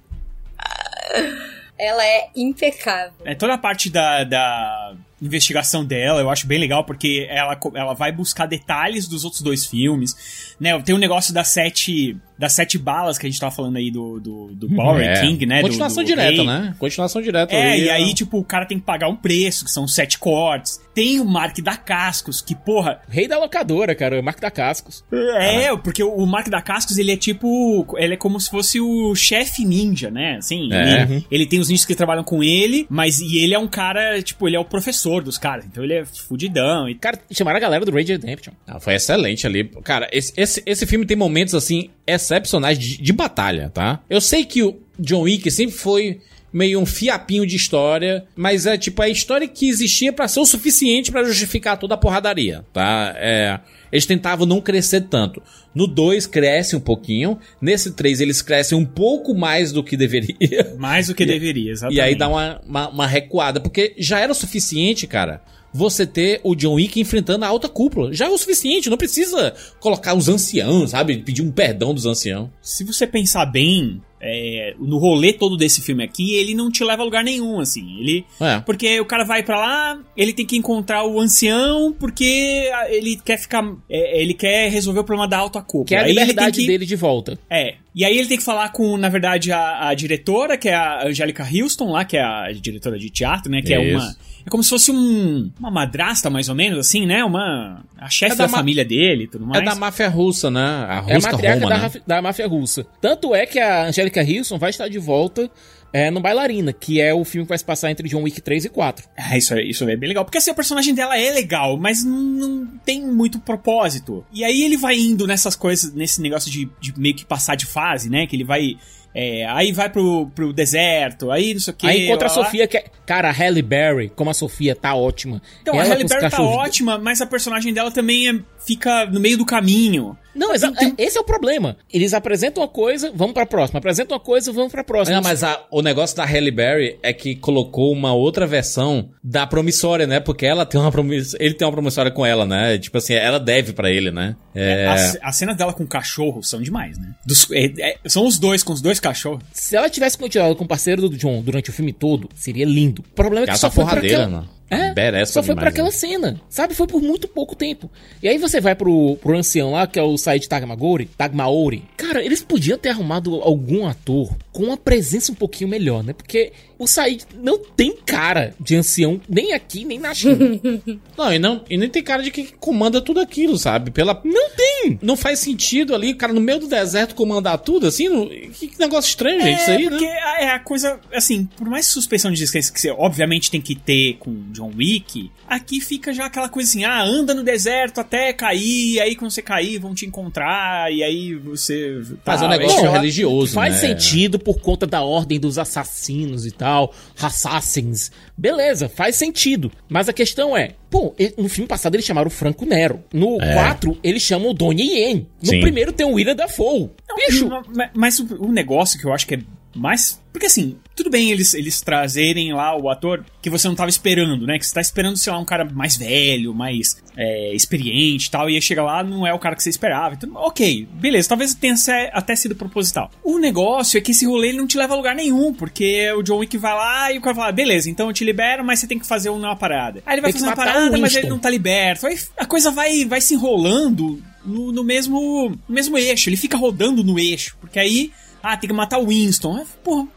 Ela é impecável. É, toda a parte da, da investigação dela eu acho bem legal, porque ela, ela vai buscar detalhes dos outros dois filmes. Né? Tem o negócio das sete, das sete balas que a gente tava falando aí do, do, do Bowery É. King, né? do- Continuação do direta, rei. né? Continuação direta. É, ali, e aí, ó. tipo, o cara tem que pagar um preço, que são sete cortes. Tem o Mark da Cascos, que, porra, Rei da locadora, cara, Marco da Cascos. É, porque o o Mark da Cascos, ele é tipo. Ele é como se fosse o chefe ninja, né? Assim, É. ele, ele tem os ninjas que trabalham com ele, mas e ele é um cara, tipo, ele é o professor dos caras. Então ele é fudidão. E, Cara, chamaram a galera do Rage Redemption. Ah, foi excelente ali. Cara, esse, esse, esse filme tem momentos, assim, excepcionais de, de batalha, tá? Eu sei que o John Wick sempre foi meio um fiapinho de história, mas é tipo a história que existia pra ser o suficiente pra justificar toda a porradaria, tá? É, eles tentavam não crescer tanto. No 2 cresce um pouquinho, nesse 3 eles crescem um pouco mais do que deveria. mais do que deveria, exatamente. E aí dá uma, uma, uma recuada, porque já era o suficiente, cara, você ter o John Wick enfrentando a alta cúpula. Já é o suficiente, não precisa colocar os anciãos, sabe? Pedir um perdão dos anciãos. Se você pensar bem, é, no rolê todo desse filme aqui, ele não te leva a lugar nenhum, assim. Ele. É. Porque o cara vai pra lá, ele tem que encontrar o ancião, porque ele quer ficar. é, ele quer resolver o problema da alta. Que é a liberdade que- dele de volta. É. E aí ele tem que falar com, na verdade, a, a diretora, que é a Angélica Houston, lá, que é a diretora de teatro, né? Que é Isso. uma. É como se fosse um, uma madrasta, mais ou menos, assim, né? Uma. A chefe É da da, ma- família dele e tudo mais. É da máfia russa, né? A É a russa matriarca Roma, da, né? da máfia russa. Tanto é que a Angélica Erika Hilson vai estar de volta é, no Bailarina, que é o filme que vai se passar entre John Wick 3 e 4. Ah, isso, é- isso é bem legal. Porque assim, o personagem dela é legal, mas não, tem muito propósito. E aí ele vai indo nessas coisas, nesse negócio de, de meio que passar de fase, né? Que ele vai. é, aí vai pro, pro deserto, aí não sei o que. Aí encontra a Sofia, que é. Cara, a Halle Berry, como a Sofia, tá ótima. Então, Ela a Halle Berry tá ótima, mas a personagem dela também é- fica no meio do caminho. Não, exa- é- esse é o problema. Eles apresentam uma coisa, vamos pra próxima. Apresentam uma coisa, vamos pra próxima. Não, mas a- o negócio da Halle Berry é que colocou uma outra versão da promissória, né? Porque ela tem uma promissória, ele tem uma promissória com ela, né? Tipo assim, ela deve pra ele, né? É... As, as cenas dela com o cachorro são demais, né? Dos- é- é- são os dois, com os dois cachorros. Se ela tivesse continuado com o parceiro do John durante o filme todo, seria lindo. O problema é que Ela só tá foi pra porradeira, aquela... né? É, Badass só foi pra aquela né? cena, sabe? Foi por muito pouco tempo. E aí você vai pro, pro ancião lá, que é o Said Tagmagori, Tagmaori. Cara, eles podiam ter arrumado algum ator com uma presença um pouquinho melhor, né? Porque o Said não tem cara de ancião, nem aqui, nem na China. Não, e não, e nem tem cara de que comanda tudo aquilo, sabe? Pela Não tem! não faz sentido ali, o cara no meio do deserto comandar tudo, assim, não- que negócio estranho, gente, isso aí, porque né? é a coisa, assim, por mais suspensão de descrença que você obviamente tem que ter com John Wick, aqui fica já aquela coisa assim, ah, anda no deserto até cair, aí quando você cair vão te encontrar, e aí você... Tá, é um negócio Não, religioso, Faz né? sentido por conta da ordem dos assassinos e tal, assassins. Beleza, faz sentido. Mas a questão é, pô, no filme passado eles chamaram o Franco Nero. No É. 4, eles chamam o Donnie Yen. No Sim. primeiro tem o William Dafoe. Bicho, ma- Mas o, o negócio que eu acho que é mais. Porque assim, tudo bem eles, eles trazerem lá o ator que você não tava esperando, né? Que você tá esperando, sei lá, um cara mais velho, mais é, experiente e tal, e aí chega lá, não é o cara que você esperava. Então, ok, beleza, talvez tenha até sido proposital. O negócio é que esse rolê ele não te leva a lugar nenhum, porque o John Wick vai lá e o cara fala, beleza, então eu te libero, mas você tem que fazer uma parada. Aí ele vai Tem fazer uma parada, mas ele não tá liberto. Aí a coisa vai, vai se enrolando no, no mesmo, no mesmo eixo. Ele fica rodando no eixo. Porque aí, ah, tem que matar o Winston. Ah, Porra,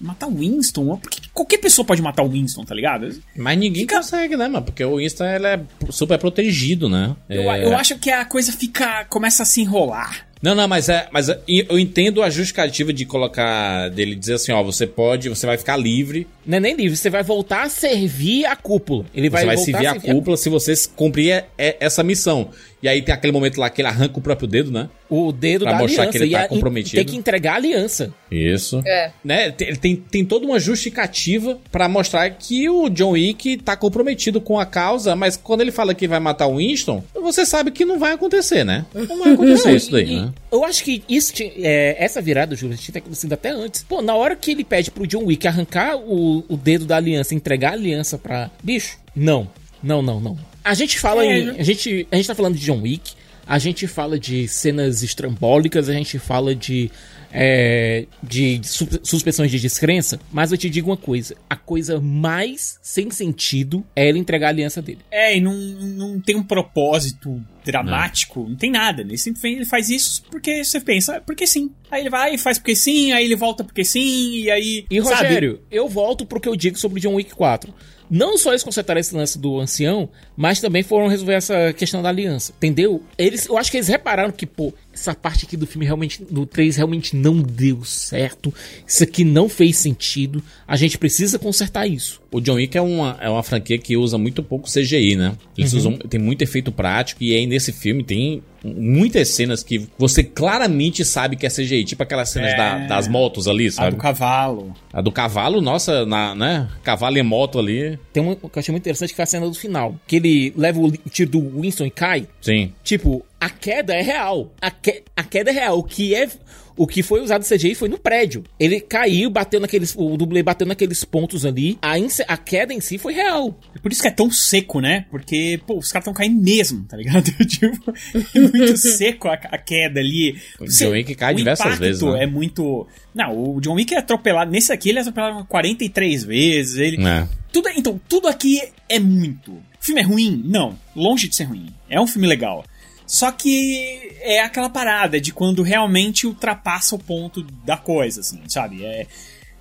matar o Winston? Porque qualquer pessoa pode matar o Winston, tá ligado? Mas ninguém consegue, né, mano? Porque o Insta, ele é super protegido, né? Eu, É. eu acho que a coisa fica. começa a se enrolar. Não, não, mas é, mas é- eu entendo a justificativa de colocar dele dizer assim, ó, você pode, você vai ficar livre, não é nem livre, você vai voltar a servir a cúpula. Ele vai, você vai voltar servir a cúpula se você cumprir é- é- essa missão. E aí tem aquele momento lá que ele arranca o próprio dedo, né? O dedo Pra da mostrar aliança. que ele e tá a- comprometido. Tem que entregar a aliança. Isso. É. Né? Tem, tem, tem toda uma justificativa pra mostrar que o John Wick tá comprometido com a causa, mas quando ele fala que vai matar o Winston, você sabe que não vai acontecer, né? Não vai acontecer isso daí, E- né? Eu acho que isso, tinha- é, essa virada, Júlio, tinha que acontecido até antes. Pô, na hora que ele pede pro John Wick arrancar o, o dedo da aliança, entregar a aliança pra. Bicho, não. Não, não, não. A gente fala É, em. né? A gente, a gente tá falando de John Wick, a gente fala de cenas estrambólicas, a gente fala de. é, de su- suspensões de descrença, mas eu te digo uma coisa: a coisa mais sem sentido é ele entregar a aliança dele. É, e não, não tem um propósito dramático, não, tem nada. Ele simplesmente faz isso porque você pensa, "Ah, porque sim. Aí ele vai e faz porque sim, aí ele volta porque sim, e aí. E sabe? Rogério, eu volto pro que eu digo sobre John Wick 4. Não só eles consertaram esse lance do ancião, mas também foram resolver essa questão da aliança. Entendeu? Eles, eu acho que eles repararam que, pô, essa parte aqui do filme realmente, do 3 realmente não deu certo. Isso aqui não fez sentido. A gente precisa consertar isso. O John Wick é uma, é uma franquia que usa muito pouco CGI, né? Eles Uhum. usam, tem muito efeito prático e aí nesse filme tem muitas cenas que você claramente sabe que é CGI, tipo aquelas cenas É. da- das motos ali, A sabe? do cavalo. A do cavalo, nossa, na, né? Cavalo e moto ali. Tem uma que eu achei muito interessante que foi a cena do final. Que ele leva o tiro do Winston e cai. Sim. Tipo, a queda é real. A, que- a queda é real. O que é. O que foi usado CGI foi no prédio. Ele caiu, bateu naqueles. O dublê bateu naqueles pontos ali. A, a queda em si foi real. É por isso que é tão seco, né? Porque, pô, os caras estão caindo mesmo, tá ligado? tipo, é muito seco a, a queda ali. O John Wick cai o diversas vezes, né? é muito... Não, o John Wick é atropelado... Nesse aqui ele é atropelado 43 vezes. Ele... É. Tudo, então, tudo aqui é muito. O filme é ruim? Não. Longe de ser ruim. É um filme legal. Só que é aquela parada de quando realmente ultrapassa o ponto da coisa, assim, sabe? É,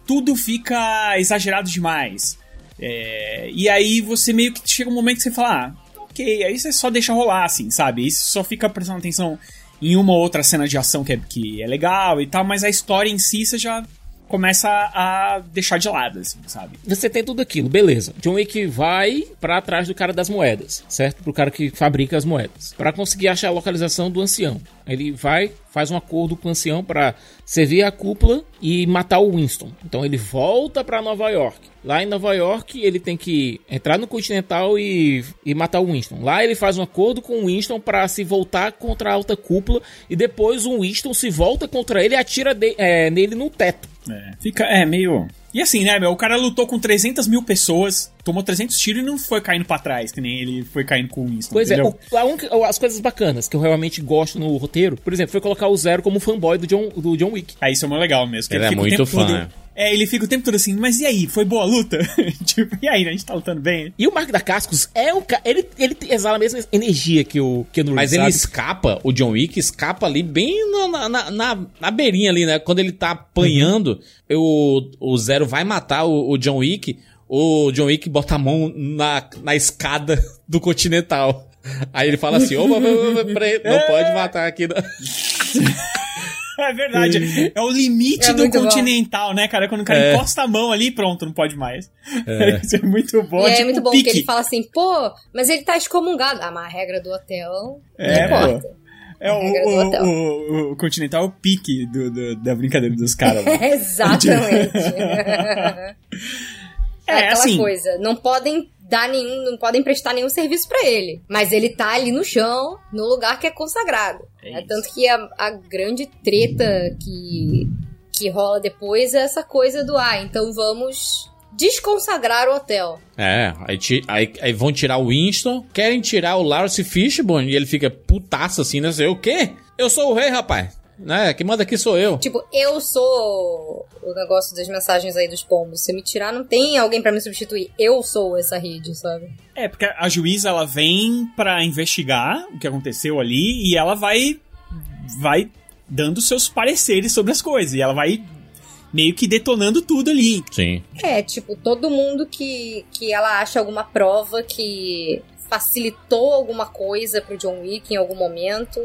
tudo fica exagerado demais. É, e aí você meio que chega um momento que você fala, ah, ok, aí você só deixa rolar, assim, sabe? Você só fica prestando atenção em uma outra cena de ação que é, que é legal e tal, mas a história em si você já começa a deixar de lado, assim, sabe? Você tem tudo aquilo, beleza. John Wick vai para trás do cara das moedas, certo? Pro cara que fabrica as moedas, para conseguir achar a localização do ancião. Ele vai, faz um acordo com o ancião para servir a cúpula e matar o Winston. Então ele volta para Nova York. Lá em Nova York, ele tem que entrar no Continental e, e matar o Winston. Lá ele faz um acordo com o Winston para se voltar contra a alta cúpula. E depois o Winston se volta contra ele e atira de, é, nele no teto. É, fica, é meio. E assim, né, meu? O cara lutou com 300 mil pessoas, tomou 300 tiros e não foi caindo pra trás, que nem ele foi caindo com o Winston. Pois entendeu? é, o, as coisas bacanas que eu realmente gosto no roteiro, por exemplo, foi colocar o Zero como fanboy do John, do John Wick. Aí isso é muito legal mesmo. que Ele é muito fã, todo- né? É, ele fica o tempo todo assim, mas e aí, foi boa a luta? tipo, e aí, né? A gente tá lutando bem? E o Mark da Cascos é um cara. Ele, ele exala a mesma energia que o Keanu Mas Reeves, ele sabe? escapa, o John Wick escapa ali bem na, na, na, na beirinha ali, né? Quando ele tá apanhando, o, o Zero vai matar o, o John Wick, o John Wick bota a mão na, na escada do Continental. Aí ele fala assim, opa, opa, opa, peraí, não pode matar aqui. não." É verdade. É o limite É do muito bom. continental, né, cara? Quando o cara É. encosta a mão ali, pronto, não pode mais. É. Isso é muito bom. e é tipo muito bom pique. porque ele fala assim, pô, mas ele tá excomungado. Ah, mas a regra do hotel É, não importa. É o, o, o, o continental é o pique do, do- da brincadeira dos caras. Exatamente. É, é aquela assim- coisa, não podem dar nenhum, não podem prestar nenhum serviço pra ele, mas ele tá ali no chão, no lugar que é consagrado. É tanto que a, a grande treta que que rola depois é essa coisa do ah, então vamos desconsagrar o hotel. É, aí, aí- aí vão tirar o Winston, querem tirar o Lawrence Fishburne e ele fica putaço assim, né? O quê? Eu sou o rei, rapaz. Né? Quem manda aqui sou eu. Tipo, eu sou o negócio das mensagens aí dos pombos. Se me tirar, não tem alguém pra me substituir. Eu sou essa rede, sabe? É, porque a juíza ela vem pra investigar o que aconteceu ali e ela vai vai dando seus pareceres sobre as coisas e ela vai meio que detonando tudo ali. Sim. É, tipo, todo mundo que, que ela acha alguma prova que facilitou alguma coisa pro John Wick em algum momento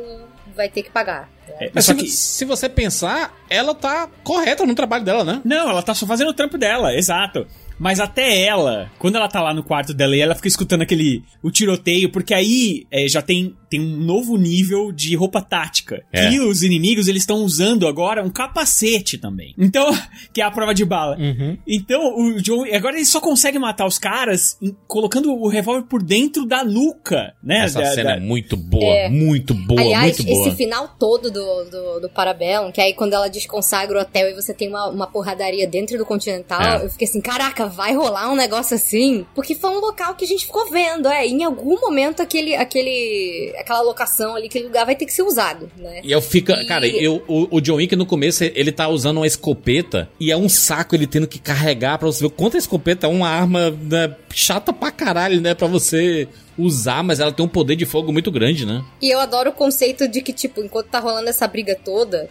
vai ter que pagar. Né? Mas se, se você pensar, ela tá correta no trabalho dela, né? Não, ela tá só fazendo o trampo dela, exato. Mas até ela, quando ela tá lá no quarto dela e ela fica escutando aquele o tiroteio, porque aí é, já tem, tem um novo nível de roupa tática. É. Que os inimigos eles estão usando agora um capacete também. Então, que é a prova de bala. Uhum. Então, o John, agora ele só consegue matar os caras em- colocando o revólver por dentro da nuca, né? Essa Da- cena da- é muito boa, É. muito boa, Aliás, muito boa. esse final todo do, do, do Parabellum, que aí quando ela desconsagra o hotel e você tem uma, uma porradaria dentro do Continental, É. eu fiquei assim, caraca, vai rolar um negócio assim? Porque foi um local que a gente ficou vendo, é, em algum momento aquele, aquele, aquela locação ali, aquele lugar vai ter que ser usado, né? E eu fico, E- cara, eu, o, o John Wick no começo ele tá usando uma escopeta e é um saco ele tendo que carregar pra você ver quanto a escopeta é uma arma né, chata pra caralho, né, pra você usar, mas ela tem um poder de fogo muito grande, né? E eu adoro o conceito de que, tipo, enquanto tá rolando essa briga toda,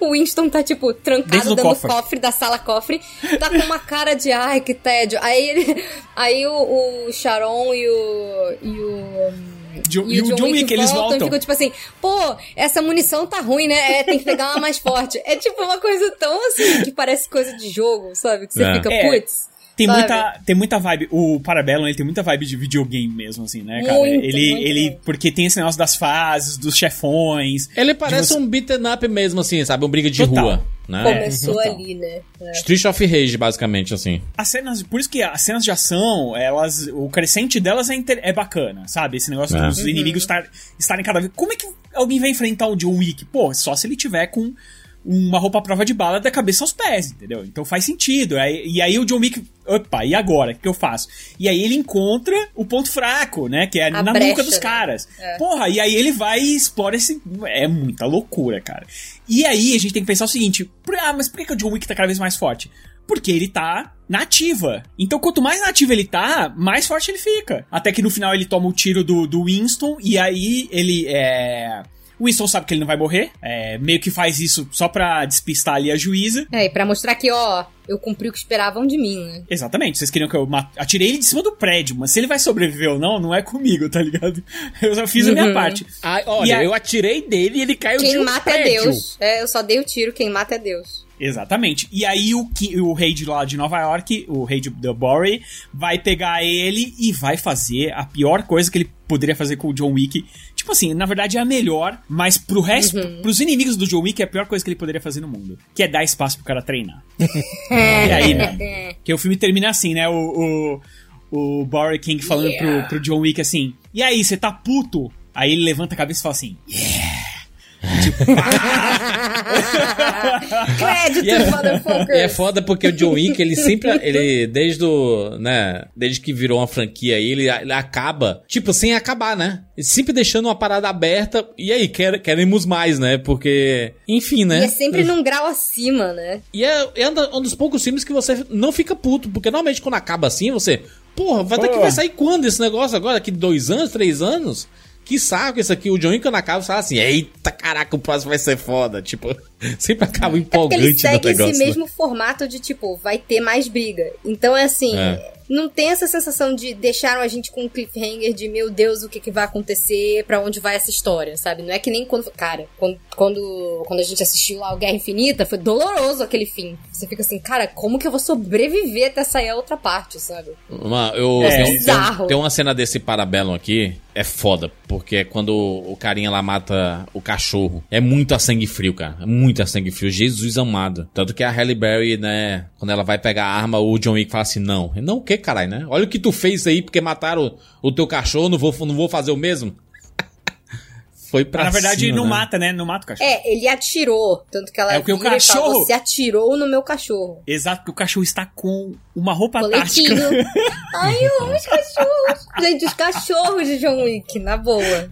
o Winston tá, tipo, trancado Dentro do dentro do cofre. cofre da sala cofre, tá com uma cara de ai, que tédio. Aí ele. Aí o, o Sharon e o. E o. Jo- e o John Wick, eles voltam. e ficam tipo assim, pô, essa munição tá ruim, né? É, tem que pegar uma mais forte. É tipo uma coisa tão assim, que parece coisa de jogo, sabe? Que você É. fica, É. Tem sabe? muita, tem muita vibe. O Parabellum, ele tem muita vibe de videogame mesmo, assim, né, cara? Muito, ele, muito ele, porque tem esse negócio das fases, dos chefões. Ele parece você- um beaten up mesmo, assim, sabe? Um briga de Total. rua, né? Começou Total. ali, né? É. Street of Rage, basicamente, assim. As cenas, por isso que as cenas de ação, elas, o crescente delas é, inter- é bacana, sabe? Esse negócio É. dos Uhum. inimigos estar, estarem cada vez. Como é que alguém vai enfrentar o John Wick? Pô, só se ele tiver com uma roupa à prova de bala da cabeça aos pés, entendeu? Então faz sentido. E aí o John Wick, opa, e agora? O que eu faço? E aí ele encontra o ponto fraco, né? Que é A na brecha, nuca dos né? caras. É. Porra, e aí ele vai e explora esse. É muita loucura, cara. E aí a gente tem que pensar o seguinte: ah, mas por que, que o John Wick tá cada vez mais forte? Porque ele tá nativa. Então, quanto mais nativo ele tá, mais forte ele fica. Até que no final ele toma o tiro do, do Winston e aí ele é. O Winston sabe que ele não vai morrer. É, meio que faz isso só pra despistar ali a juíza. É, e pra mostrar que, ó, eu cumpri o que esperavam de mim, né? Exatamente. Vocês queriam que eu atirei ele de cima do prédio, mas se ele vai sobreviver ou não, não é comigo, tá ligado? Eu só fiz a minha Uhum. parte. Ah, olha, a- eu atirei dele e ele caiu de Quem um mata é prédio. Deus. É, eu só dei o tiro, quem mata é Deus. Exatamente. E aí o, o rei de lá de Nova York, o rei de The Bory, vai pegar ele e vai fazer a pior coisa que ele poderia fazer com o John Wick. Tipo assim, na verdade é a melhor, mas pro resto, Uhum. pros inimigos do John Wick é a pior coisa que ele poderia fazer no mundo. Que é dar espaço pro cara treinar. É. E aí, né? Que o filme termina assim, né? O, o, o Bory King falando Yeah. pro, pro John Wick assim: E aí, você tá puto? Aí ele levanta a cabeça e fala assim: Crédito, E é, e é foda porque o John Wick, ele sempre, ele, desde o, né, desde que virou uma franquia aí, ele, ele acaba, tipo, sem acabar, né? Sempre deixando uma parada aberta, e aí, quer, queremos mais, né? Porque, enfim, né? E é sempre num grau acima, né? E é, é um dos poucos filmes que você não fica puto, porque normalmente quando acaba assim, você, porra, vai, Pô. vai sair quando esse negócio agora? Daqui dois anos, três anos? Que saco isso aqui. O John acaba, fala assim, eita, caraca, o próximo vai ser foda. Tipo, sempre acaba É porque ele empolgante segue esse negócio. né? mesmo formato de, tipo, vai ter mais briga. Então é assim, É. não tem essa sensação de deixaram a gente com um cliffhanger de, meu Deus, o que, que vai acontecer, pra onde vai essa história, sabe? Não é que nem quando. Cara, quando, quando, quando a gente assistiu lá o Guerra Infinita, foi doloroso aquele fim. Você fica assim, cara, como que eu vou sobreviver até sair a outra parte, sabe? Uma, eu, É tem, bizarro. tem uma cena desse Parabellum aqui, é foda, porque é quando o carinha lá mata o cachorro. É muito a sangue frio, cara. É muito a sangue frio. Jesus amado. Tanto que a Halle Berry, né, quando ela vai pegar a arma, o John Wick fala assim, não. Não o que, caralho, né? Olha o que tu fez aí, porque mataram o, o teu cachorro, não vou, não vou fazer o mesmo? Foi pra Na verdade, cima, não né? mata, né? Não mata o cachorro. É, ele atirou. Tanto que ela É porque o vira e fala, cachorro- você atirou no meu cachorro. Exato, porque o cachorro está com uma roupa Coletinho. tática. Ai, eu amo os cachorros. Gente, os cachorros de John Wick, na boa.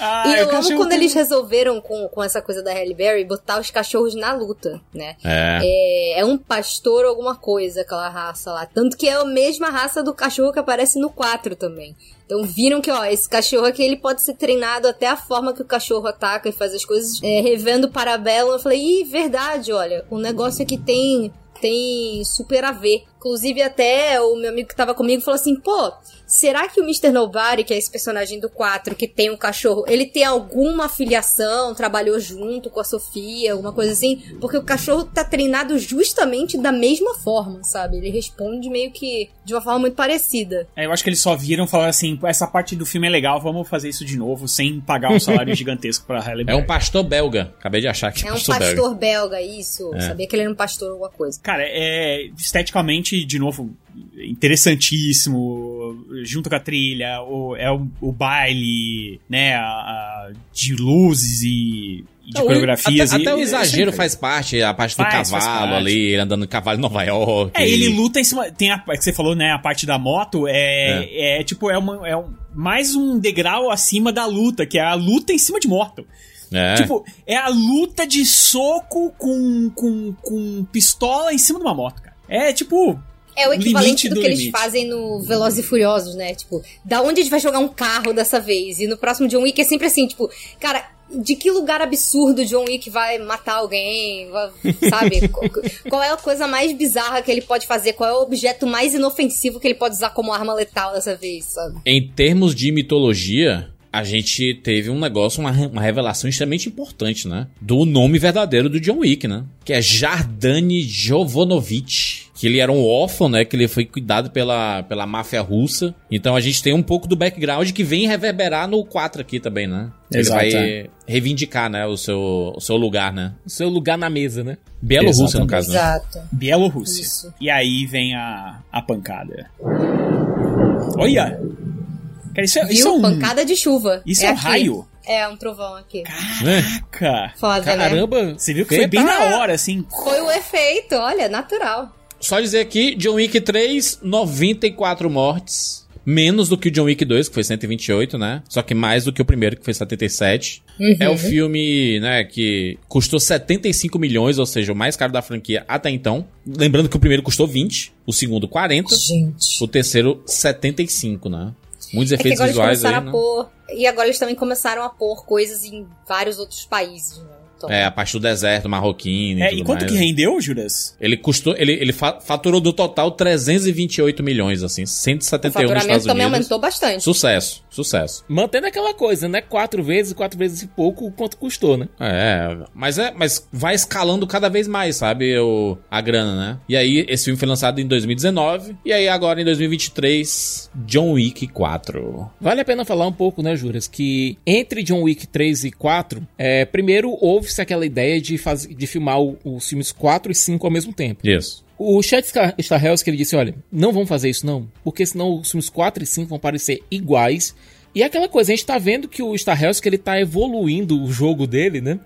Ah, e o eu amo cachorro quando tem- eles resolveram, com, com essa coisa da Halle Berry, botar os cachorros na luta, né? É. É, é um pastor alguma coisa, aquela raça lá. Tanto que é a mesma raça do cachorro que aparece no 4 também. Então viram que, ó, esse cachorro aqui, ele pode ser treinado até a forma que o cachorro ataca e faz as coisas. É, revendo Parabellum, eu falei, ih, verdade, olha, o negócio aqui tem, tem super a ver. Inclusive, até o meu amigo que tava comigo falou assim, pô, será que o Mr. Nobody, que é esse personagem do 4, que tem um cachorro, ele tem alguma afiliação, trabalhou junto com a Sofia, alguma coisa assim? Porque o cachorro tá treinado justamente da mesma forma, sabe? Ele responde meio que de uma forma muito parecida. É, eu acho que eles só viram e falaram assim: essa parte do filme é legal, vamos fazer isso de novo, sem pagar um salário gigantesco pra Halle É um pastor belga. Acabei de achar que É um pastor, belga. pastor belga, isso. É. Sabia que ele era um pastor alguma coisa. Cara, é esteticamente, de novo, interessantíssimo, junto com a trilha, o, é o, o baile, né, a, a- de luzes e, de coreografias. Até, e- até o exagero faz parte, a parte do Faz, faz cavalo ali, ele andando no cavalo em Nova York. É, ele luta em cima. Tem a é que você falou, né? A parte da moto é, é. tipo, é, uma, é um, mais um degrau acima da luta, que é a luta em cima de moto. É. Tipo, é a luta de soco com, com, com pistola em cima de uma moto, cara. É tipo. É o equivalente do, do que eles limite. fazem no Velozes e Furiosos, né? Tipo, da onde a gente vai jogar um carro dessa vez? E no próximo John Wick é sempre assim, tipo, cara, de que lugar absurdo John Wick vai matar alguém? Sabe? Qual- é a coisa mais bizarra que ele pode fazer? Qual é o objeto mais inofensivo que ele pode usar como arma letal dessa vez, sabe? Em termos de mitologia, a gente teve um negócio, uma, uma revelação extremamente importante, né? Do nome verdadeiro do John Wick, né? Que é Jardani Jovanovic. Que ele era um órfão, né? Que ele foi cuidado pela, pela máfia russa. Então a gente tem um pouco do background que vem reverberar no 4 aqui também, né? Exato, ele vai é. reivindicar, né? O seu, o seu lugar, né? O seu lugar na mesa, né? Bielorrússia, no caso, né? Exato. Bielorrússia. Isso. E aí vem a, a pancada. Olha! Cara, isso é, Viu? isso é um. Pancada de chuva. Isso é um aqui. raio? É, um trovão aqui. Caraca! Foda, né? Caramba! Você viu que foi bem na hora, assim. Foi o efeito, olha, natural. Só dizer aqui, John Wick 3, 94 mortes. Menos do que o John Wick 2, que foi 128, né? Só que mais do que o primeiro, que foi 77. Uhum. É o filme, né, que custou 75 milhões, ou seja, o mais caro da franquia até então. Lembrando que o primeiro custou 20, o segundo 40, Gente. o terceiro 75, né? Muitos É que efeitos eles visuais aí, né? a pôr. E agora eles também começaram a pôr coisas em vários outros países, né? Então, É, a parte do deserto, marroquino e É, tudo e quanto mais. que rendeu, Juras? Ele custou, ele, ele fa- faturou do total 328 milhões, assim, o 171 nos faturamento Estados também Unidos. aumentou bastante. Sucesso, sucesso. Mantendo aquela coisa, né? Quatro vezes, quatro vezes e pouco o quanto custou, né? É, mas é, mas vai escalando cada vez mais, sabe, o, a grana, né? E aí esse filme foi lançado em 2019 e aí agora em 2023, John Wick 4. Vale a pena falar um pouco, né, Juras, que entre John Wick 3 e 4, é, primeiro houve-se aquela ideia de, faz, de filmar o- os filmes 4 e 5 ao mesmo tempo. Isso. O Chad Star- Stahelski, ele disse, olha, não vamos fazer isso não, porque senão os filmes 4 e 5 vão parecer iguais. E é aquela coisa, a gente tá vendo que o Stahelski, ele tá evoluindo o jogo dele, né?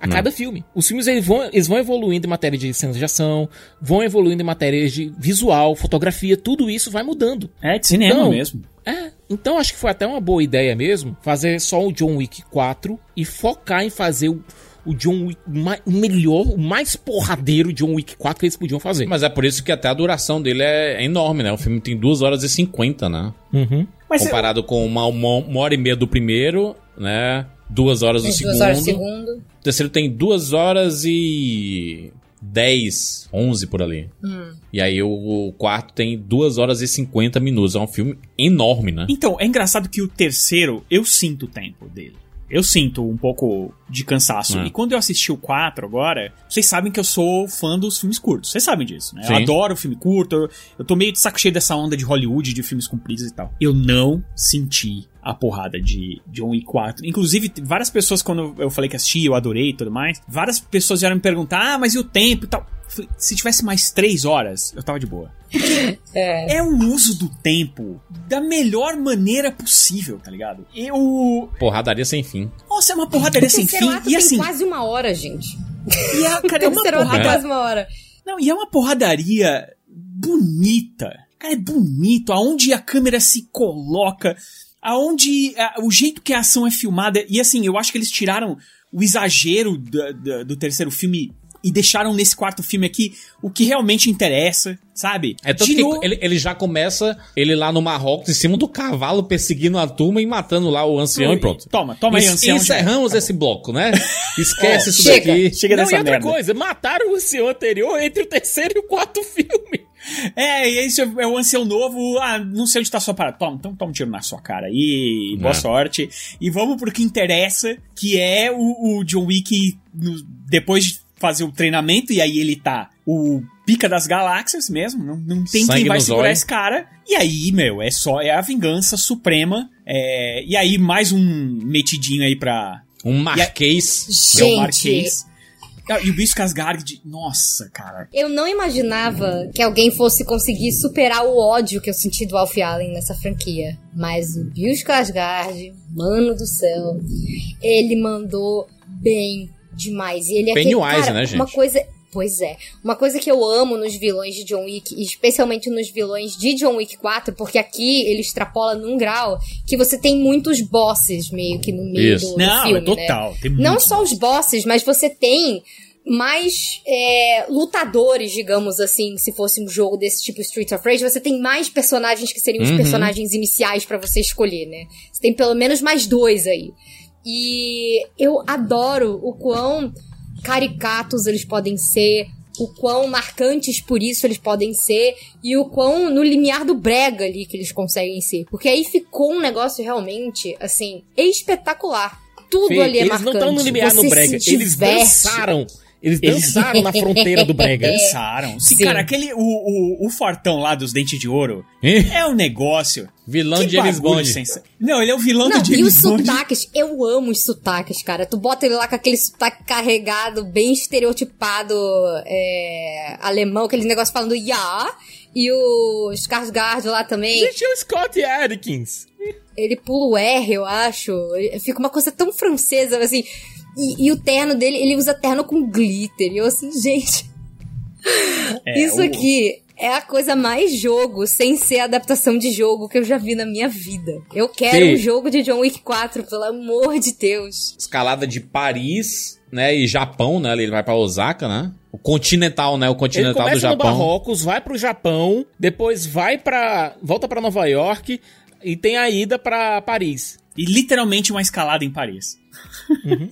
A cada filme. Os filmes eles vão, eles vão evoluindo em matéria de cenas de ação, vão evoluindo em matéria de visual, fotografia, tudo isso vai mudando. É, de cinema Então, mesmo. É, então acho que foi até uma boa ideia mesmo fazer só o John Wick 4 e focar em fazer o, o John Wick o melhor, o mais porradeiro John Wick 4 que eles podiam fazer. Mas é por isso que até a duração dele é, é enorme, né? O filme tem 2 horas e 50, né? Uhum. Mas Comparado com uma, uma, uma hora e meia do primeiro, né? Duas horas do Duas segundo. horas segundo. O terceiro tem duas horas e 10, 11 por ali. Hum. E aí o, o quarto tem 2 horas e 50 minutos. É um filme enorme, né? Então, é engraçado que o terceiro, eu sinto o tempo dele. Eu sinto um pouco de cansaço. É. E quando eu assisti o 4 agora, vocês sabem que eu sou fã dos filmes curtos. Vocês sabem disso, né? Eu Sim. adoro filme curto. Eu, eu tô meio de saco cheio dessa onda de Hollywood, de filmes compridos e tal. Eu não senti a porrada de John Wick 4. Inclusive, várias pessoas, quando eu falei que assisti, eu adorei e tudo mais, várias pessoas vieram me perguntar, ah, mas e o tempo e tal? Falei, Se tivesse mais três horas, eu tava de boa. É. É um uso do tempo da melhor maneira possível, tá ligado? Eu. Porradaria sem fim. Nossa, é uma porradaria sem fim. E tem assim. quase uma hora, gente. E a, cara, é o uma porrada. quase uma hora. Não, e é uma porradaria bonita. Cara, é bonito. Aonde a câmera se coloca. Aonde. a- o jeito que a ação é filmada. E assim, eu acho que eles tiraram o exagero da- da- do terceiro filme. E deixaram nesse quarto filme aqui o que realmente interessa, sabe? É tanto Tirou- que ele, ele já começa ele lá no Marrocos, em cima do cavalo, perseguindo a turma e matando lá o ancião e pronto. Toma, toma aí, E- ancião. Encerramos esse bloco, né? Esquece Ó, isso chega, daqui. Chega Não, dessa e outra merda. coisa, mataram o ancião anterior entre o terceiro e o quarto filme. É, e esse é o ancião novo. Ah, não sei onde tá sua parada. Toma, então toma um tiro na sua cara aí. Boa É. sorte. E vamos pro que interessa, que é o, o John Wick no- depois de fazer o treinamento, e aí ele tá o pica das galáxias mesmo. Não, não tem Sangue quem vai segurar zóio. esse cara. E aí, meu, é só é a vingança suprema. É, e aí, mais um metidinho aí pra. Um marquês. que é o Gente. Marquês. E o Bicho Casgard, nossa, cara. Eu não imaginava que alguém fosse conseguir superar o ódio que eu senti do Alf Allen nessa franquia. Mas o Bill Skarsgård, mano do céu, ele mandou bem demais. E ele é aquele, Pennywise, cara, né, gente? Uma coisa... Pois é. Uma coisa que eu amo nos vilões de John Wick, especialmente nos vilões de John Wick 4, porque aqui ele extrapola num grau que você tem muitos bosses meio que no meio Isso. do, do Não, filme, é total. né? Tem Não só os bosses, mas você tem mais é, lutadores, digamos assim, se fosse um jogo desse tipo Streets of Rage, você tem mais personagens que seriam os Uhum. personagens iniciais pra você escolher, né? Você tem pelo menos mais dois aí. E eu adoro o quão caricatos eles podem ser, o quão marcantes por isso eles podem ser, e o quão no limiar do brega ali que eles conseguem ser. Porque aí ficou um negócio realmente, assim, espetacular. Tudo Fê, ali é eles marcante. não estão no limiar Você no brega, eles dançaram. Eles dançaram na fronteira do brega. Dançaram. Sim, Sim. cara, aquele. O, o, o fortão lá dos dentes de ouro é um negócio. Vilão Que de James Bond. sensa- Não, ele é o vilão Não, do e os James Bond. sotaques, eu amo os sotaques, cara. Tu bota ele lá com aquele sotaque carregado, bem estereotipado, é, alemão, aquele negócio falando ya, e o Skarsgård lá também, Gente, é o Scott Adkins. ele pula o R, eu acho. Fica uma coisa tão francesa, assim. E, e o terno dele, ele usa terno com glitter. E eu assim, gente, É, isso o- aqui é a coisa mais jogo, sem ser adaptação de jogo que eu já vi na minha vida. Eu quero Sim. um jogo de John Wick 4, pelo amor de Deus. Escalada de Paris, né? E Japão, né? Ele vai pra Osaka, né? O continental, né? O Ele continental do começa no Japão. Marrocos, vai pro Japão, depois vai pra. volta pra Nova York. E tem a ida pra Paris. E literalmente uma escalada em Paris.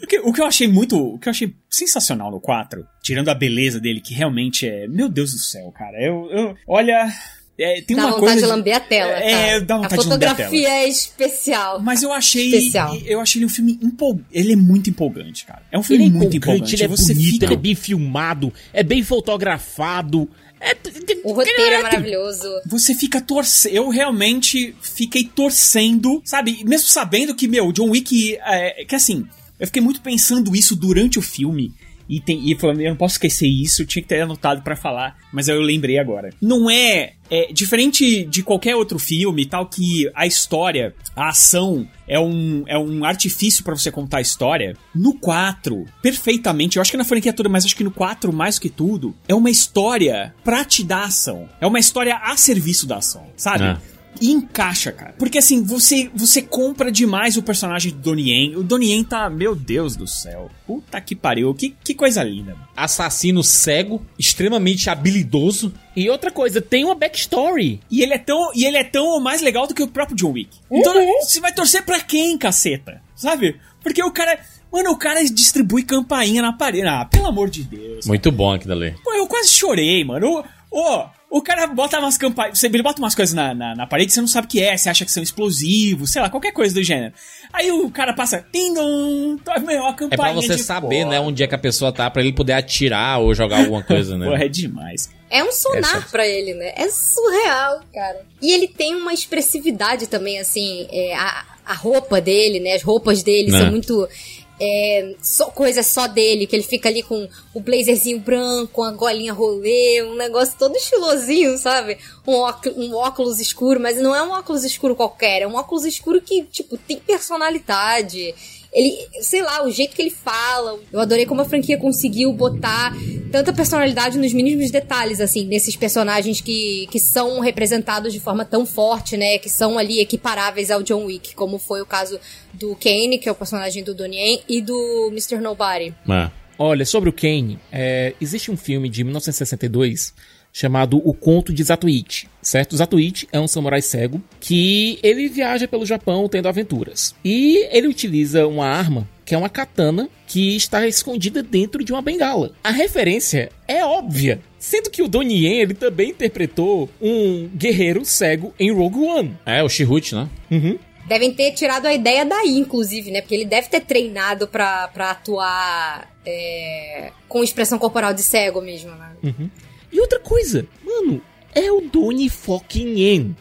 O, que, o que eu achei muito. O que eu achei sensacional no 4, tirando a beleza dele, que realmente é. Meu Deus do céu, cara. Eu. eu olha. É, tem dá uma vontade coisa de lamber a tela. É, dá vontade a de lamber a fotografia tela. é especial. Mas eu achei. Especial. Eu achei ele um filme empolgante. Ele é muito empolgante, cara. É um filme Ele é muito empolgante, empolgante. ele é Você bonito, fica- ele é bem filmado, é bem fotografado. É, O roteiro é maravilhoso. Você fica torcendo. Eu realmente fiquei torcendo, sabe? Mesmo sabendo que, meu, John Wick. É, que assim, eu fiquei muito pensando isso durante o filme. E, tem, e eu não posso esquecer isso, tinha que ter anotado pra falar, mas eu lembrei agora. Não é, é diferente de qualquer outro filme, tal que a história, a ação é um, é um artifício pra você contar a história. No 4, perfeitamente, eu acho que na franquia toda, mas acho que no 4 mais que tudo, é uma história pra te dar ação. É uma história a serviço da ação, sabe? É. E encaixa, cara. Porque assim, você você compra demais o personagem do Donnie Yen. O Donnie Yen tá, meu Deus do céu. Puta que pariu. Que, que coisa linda. Assassino cego, extremamente habilidoso. E outra coisa, tem uma backstory. E ele é tão, e ele é tão ou mais legal do que o próprio John Wick. Então, você vai torcer pra quem, caceta? Sabe? Porque o cara, mano, o cara distribui campainha na parede. Ah, pelo amor de Deus. Muito bom aquilo ali. Pô, eu quase chorei, mano. Ô, ô, o cara bota umas campainhas. você- Ele bota umas coisas na, na, na parede, você não sabe o que é, você acha que são explosivos, sei lá, qualquer coisa do gênero. Aí o cara passa, tá, meu, a É campainha. pra você de saber, né, onde é que a pessoa tá, pra ele poder atirar ou jogar alguma coisa, né? Pô, é demais. É um sonar Essa- pra ele, né? É surreal, cara. E ele tem uma expressividade também, assim, é, a, a roupa dele, né? As roupas dele Né. são muito. É, só, coisa só dele, que ele fica ali com o blazerzinho branco, a golinha rolê, um negócio todo estilosinho, sabe? Um, óculos, um óculos escuro, mas não é um óculos escuro qualquer, é um óculos escuro que, tipo, tem personalidade. Ele, sei lá, o jeito que ele fala. Eu adorei como a franquia conseguiu botar tanta personalidade nos mínimos detalhes, assim, nesses personagens que, que são representados de forma tão forte, né? Que são ali equiparáveis ao John Wick, como foi o caso do Kane, que é o personagem do Donnie Yen, e do Mr. Nobody. Olha, sobre o Kane, é, existe um filme de 1962 chamado O Conto de Zatoichi, certo? Zatoichi é um samurai cego que ele viaja pelo Japão tendo aventuras. E ele utiliza uma arma que é uma katana que está escondida dentro de uma bengala. A referência é óbvia, sendo que o Donnie Yen ele também interpretou um guerreiro cego em Rogue One. É, o Chihut, né? Uhum. Devem ter tirado a ideia daí, inclusive, né? Porque ele deve ter treinado pra, pra atuar é, com expressão corporal de cego mesmo, né? Uhum. E outra coisa, mano, é o Donnie fucking Yen.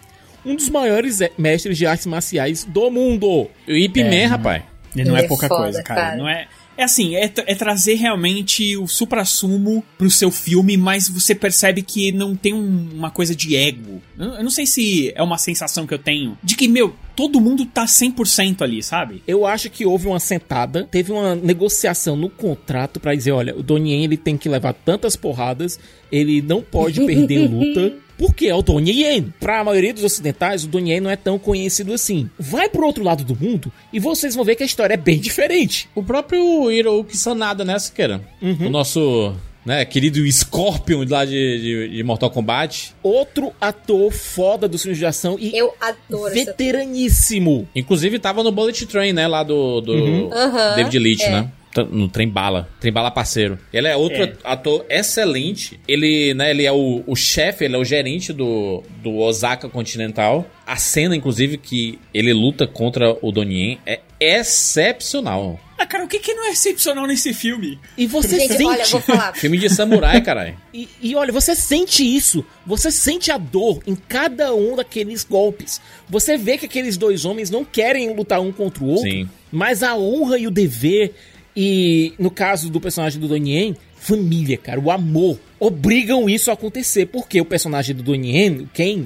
Um dos maiores eh, mestres de artes marciais do mundo. O Ip Man, rapaz. E não Ele é é pouca foda, coisa, cara. cara. Não é. É assim, é, é trazer realmente o supra-sumo pro seu filme, mas você percebe que não tem um- uma coisa de ego. Eu, eu não sei se é uma sensação que eu tenho de que, meu, todo mundo tá 100% ali, sabe? Eu acho que houve uma sentada, teve uma negociação no contrato pra dizer, olha, o Donnie Yen ele tem que levar tantas porradas, ele não pode perder luta. Porque é o Donnie Yen. Pra maioria dos ocidentais, o Donnie Yen não é tão conhecido assim. Vai pro outro lado do mundo e vocês vão ver que a história é bem diferente. O próprio Hiroki Sanada, né, Siqueira? O nosso, né, querido Scorpion lá de, de, de Mortal Kombat. Outro ator foda do filme de ação e Eu adoro veteraníssimo. Inclusive tava no Bullet Train, né, lá do, do Uhum. David Leitch, é. né? No Trem Bala. Trem Bala parceiro. Ele é outro É. ator excelente. Ele, né, ele é o, o chefe, ele é o gerente do, do Osaka Continental. A cena, inclusive, que ele luta contra o Donnie Yen é excepcional. Ah, cara, o que, que não é excepcional nesse filme? E você Gente, sente. olha, vou falar. Filme de samurai, caralho. E, e olha, você sente isso. Você sente a dor em cada um daqueles golpes. Você vê que aqueles dois homens não querem lutar um contra o outro, Sim. mas a honra e o dever, e no caso do personagem do Donnie Yen, família, cara, o amor, obrigam isso a acontecer. Porque o personagem do Donnie Yen, o Ken,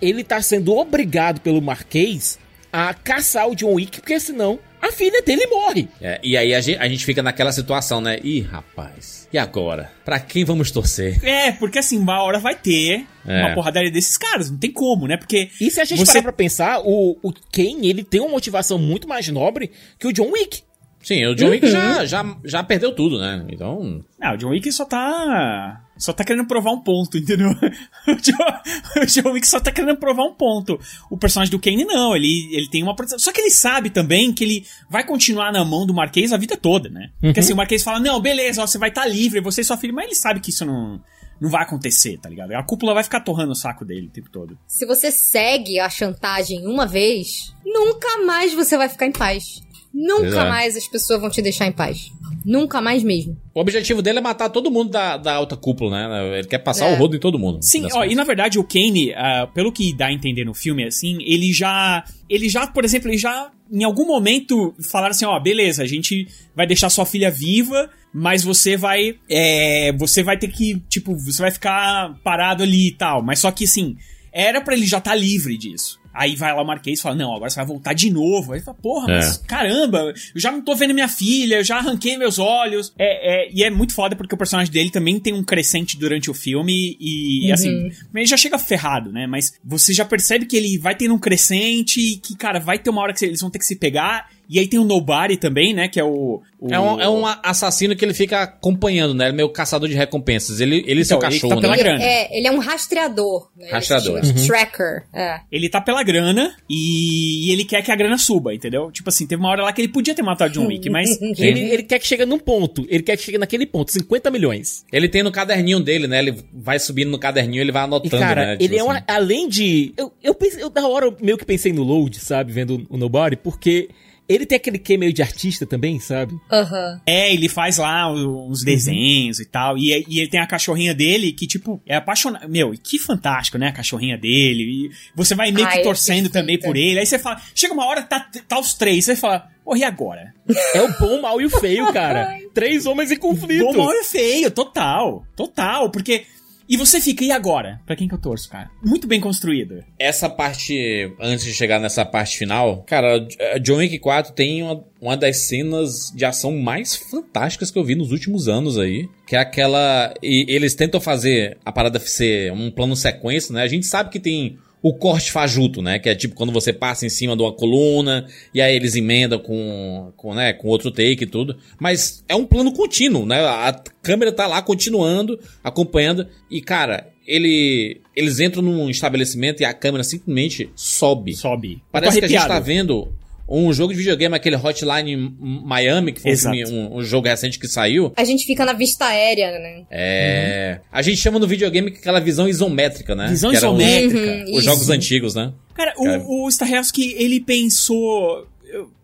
ele tá sendo obrigado pelo Marquês a caçar o John Wick, porque senão a filha dele morre. É, e aí a gente, a gente fica naquela situação, né? Ih, rapaz, e agora? Pra quem vamos torcer? É, porque assim, uma hora vai ter É. uma porradaria desses caras, não tem como, né? Porque. E se a gente Você- parar pra pensar, o, o Ken, ele tem uma motivação muito mais nobre que o John Wick. Sim, o John Wick já, já, já perdeu tudo, né? Então. Não, o John Wick só tá. só tá querendo provar um ponto, entendeu? o John, o John Wick só tá querendo provar um ponto. O personagem do Kane não, ele, ele tem uma proteção. Só que ele sabe também que ele vai continuar na mão do Marquês a vida toda, né? Porque Uhum. assim, o Marquês fala, não, beleza, ó, você vai estar livre, você e sua filha, mas ele sabe que isso não, não vai acontecer, tá ligado? A cúpula vai ficar torrando o saco dele o tempo todo. Se você segue a chantagem uma vez, nunca mais você vai ficar em paz. Nunca Exato. mais as pessoas vão te deixar em paz. Nunca mais mesmo. O objetivo dele é matar todo mundo da, da alta cúpula, né? Ele quer passar É. o rodo em todo mundo. Sim, ó, e na verdade o Kane, ah, pelo que dá a entender no filme, assim, ele já. Ele já, por exemplo, ele já. Em algum momento falaram assim, ó, beleza, a gente vai deixar sua filha viva, mas você vai. É, você vai ter que. Tipo, você vai ficar parado ali e tal. Mas só que assim, era pra ele já estar livre disso. Aí vai lá o Marquês e fala: Não, agora você vai voltar de novo. Aí fala: Porra, É. mas caramba, eu já não tô vendo minha filha, eu já arranquei meus olhos. É, é, e é muito foda porque o personagem dele também tem um crescente durante o filme e, Uhum. assim, ele já chega ferrado, né? Mas você já percebe que ele vai tendo um crescente e que, cara, vai ter uma hora que eles vão ter que se pegar. E aí tem o Nobody também, né? Que é o. o- É um, é um assassino que ele fica acompanhando, né? Ele é meio caçador de recompensas. Ele, ele e seu Então, ele cachorro, tá pela né? grana. É, ele é um rastreador. Né? Rastreador. De Uhum. Tracker. É. Ele tá pela grana e, e ele quer que a grana suba, entendeu? Tipo assim, teve uma hora lá que ele podia ter matado John Wick, mas. Ele, ele quer que chegue num ponto. Ele quer que chegue naquele ponto, 50 milhões. Ele tem no caderninho dele, né? Ele vai subindo no caderninho, ele vai E, anotando, cara, né? ele Tipo é uma. assim. Além de. Eu, eu, pensei, eu, da hora, eu meio que pensei no Load, sabe? Vendo o Nobody, porque ele tem aquele que meio de artista também, sabe? Aham. É, ele faz lá os desenhos e tal. E, e ele tem a cachorrinha dele que, tipo, é apaixonada. Meu, e que fantástico, né? A cachorrinha dele. E você vai meio Ah, que é torcendo perfeita. também por ele. Aí você fala, chega uma hora, tá, tá os três. Você fala, porra, e agora? É o bom, o mal e o feio, cara. Três homens em conflito. Bom, mal e feio, total. Total. Porque. E você fica, e agora? Pra quem que eu torço, cara? Muito bem construído. Essa parte, antes de chegar nessa parte final, cara, eh, John Wick 4 tem uma, uma das cenas de ação mais fantásticas que eu vi nos últimos anos aí. Que é aquela. E eles tentam fazer a parada ser um plano sequência, né? A gente sabe que tem o corte fajuto, né? Que é tipo quando você passa em cima de uma coluna e aí eles emendam com, com, né, com outro take e tudo. Mas é um plano contínuo, né? A câmera tá lá continuando, acompanhando. E, cara, ele, eles entram num estabelecimento e a câmera simplesmente sobe. Sobe. Parece que a gente tá vendo um jogo de videogame, aquele Hotline Miami, que foi um, filme- um- um jogo recente que saiu. A gente fica na vista aérea, né? É. A gente chama no videogame aquela visão isométrica, né? Visão Que era os- isométrica. Uhum, Os, jogos antigos, né? Cara, Cara. o, o Stahelski, ele pensou.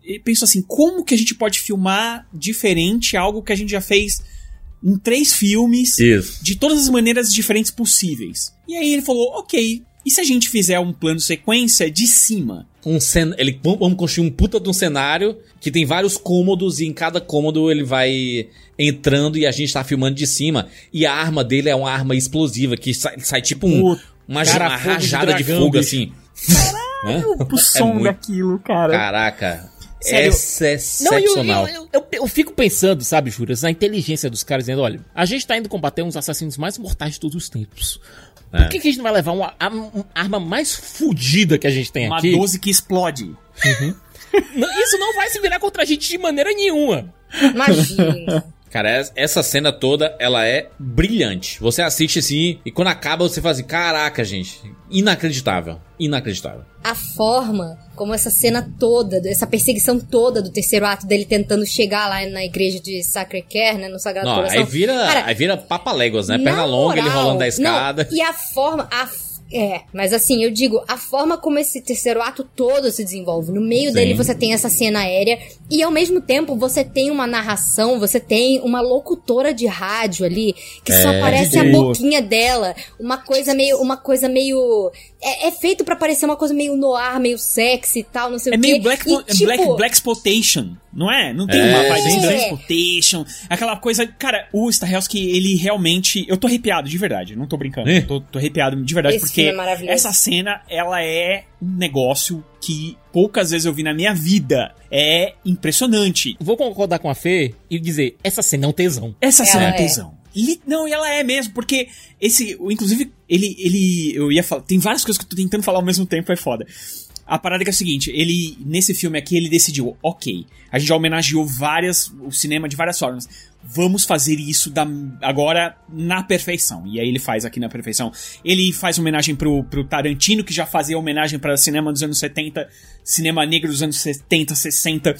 Ele pensou assim: como que a gente pode filmar diferente algo que a gente já fez em três filmes Isso. de todas as maneiras diferentes possíveis? E aí ele falou: ok, e se a gente fizer um plano sequência de cima? Um cen... ele Vamos construir um puta de um cenário que tem vários cômodos e em cada cômodo ele vai entrando e a gente tá filmando de cima. E a arma dele é uma arma explosiva que sai, sai tipo um, uma, cara, uma fogo de rajada de, dragão, fogo bicho. assim. Né? O som muito- daquilo, cara. Caraca. Sério. Essa é Não, eu, excepcional. eu, eu, eu fico pensando, sabe, Juras, na inteligência dos caras, dizendo, olha, a gente tá indo combater uns assassinos mais mortais de todos os tempos. Por É. que, que a gente não vai levar uma, a- uma arma mais fodida que a gente tem Uma aqui? 12 que explode. Não, Isso não vai se virar contra a gente de maneira nenhuma. Imagina. Cara, es- essa cena toda, ela é brilhante. Você assiste assim, e quando acaba você fala assim, caraca, gente, inacreditável, inacreditável. a forma como essa cena toda, essa perseguição toda do terceiro ato dele tentando chegar lá na igreja de Sacré-Cœur, né, no Sagrado Não, Coração. aí vira, Cara, aí vira papaléguas, né? na Perna longa, ele moral, rolando da não, escada. e a forma. A, é, mas assim, eu digo, a forma como esse terceiro ato todo se desenvolve. No meio Sim. dele você tem essa cena aérea e ao mesmo tempo você tem uma narração, você tem uma locutora de rádio ali que só É, aparece a de boquinha dela, uma coisa meio, uma coisa meio é, é feito pra parecer uma coisa meio noir, meio sexy e tal, não sei É o quê. meio Black, e, tipo, Black, Black Exploitation, não é? Não tem É, uma vibe de Black. Exploitation, aquela coisa... Cara, o Stahelski, ele realmente... Eu tô arrepiado, de verdade, não tô brincando. É. Tô, tô arrepiado de verdade, Esse porque filme é maravilhoso. essa cena, ela é um negócio que poucas vezes eu vi na minha vida. É impressionante. Vou concordar com a Fê e dizer, essa cena é um tesão. Essa Ela cena é é. tesão. Não, e ela é mesmo, porque esse, inclusive, ele, ele, eu ia falar, tem várias coisas que eu tô tentando falar ao mesmo tempo, é foda. A parada é é a seguinte, ele, nesse filme aqui, ele decidiu, ok, a gente já homenageou várias, o cinema de várias formas. Vamos fazer isso da, agora na perfeição. E aí ele faz aqui na perfeição. Ele faz homenagem pro, pro Tarantino, que já fazia homenagem para cinema dos anos 70, cinema negro dos anos 70, 60.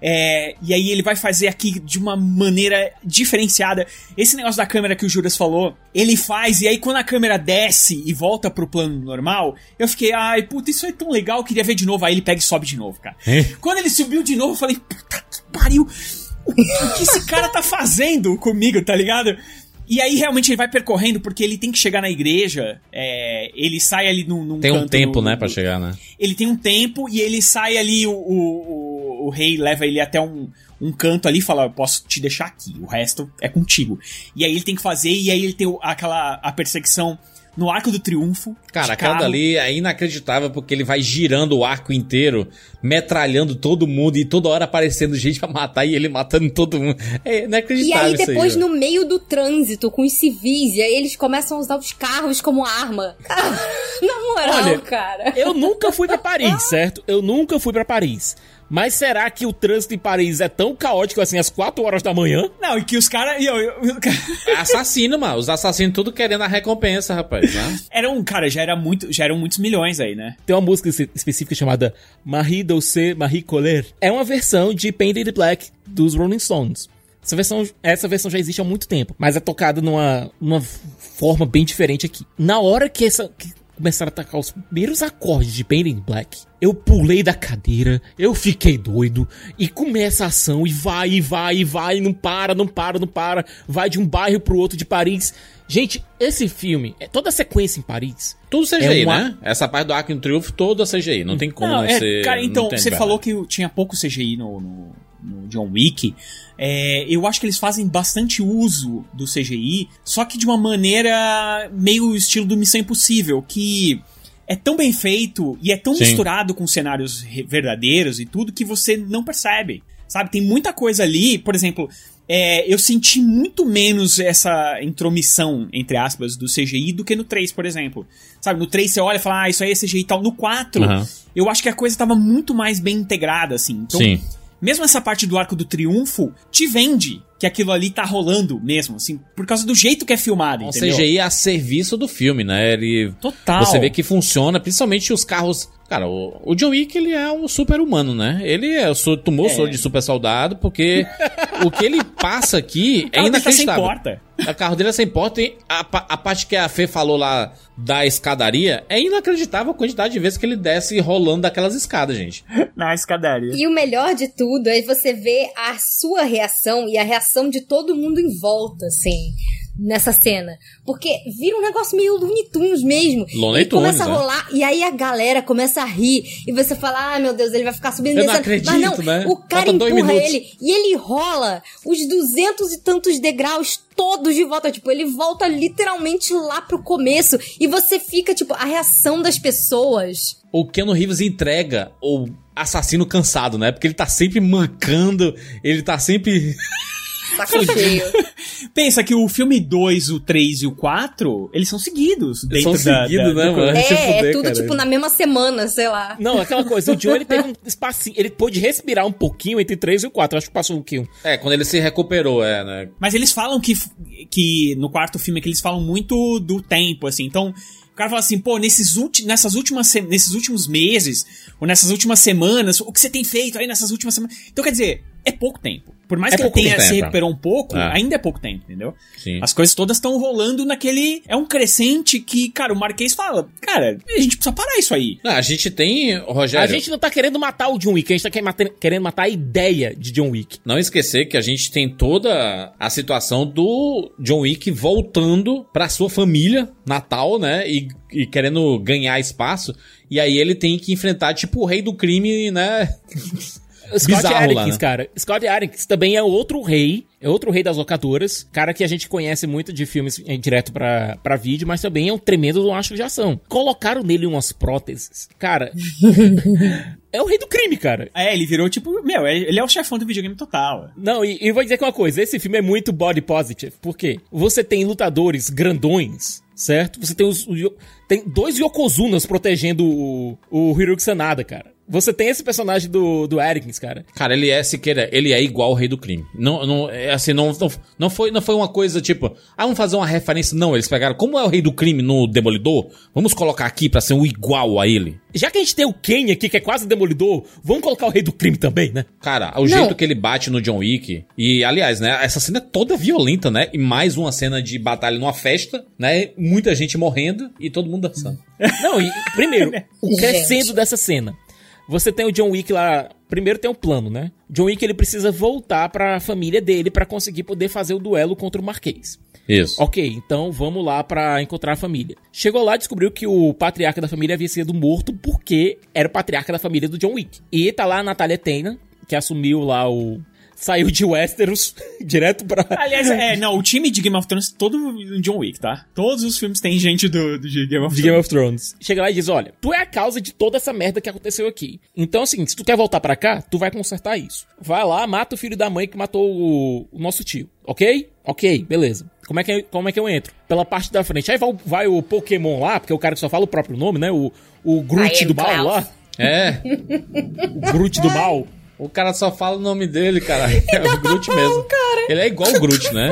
É, e aí ele vai fazer aqui de uma maneira diferenciada. Esse negócio da câmera que o Juras falou, ele faz, e aí quando a câmera desce e volta pro plano normal, eu fiquei, ai, puta, isso é tão legal, queria ver de novo. Aí ele pega e sobe de novo, cara. É? Quando ele subiu de novo, eu falei, puta que pariu. O que esse cara tá fazendo comigo, tá ligado? E aí realmente ele vai percorrendo porque ele tem que chegar na igreja. é, ele sai ali num, num Tem um tempo, no- né, pra chegar, né? ele tem um tempo e ele sai ali, o, o, o, o rei leva ele até um, um canto ali e fala, eu posso te deixar aqui, o resto é contigo. E aí ele tem que fazer, e aí ele tem aquela a perseguição no Arco do Triunfo. Cara, aquela dali é inacreditável porque ele vai girando o arco inteiro, metralhando todo mundo e toda hora aparecendo gente pra matar e ele matando todo mundo. É E inacreditável aí isso depois aí. no meio do trânsito com os civis, e aí eles começam a usar os carros como arma. Na moral, Olha, cara. Eu nunca fui pra Paris, certo? Eu nunca fui pra Paris. Mas será que o trânsito em Paris é tão caótico assim às 4 horas da manhã? Não, e que os caras. É assassino, mano. Os assassinos tudo querendo a recompensa, rapaz. Né? Era um, cara, já, era muito, já eram muitos milhões aí, né? Tem uma música espe- específica chamada Marie Douce Marie Colère. É uma versão de Painted Black dos Rolling Stones. Essa versão, essa versão já existe há muito tempo, mas é tocada numa, numa forma bem diferente aqui. Na hora que essa que começaram a atacar os primeiros acordes de Painted Black, eu pulei da cadeira, eu fiquei doido e começa a ação e vai e vai e vai, não para, não para, não para, vai de um bairro pro outro de Paris. Gente, esse filme, é toda a sequência em Paris. Tudo CGI, é uma- né? Essa parte do Arco do Triunfo, toda CGI. Não tem como Não, é, ser. cara, então, você falou que tinha pouco CGI no, no, no John Wick. É, eu acho que eles fazem bastante uso do CGI, só que de uma maneira meio estilo do Missão Impossível, que é tão bem feito e é tão Sim. misturado com cenários verdadeiros e tudo que você não percebe. Sabe, tem muita coisa ali, por exemplo, é, eu senti muito menos essa intromissão, entre aspas, do CGI do que no 3, por exemplo. Sabe, no 3 você olha e fala, ah, isso aí é CGI e tal. No 4, Aham. eu acho que a coisa tava muito mais bem integrada, assim. Então, Sim. Mesmo essa parte do arco do triunfo te vende que aquilo ali tá rolando mesmo, assim, por causa do jeito que é filmado, Um entendeu? CGI a serviço do filme, né? Ele. Total. Você vê que funciona, principalmente os carros. Cara, o, o John Wick, ele é um super humano, né? Ele é, tomou É. soro de super soldado, porque o que ele passa aqui O é carro dele tá sem inacreditável. porta. O carro dele é sem porta e a, a parte que a Fê falou lá da escadaria é inacreditável a quantidade de vezes que ele desce rolando daquelas escadas, gente. Na escadaria. E o melhor de tudo é você ver a sua reação e a reação de todo mundo em volta, assim, nessa cena. Porque vira um negócio meio Looney Tunes mesmo. Looney e começa Tunes, a é. rolar, e aí a galera começa a rir. E você fala, ah, meu Deus, ele vai ficar subindo Eu não descendo. Mas acredito, não, né? o cara Falta empurra ele e ele rola os duzentos e tantos degraus todos de volta. Tipo, ele volta literalmente lá pro começo. E você fica, tipo, a reação das pessoas. O Keanu Reeves entrega o assassino cansado, né? Porque ele tá sempre mancando, ele tá sempre. Saco cheio. Pensa que o filme 2, o 3 e o 4, eles são seguidos dentro são da, seguidos, da- né, do- mano? Se É, fuder, é tudo, cara. tipo, na mesma semana, sei lá. Não, aquela coisa, o John ele teve um espacinho, ele pôde respirar um pouquinho entre 3 e o 4, acho que passou um um. É, quando ele se recuperou, é, né? Mas eles falam que, que no quarto filme que eles falam muito do tempo, assim. Então, o cara fala assim, pô, nesses, ulti, nessas últimas, se- nesses últimos meses, ou nessas últimas semanas, o que você tem feito aí nessas últimas semanas? Então, quer dizer, é pouco tempo. Por mais É que ele tenha tempo, se é. recuperou um pouco, É. ainda é pouco tempo, entendeu? Sim. As coisas todas estão rolando naquele. É um crescente que, cara, o Marquês fala, cara, a gente precisa parar isso aí. Não, a gente tem, Rogério. A gente não tá querendo matar o John Wick, a gente tá querendo matar a ideia de John Wick. Não esquecer que a gente tem toda a situação do John Wick voltando pra sua família natal, né? E, e querendo ganhar espaço. E aí ele tem que enfrentar, tipo, o rei do crime, né? Scott Bizarro Adkins, lá, né? cara. Scott Adkins também é outro rei, é outro rei das locadoras, cara que a gente conhece muito de filmes em direto pra, pra vídeo, mas também é um tremendo do astro de ação. Colocaram nele umas próteses. Cara, é o rei do crime, cara. É, ele virou tipo, meu, ele é o chefão do videogame total. Não, e, e vou dizer que uma coisa, esse filme é muito body positive, porque você tem lutadores grandões certo? Você tem os. tem dois Yokozunas protegendo o, o Hiroki Sanada, cara. Você tem esse personagem do, do Erikins, cara. Cara, ele é, Siqueira, ele é igual o Rei do Crime. Não, não, é assim, não, não, não, foi, não foi uma coisa tipo, ah, vamos fazer uma referência. Não, eles pegaram, como é o Rei do Crime no Demolidor, vamos colocar aqui pra ser um igual a ele. Já que a gente tem o Ken aqui, que é quase demolidor, vamos colocar o Rei do Crime também, né? Cara, o jeito que ele bate no John Wick, e aliás, né, essa cena é toda violenta, né? E mais uma cena de batalha numa festa, né? Muita gente morrendo e todo mundo dançando. Não, e primeiro, o Gente. crescendo dessa cena. Você tem o John Wick lá. Primeiro tem um plano, né? John Wick ele precisa voltar pra família dele pra conseguir poder fazer o duelo contra o Marquês. Isso. Ok, então vamos lá pra encontrar a família. Chegou lá e descobriu que o patriarca da família havia sido morto porque era o patriarca da família do John Wick. E tá lá a Natália Tena, que assumiu lá o. Saiu de Westeros direto pra. Aliás, é, não, o time de Game of Thrones todo no John Wick, tá? Todos os filmes têm gente do, do de Game of de Thrones. Game of Thrones. Chega lá e diz: Olha, tu é a causa de toda essa merda que aconteceu aqui. Então é o seguinte: se tu quer voltar pra cá, tu vai consertar isso. Vai lá, mata o filho da mãe que matou o, o nosso tio. Ok? Ok, beleza. Como é, que, como é que eu entro? Pela parte da frente. Aí vai, o- vai o Pokémon lá, porque o cara que só fala o próprio nome, né? O, o Groot do mal lá. É, O Groot do mal. O cara só fala o nome dele, cara. É o Groot mesmo. Ele é igual o Groot, né?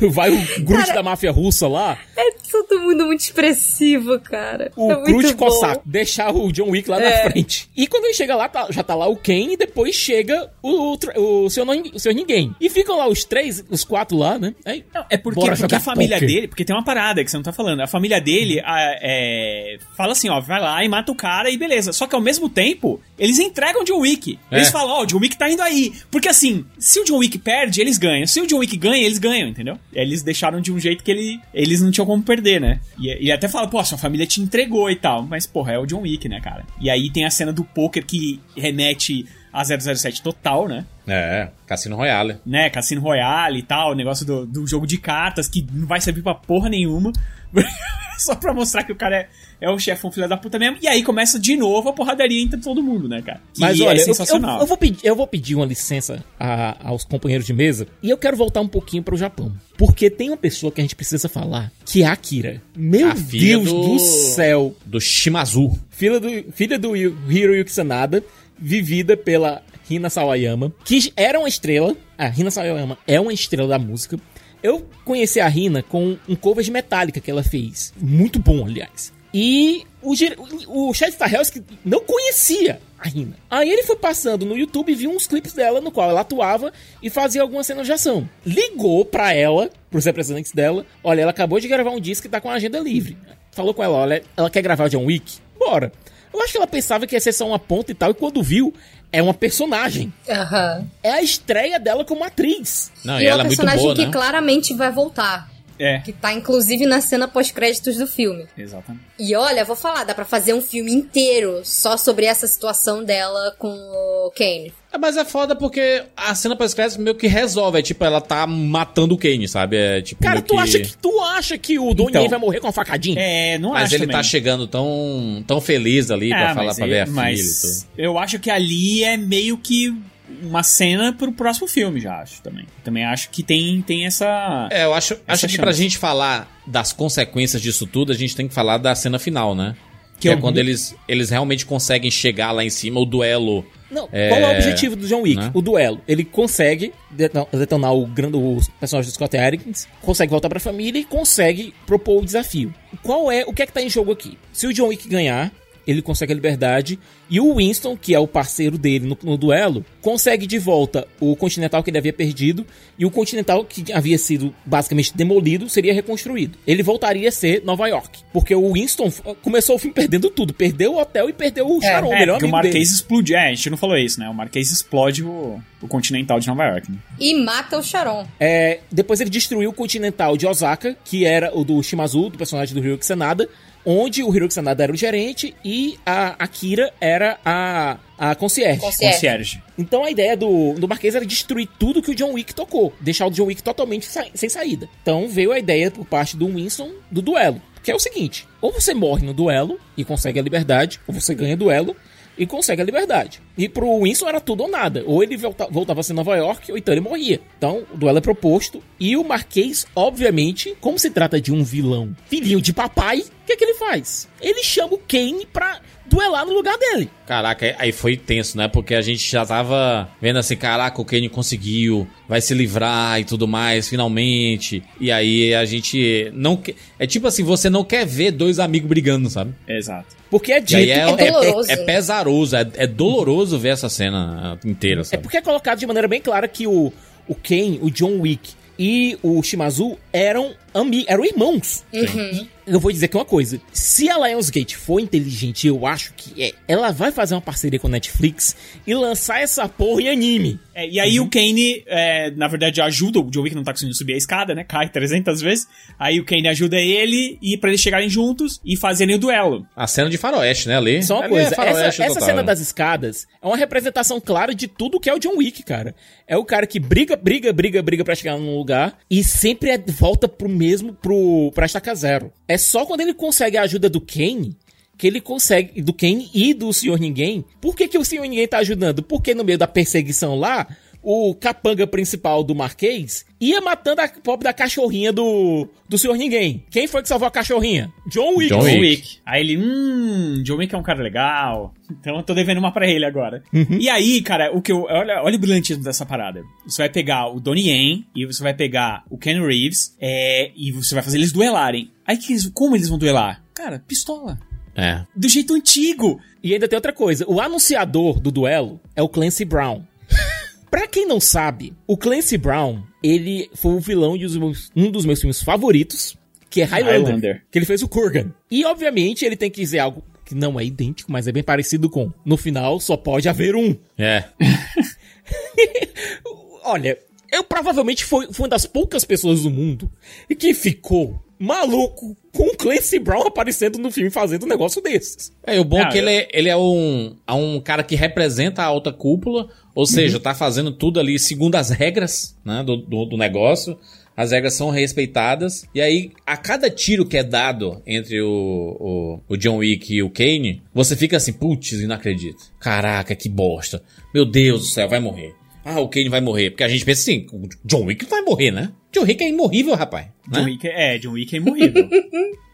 Vai o Groot da máfia russa lá. É todo mundo muito expressivo, cara. o é Groot. Cossack, deixar o John Wick lá na É. frente. E quando ele chega lá, tá- já tá lá o Ken e depois chega o, o, o, seu, o seu ninguém. E ficam lá os três, os quatro lá, né? Aí, Não, é porque, porque a família poker. dele, porque tem uma parada que você não tá falando. A família dele a- é, fala assim, ó, vai lá e mata o cara e beleza. Só que ao mesmo tempo, eles entregam o John Wick. Eles É. falam, ó, o John Wick tá indo aí. Porque assim, se o John Wick perde, eles ganham. Se o John Wick ganha, eles ganham, entendeu? Eles deixaram de um jeito que ele, eles não tinham como perder, né? E, até fala, pô, sua família te entregou e tal. Mas, porra, é o John Wick, né, cara? E aí tem a cena do poker que remete a 007 total, né? É, Cassino Royale. né, Cassino Royale e tal, o negócio do, do jogo de cartas que não vai servir pra porra nenhuma. Só pra mostrar que o cara é, é o chefão filho da puta mesmo. E aí começa de novo a porradaria entre todo mundo, né, cara? Que Mas é olha, eu, sensacional. eu- eu vou pedir, eu vou pedir uma licença a- aos companheiros de mesa e eu quero voltar um pouquinho para o Japão. Porque tem uma pessoa que a gente precisa falar, que é a Akira. Meu A filha Deus do- do céu. Do Shimazu. Filha do, filha do Yu- Hiroyuki Sanada, vivida pela Hina Sawayama, que era uma estrela. A Hina Sawayama é uma estrela da música. Eu conheci a Hina com um cover de Metallica que ela fez. Muito bom, aliás. E o, o Chad Stahelski não conhecia a Rina. Aí ele foi passando no YouTube e viu uns clipes dela no qual ela atuava e fazia algumas cenas de ação. Ligou pra ela, pros representantes dela, olha, ela acabou de gravar um disco e tá com a agenda livre. Falou com ela, olha, ela quer gravar o John Wick? Bora. Eu acho que ela pensava que ia ser só uma ponta e tal, e quando viu, é uma personagem. Aham. É a estreia dela como atriz. Não, E, e é ela um é muito personagem boa, que né? claramente vai voltar. É, Que tá inclusive na cena pós-créditos do filme. exatamente. E olha, vou falar, dá pra fazer um filme inteiro só sobre essa situação dela com o Kane. É, mas é foda porque a cena pós-crédito meio que resolve. É tipo, ela tá matando o Kane, sabe? É tipo. Cara, tu acha que tu acha que o Donnie Então. vai morrer com uma facadinha? É, não Mas acho ele também. tá chegando tão, tão feliz ali pra Ah, falar mas pra é- ver a filha e mas tudo. eu acho que ali é meio que uma cena pro próximo filme, já acho também. Também acho que tem, tem essa... É, eu acho, acho que pra gente falar das consequências disso tudo, a gente tem que falar da cena final, né? Que, Que é eu- quando eles, eles realmente conseguem chegar lá em cima, o duelo. Não, É, qual é o objetivo do John Wick? né? O duelo. Ele consegue detonar, detonar o grande o personagem do Scott Adkins, consegue voltar pra família e consegue propor o desafio. Qual é, o que é que tá em jogo aqui? Se o John Wick ganhar, ele consegue a liberdade e o Winston, que é o parceiro dele no, no duelo, consegue de volta o Continental que ele havia perdido e o Continental que havia sido basicamente demolido seria reconstruído. Ele voltaria a ser Nova York, porque o Winston começou o filme perdendo tudo, perdeu o hotel e perdeu o Sharon, o É, melhor porque o amigo dele. Marquês explode. É, a gente não falou isso, né? O Marquês explode o, o Continental de Nova York. Né? E mata o Sharon. É, depois ele destruiu o Continental de Osaka, que era o do Shimazu, do personagem do Hiroki Sanada, onde o Hiroki Sanada era o gerente e a Akira era a, a concierge. Concierge. Concierge. Então a ideia do, do Marquês era destruir tudo que o John Wick tocou, deixar o John Wick totalmente sa- sem saída. Então veio a ideia por parte do Winston do duelo, que é o seguinte: ou você morre no duelo e consegue a liberdade, ou você ganha duelo, e consegue a liberdade. E pro Winston era tudo ou nada. Ou ele volta, voltava a ser Nova York, ou então ele morria. Então, o duelo é proposto. E o Marquês, obviamente, como se trata de um vilão filhinho de papai, o que, é que ele faz? Ele chama o Kane pra duelar no lugar dele. Caraca, aí foi tenso, né? Porque a gente já tava vendo assim, caraca, o Kane conseguiu, vai se livrar e tudo mais, finalmente. E aí a gente não quer. É tipo assim, você não quer ver dois amigos brigando, sabe? Exato. Porque é dito. Aí é, É é, doloroso. é, é pesaroso, é, é doloroso ver essa cena inteira, É sabe? porque é colocado de maneira bem clara que o, o Ken, o John Wick e o Shimazu eram, ami eram irmãos. Uhum. Eu vou dizer aqui uma coisa. Se a Lionsgate for inteligente, eu acho que é, ela vai fazer uma parceria com a Netflix e lançar essa porra em anime. É, e aí o Kane, é, na verdade, ajuda o John Wick não tá conseguindo subir a escada, né? Cai 300 vezes. Aí o Kane ajuda ele e para eles chegarem juntos e fazerem o duelo. A cena de faroeste, né, ali? Só uma Ali é coisa, essa, essa cena né? das escadas é uma representação clara de tudo que é o John Wick, cara. É o cara que briga, briga, briga, briga pra chegar num lugar e sempre é- volta pro mesmo, pro, pra estaca zero. É só quando ele consegue a ajuda do Kane que ele consegue, do Kane e do Senhor Ninguém. Por que, que o Senhor Ninguém tá ajudando? Porque no meio da perseguição lá, o capanga principal do Marquês ia matando a pobre da cachorrinha do, do Senhor Ninguém. Quem foi que salvou a cachorrinha? John Wick. John Wick. Aí ele, hum, John Wick é um cara legal. Então eu tô devendo uma pra ele agora. Uhum. E aí, cara, o que eu. Olha, olha o brilhantismo dessa parada. Você vai pegar o Donnie Yen e você vai pegar o Ken Reeves é, e você vai fazer eles duelarem. Aí que eles- como eles vão duelar? Cara, pistola. É. Do jeito antigo. E ainda tem outra coisa. O anunciador do duelo é o Clancy Brown. Pra quem não sabe, o Clancy Brown, ele foi o vilão de um dos meus- filmes favoritos, que é Highlander, Highlander. Que ele fez o Kurgan. E, obviamente, ele tem que dizer algo que não é idêntico, mas é bem parecido com. No final, só pode haver um. É. Olha, eu provavelmente fui, fui uma das poucas pessoas do mundo que ficou maluco com o Clancy Brown aparecendo no filme fazendo um negócio desses. É, e o bom é que eu- ele é, ele é um, é um cara que representa a alta cúpula, ou seja, tá fazendo tudo ali segundo as regras né, do, do, do negócio. As regras são respeitadas. E aí, a cada tiro que é dado entre o, o, o John Wick e o Kane, você fica assim, putz, não acredito. Caraca, que bosta. Meu Deus do céu, vai morrer. Ah, o Kane vai morrer. Porque a gente pensa assim, o John Wick vai morrer, né? John Wick é imorrível, rapaz. né? John Wick é, é, John Wick é imorrível.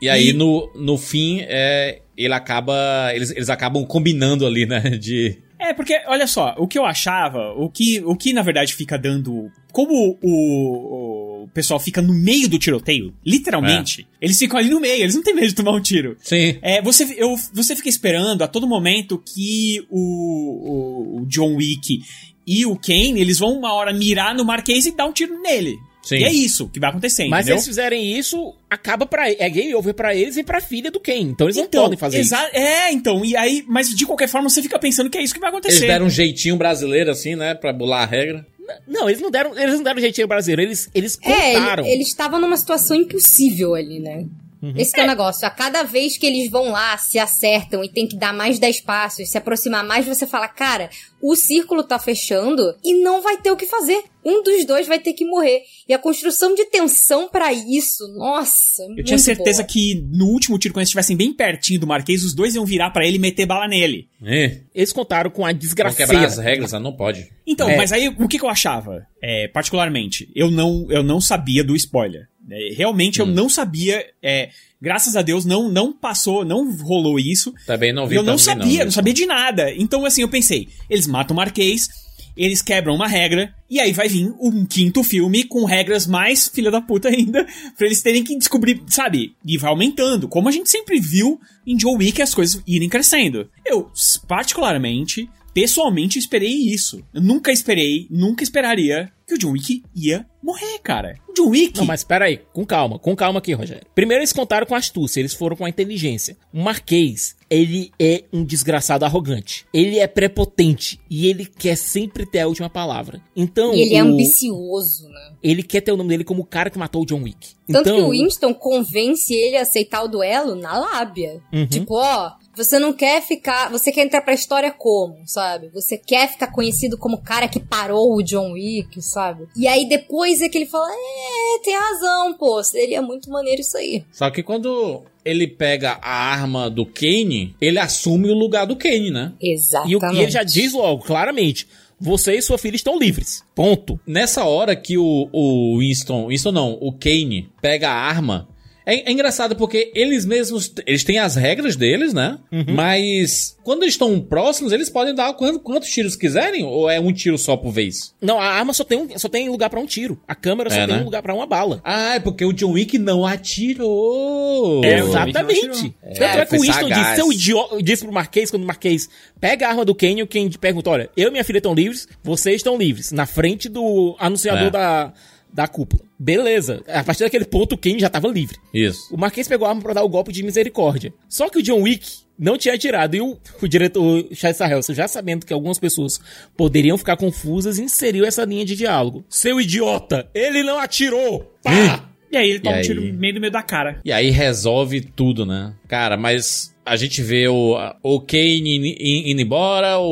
E aí, E- no, no fim, é, ele acaba. Eles, eles acabam combinando ali, né? De. É, porque, olha só, o que eu achava, o que, o que na verdade fica dando. Como o, o pessoal fica no meio do tiroteio, literalmente, eles ficam ali no meio, eles não têm medo de tomar um tiro. Sim. É, você, eu, você fica esperando a todo momento que o, o, o John Wick e o Kane, eles vão uma hora mirar no Marquês e dar um tiro nele. Sim. E é isso que vai acontecer, Mas se entendeu? eles fizerem isso, acaba pra É game over pra eles e pra filha do Ken. Então eles não Então, podem fazer isso. É, então, e aí, mas de qualquer forma você fica pensando que é isso que vai Eles acontecer. deram um jeitinho brasileiro, assim, né? Pra bular a regra. Não, eles não deram, eles não deram jeitinho brasileiro, eles, eles É, contaram. ele, eles estavam numa situação impossível ali, né? Uhum. Esse que é o negócio. A cada vez que eles vão lá, se acertam e tem que dar mais 10 passos, se aproximar mais, você fala, cara, o círculo tá fechando e não vai ter o que fazer. Um dos dois vai ter que morrer. E a construção de tensão pra isso, nossa, Eu tinha certeza que no último tiro, quando eles estivessem bem pertinho do Marquês, os dois iam virar pra ele e meter bala nele. É. Eles contaram com a Vão desgraceira. quebrar as regras, ah, não pode. Então, É. mas aí o que, que eu achava? É, particularmente, eu não, eu não sabia do spoiler. É, realmente eu Hum. não sabia. é, graças a Deus não, não passou, não rolou isso. Também não vi eu não sabia, não, não. sabia de nada. Então, assim, eu pensei, eles matam o Marquês, eles quebram uma regra, e aí vai vir um quinto filme com regras mais filha da puta ainda, pra eles terem que descobrir, sabe? E vai aumentando. Como a gente sempre viu em Joe Wick as coisas irem crescendo. Eu, particularmente, pessoalmente, esperei isso. Eu nunca esperei, nunca esperaria que o John Wick ia morrer, cara. O John Wick. Não, mas pera aí, com calma, com calma aqui, Rogério. Primeiro eles contaram com a astúcia, eles foram com a inteligência. O Marquês, ele é um desgraçado arrogante. Ele é prepotente e ele quer sempre ter a última palavra. Então, E ele é o- ambicioso, né? ele quer ter o nome dele como o cara que matou o John Wick. Tanto então, que o Winston convence ele a aceitar o duelo na lábia. Uhum. Tipo, ó, você não quer ficar. Você quer entrar pra história como, sabe? Você quer ficar conhecido como o cara que parou o John Wick, sabe? E aí depois é que ele fala: É, tem razão, pô, seria muito maneiro isso aí. Só que quando ele pega a arma do Kane, ele assume o lugar do Kane, né? Exatamente. E, o- e ele já diz logo, claramente, você e sua filha estão livres. Ponto. Nessa hora que o, o Winston, Winston não, o Kane pega a arma, é, é engraçado porque eles mesmos, eles têm as regras deles, né? Mas quando eles estão próximos, eles podem dar quanto- quantos tiros quiserem ou é um tiro só por vez? Não, a arma só tem, um- só tem lugar pra um tiro. A câmera só É, tem né? um lugar pra uma bala. Ah, é porque o John Wick não atirou. Exatamente. É, Tanto é que o Winston disse, seu idiota, disse pro Marquês, quando o Marquês pega a arma do o Kane pergunta, olha, eu e minha filha estão livres, vocês estão livres. Na frente do anunciador É. da, da cúpula. Beleza. A partir daquele ponto, o Kane já tava livre. Isso. O Marquês pegou a arma pra dar o golpe de misericórdia. Só que o John Wick não tinha atirado. E o, o diretor Chad Stahelski, já sabendo que algumas pessoas poderiam ficar confusas, inseriu essa linha de diálogo. Seu idiota, ele não atirou! Pá! E aí ele toma E um tiro aí? meio do meio da cara. E aí resolve tudo, né? Cara, mas a gente vê o, o Kane in- in- indo embora, o,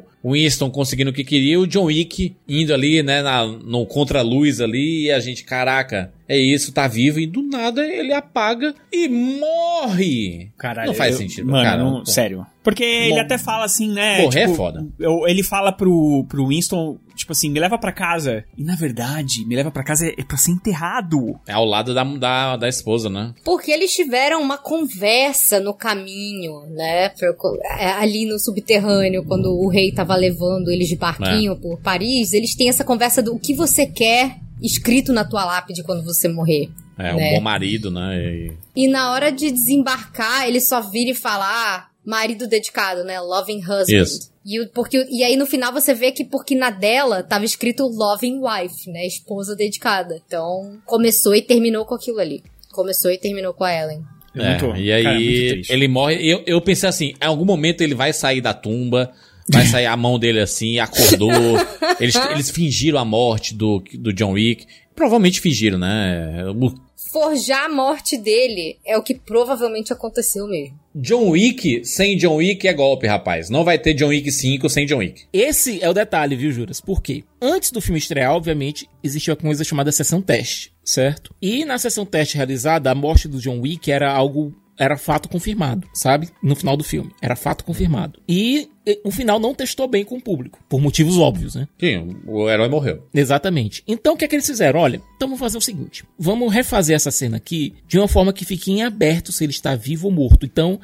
o Winston conseguindo o que queria, o John Wick indo ali, né, na, no contra-luz ali, e a gente, caraca, é isso, tá vivo, e do nada ele apaga e morre. Caralho, não faz eu- sentido, Mano, cara. não- sério. Porque ele Mor- até fala assim, né? Morrer é tipo, foda. eu- ele fala pro, pro Winston, tipo assim, me leva pra casa. E na verdade, me leva pra casa é, é pra ser enterrado. É ao lado da, da, da esposa, né? Porque eles tiveram uma conversa no caminho, né? É, Ali no subterrâneo, quando o rei tava levando eles de barquinho É. por Paris, eles têm essa conversa do o que você quer escrito na tua lápide quando você morrer. É, né? um bom marido, né? E- E na hora de desembarcar, ele só vira e fala, ah, marido dedicado, né? Loving husband. Isso. E, porque, e aí no final você vê que porque na dela tava escrito loving wife, né? Esposa dedicada. Então começou e terminou com aquilo ali. Começou e terminou com a Ellen. É, e aí cara, muito triste. ele morre. Eu, eu pensei assim, em algum momento ele vai sair da tumba, vai sair a mão dele assim, acordou. eles, eles fingiram a morte do, do John Wick. Provavelmente fingiram, né? O Forjar a morte dele é o que provavelmente aconteceu mesmo. John Wick sem John Wick é golpe, rapaz. Não vai ter John Wick 5 sem John Wick. Esse é o detalhe, viu, Juras? Por quê? Antes do filme estrear, obviamente, existia uma coisa chamada sessão teste, certo? E na sessão teste realizada, a morte do John Wick era algo. Era fato confirmado, sabe? No final do filme. Era fato confirmado. E o final não testou bem com o público. Por motivos óbvios, né? Sim, o herói morreu. Exatamente. Então o que é que eles fizeram? Olha, então vamos fazer o seguinte: vamos refazer essa cena aqui de uma forma que fique em aberto se ele está vivo ou morto. Então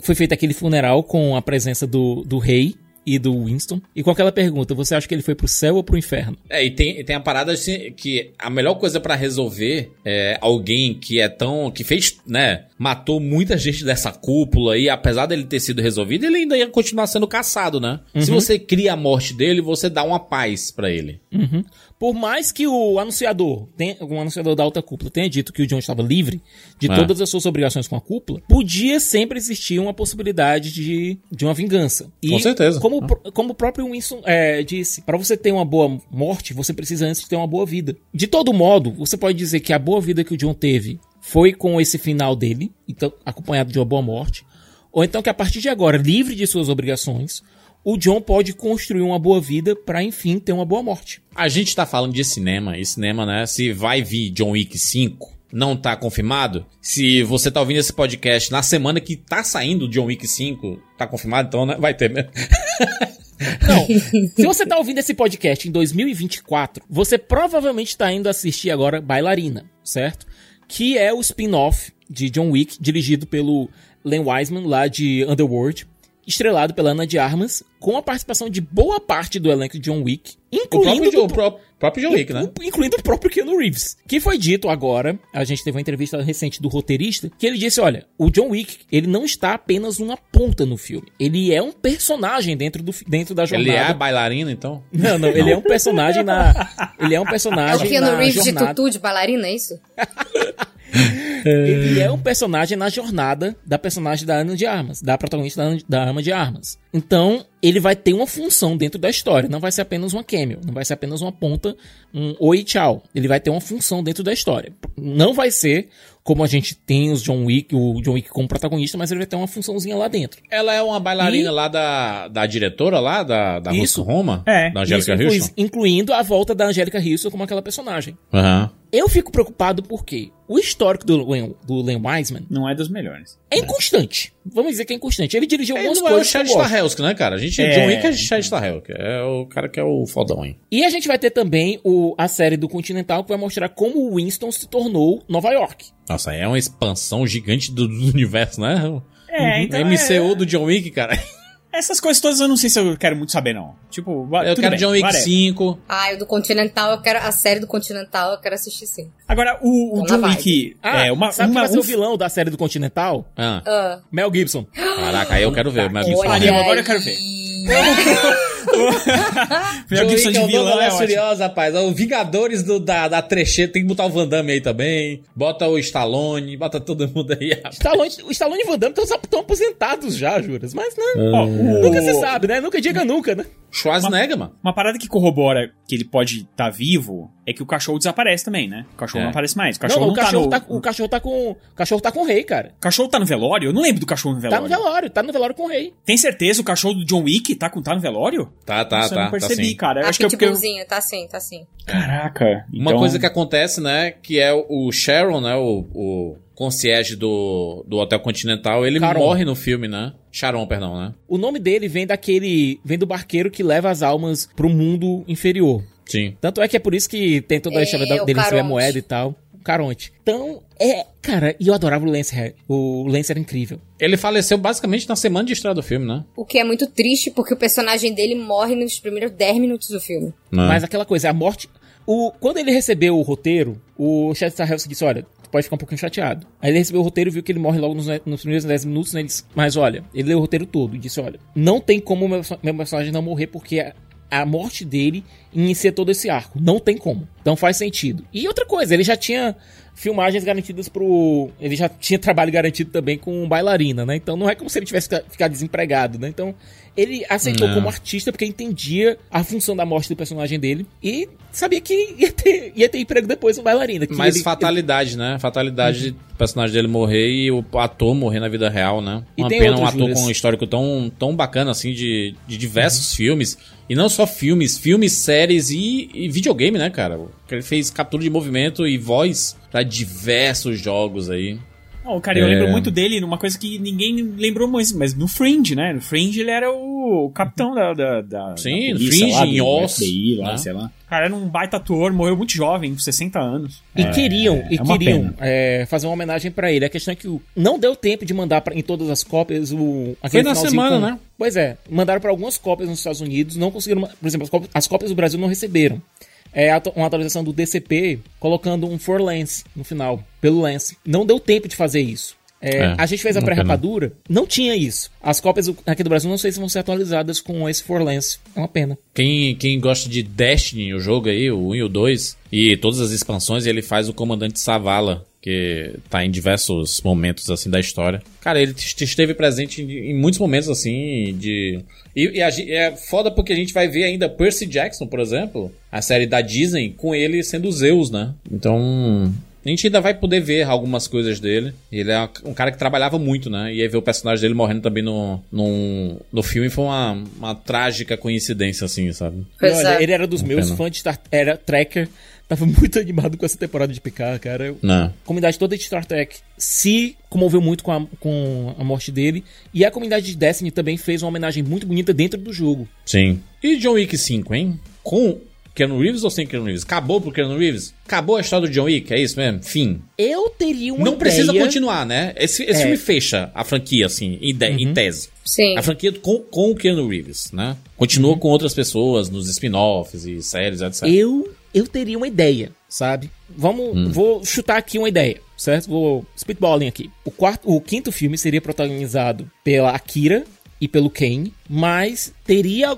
foi feito aquele funeral com a presença do, do rei e do Winston. E com aquela pergunta: você acha que ele foi pro céu ou pro inferno? É, e tem, e tem a parada assim, que a melhor coisa pra resolver é alguém que é tão. que fez, né? Matou muita gente dessa cúpula e apesar dele ter sido resolvido, ele ainda ia continuar sendo caçado, né? Se Uhum. você cria a morte dele, você dá uma paz pra ele. Uhum. Por mais que o anunciador, tenha, o anunciador da alta cúpula tenha dito que o John estava livre de É. todas as suas obrigações com a cúpula, podia sempre existir uma possibilidade de, de uma vingança. E Com certeza. Como, o pro- como o próprio Winston é, disse, para você ter uma boa morte, você precisa antes ter uma boa vida. De todo modo, você pode dizer que a boa vida que o John teve foi com esse final dele, então acompanhado de uma boa morte, ou então que a partir de agora, livre de suas obrigações, o John pode construir uma boa vida para enfim ter uma boa morte. A gente tá falando de cinema, e cinema, né? Se vai vir John Wick 5, não tá confirmado. Se você tá ouvindo esse podcast na semana que tá saindo John Wick 5, tá confirmado, então né? vai ter mesmo. Não, se você tá ouvindo esse podcast em 2024, você provavelmente tá indo assistir agora Bailarina, certo? Que é o spin-off de John Wick, dirigido pelo Len Wiseman, lá de Underworld, estrelado pela Ana de Armas, com a participação de boa parte do elenco de John Wick, O incluindo próprio, do- o pró- próprio John Wick, né? Inclu- Incluindo o próprio Keanu Reeves. Que foi dito agora, a gente teve uma entrevista recente do roteirista, que ele disse, olha, o John Wick, ele não está apenas uma ponta no filme. Ele é um personagem dentro, do, dentro da jornada. Ele é a bailarina, então? Não, não, ele é um personagem na... Ele é um É o personagem Keanu na Reeves de jornada... tutu de bailarina, é isso? Ele é um personagem na jornada da personagem da Ana de Armas, da protagonista da, Ana- da Arma de Armas. Então, ele vai ter uma função dentro da história. Não vai ser apenas uma cameo, não vai ser apenas uma ponta, um oi tchau. Ele vai ter uma função dentro da história. Não vai ser como a gente tem os John Wick, o John Wick como protagonista, mas ele vai ter uma funçãozinha lá dentro. Ela é uma bailarina E- lá da, da diretora lá, da, da Isso. Russo Roma? É, Da Angélica Houston? Incluindo a volta da Angélica Houston como aquela personagem. Aham. Eu fico preocupado porque o histórico do Len, do Len Wiseman Não é dos melhores. é inconstante. Vamos dizer que é inconstante. Ele dirigiu Ele algumas não é o coisas que eu Chad. Stahelski, né, cara? A gente, É. John Wick é Chad Stahelski. É o cara que é o fodão, hein? E a gente vai ter também o, a série do Continental que vai mostrar como o Winston se tornou Nova York. Nossa, é uma expansão gigante do, do universo, né? É, então MCU do John Wick, cara. Essas coisas todas eu não sei se eu quero muito saber, não. Tipo, Eu tudo quero bem, John Wick whatever. 5. Ah, o do Continental, eu quero. A série do Continental, eu quero assistir sim. Agora, o, o John Wick Ah, é uma. sabe uma quem vai ser o vilão da série do Continental? Ah. Ah. Mel Gibson. Caraca, aí eu quero ver. Que pariu, agora eu quero ver. Mel Gibson de é o vilão é ótimo. furiosa, rapaz. Os Vingadores do, da, da trecheta, tem que botar o Van Damme aí também. Bota o Stallone, bota todo mundo aí, rapaz. Stallone, o Stallone e Van Damme estão aposentados já, juras. Mas né, Ó, o- nunca se sabe, né? Nunca diga nunca, né? Schwarzenegger, mano. Uma parada que corrobora que ele pode estar vivo é que o cachorro desaparece também, né? O cachorro É. não aparece mais. O Não, cachorro não, o, cachorro tá tá, no. o cachorro tá com. O cachorro tá com o rei, cara. O cachorro tá no velório? Eu não lembro do cachorro no Tá velório. no velório, tá no velório com o rei. Tem certeza o cachorro do John Wick tá, com, tá no velório? Tá, tá, Isso eu tá. não percebi, tá sim. cara. Eu A acho que é porque eu... Tá sim, tá sim. Caraca. Uma então- coisa que acontece, né, que é o Sharon, né, o, o concierge do, do Hotel Continental, ele Caron. morre no filme, né? Sharon, perdão, né? O nome dele vem daquele. Vem do barqueiro que leva as almas pro mundo inferior. Sim. Tanto é que é por isso que tem toda a É, história o dele receber moeda e tal. Caronte. Então, é. Cara, e eu adorava o Lance. O Lance era incrível. Ele faleceu basicamente na semana de estreia do filme, né? O que é muito triste, porque o personagem dele morre nos primeiros 10 minutos do filme. Não. Mas aquela coisa, a morte. O, quando ele recebeu o roteiro, o Chad Stahelski disse: Olha, tu pode ficar um pouquinho chateado. Aí ele recebeu o roteiro e viu que ele morre logo nos, nos primeiros 10 minutos. Né, ele disse, Mas olha, ele leu o roteiro todo e disse: Olha, não tem como meu, meu personagem não morrer, porque a, morte dele inicia todo esse arco. Não tem como. Então faz sentido. E outra coisa, ele já tinha filmagens garantidas pro. Ele já tinha trabalho garantido também com bailarina, né? Então não é como se ele tivesse fica- ficado desempregado, né? Então ele aceitou Não. como artista porque entendia a função da morte do personagem dele e sabia que ia ter, ia ter emprego depois no bailarina. Mas ele- fatalidade, né? Fatalidade do personagem dele morrer e o ator morrer na vida real, né? E Uma pena um ator Juras. com um histórico tão, tão bacana, assim, de, de diversos filmes. E não só filmes, filmes, séries e, e videogame, né, cara? Que Ele fez captura de movimento e voz pra diversos jogos aí. Não, cara, eu É. lembro muito dele numa coisa que ninguém lembrou muito, mas no Fringe, né? No Fringe ele era o capitão da. da, da Sim, da no polícia Fringe, lá, em do Oz, FBI, lá, né? sei lá. Cara, era um baita ator, morreu muito jovem, com 60 anos. E É, queriam, e é uma queriam é, fazer uma homenagem pra ele. A questão é que o- não deu tempo de mandar pra, em todas as cópias o. aquele na semana, com- né? Pois é, mandaram pra algumas cópias nos Estados Unidos, não conseguiram. Por exemplo, as cópias, as cópias do Brasil não receberam. É uma atualização do DCP colocando um for lance no final, pelo lance. Não deu tempo de fazer isso. É, É, a gente fez a pré-rapadura, não tinha isso. As cópias aqui do Brasil não sei se vão ser atualizadas com esse for lance. É uma pena. Quem, quem gosta de Destiny, o jogo aí, o 1 e o 2, e todas as expansões, ele faz o comandante Savala, que tá em diversos momentos, assim, da história. Cara, ele est- esteve presente em, muitos momentos, assim, de... E, e a é foda porque a gente vai ver ainda Percy Jackson, por exemplo, a série da Disney, com ele sendo Zeus, né? Então... A gente ainda vai poder ver algumas coisas dele. Ele é um cara que trabalhava muito, né? E aí ver o personagem dele morrendo também no, no, no filme foi uma, uma trágica coincidência, assim, sabe? Olha, é. ele era dos meus pena. fãs de Star era tracker. Tava muito animado com essa temporada de Picard, cara. Não. A comunidade toda de Star Trek se comoveu muito com a, com a morte dele. E a comunidade de Destiny também fez uma homenagem muito bonita dentro do jogo. Sim. E John Wick 5, hein? Com Keanu Reeves ou sem Keanu Reeves? Acabou pro Keanu Reeves? Acabou a história do John Wick, é isso mesmo? Fim. Eu teria uma Não precisa ideia- continuar, né? Esse, esse É. filme fecha a franquia, assim, em, de- em tese. Sim. A franquia com, com o Keanu Reeves, né? Continua Uhum. com outras pessoas nos spin-offs e séries, etc. Eu, eu teria uma ideia, sabe? Vamos, Hum. vou chutar aqui uma ideia, certo? Vou spitballing aqui. O quarto, o quinto filme seria protagonizado pela Akira e pelo Kane, mas teria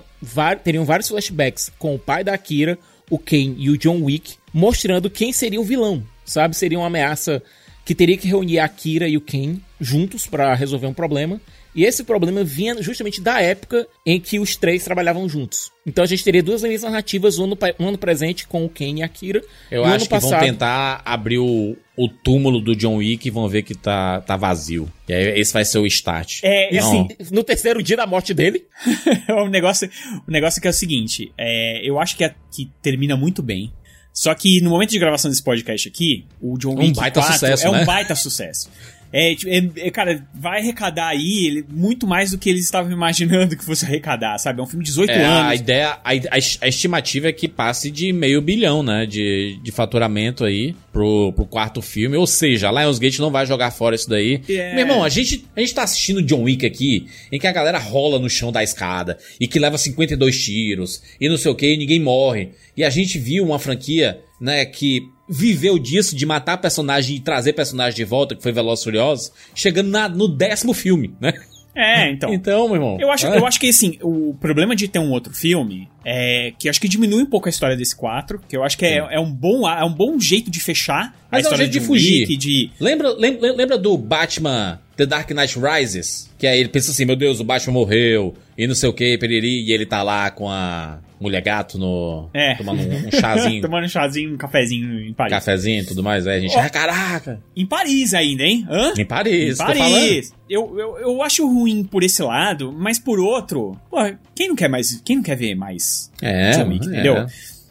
teriam vários flashbacks com o pai da Akira, o Kane e o John Wick, mostrando quem seria o vilão, sabe? Seria uma ameaça que teria que reunir a Akira e o Kane juntos para resolver um problema. E esse problema vinha justamente da época em que os três trabalhavam juntos. Então a gente teria duas linhas narrativas, um no, pa- um no presente com o Ken e a Akira. Eu um acho ano que vão passado- tentar abrir o, o túmulo do John Wick e vão ver que tá, tá vazio. E aí esse vai ser o start. É, E assim, no terceiro dia da morte dele, o negócio, o negócio que é o seguinte, é, eu acho que, é- que termina muito bem. Só que no momento de gravação desse podcast aqui, o John Um Wick baita 4 sucesso, é um né? baita sucesso. É, tipo, é- é, cara, vai arrecadar aí muito mais do que eles estavam imaginando que fosse arrecadar, sabe? É um filme de 18 É, a anos. ideia, a, a es- a estimativa é que passe de meio bilhão, né, de, de faturamento aí pro, pro quarto filme. Ou seja, a Lionsgate não vai jogar fora isso daí. É. Meu irmão, a gente, a gente tá assistindo John Wick aqui, em que a galera rola no chão da escada e que leva 52 tiros e não sei o que, e ninguém morre. E a gente viu uma franquia, né, que viveu disso, de matar personagem e trazer personagem de volta, que foi Velozes Furiosos, chegando na- no décimo filme, né? É, então. Então, meu irmão. Eu acho, é. eu acho que assim, o problema de ter um outro filme é que acho que diminui um pouco a história desse 4, que eu acho que é, é um, bom, é um bom jeito de fechar a Mas é um história jeito de John fugir. Wick, de Lembra, lembra, lembra do Batman The Dark Knight Rises? Que aí ele pensa assim, meu Deus, o Batman morreu, e não sei o que, periri, e ele tá lá com a mulher gato no... É. Tomando um, um chazinho, Tomando um chazinho, um cafezinho em Paris. cafezinho e tudo mais, aí a gente, Ó. ah, caraca! Em Paris ainda, hein? Hã? Em Paris, Em Paris. Eu, eu, eu acho ruim por esse lado, mas por outro, pô, quem não quer mais, quem não quer ver mais É, John Wick, é. entendeu?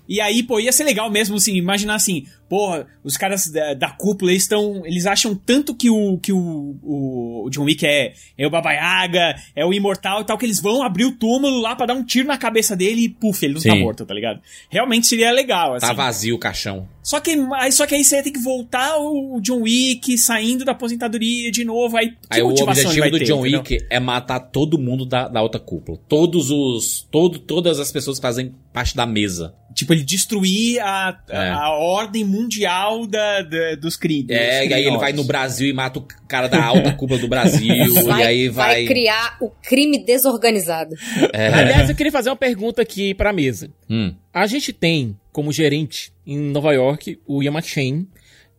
E aí, pô, ia ser legal mesmo, assim, imaginar assim, porra, os caras da, da cúpula estão. Eles acham tanto que o que o, o, o John Wick é, é o Baba Yaga, é o imortal e tal, que eles vão abrir o túmulo lá pra dar um tiro na cabeça dele e puf, ele não tá Sim. morto, tá ligado? Realmente seria legal, assim. Tá vazio o caixão. Só que, aí- só que aí você ia ter que voltar o John Wick saindo da aposentadoria de novo. Aí, que Aí o objetivo do ter, John entendeu? Wick é matar todo mundo da, da alta cúpula. Todos os... Todo, todas as pessoas que fazem parte da mesa. Tipo, ele destruir a, a, É. a ordem mundial da, da- dos crimes. É, e aí ele vai no Brasil e mata o cara da alta cúpula do Brasil, Vai, e aí vai... criar o crime desorganizado. É. Aliás, eu queria fazer uma pergunta aqui pra mesa. Hum. A gente tem como gerente em Nova York o McShane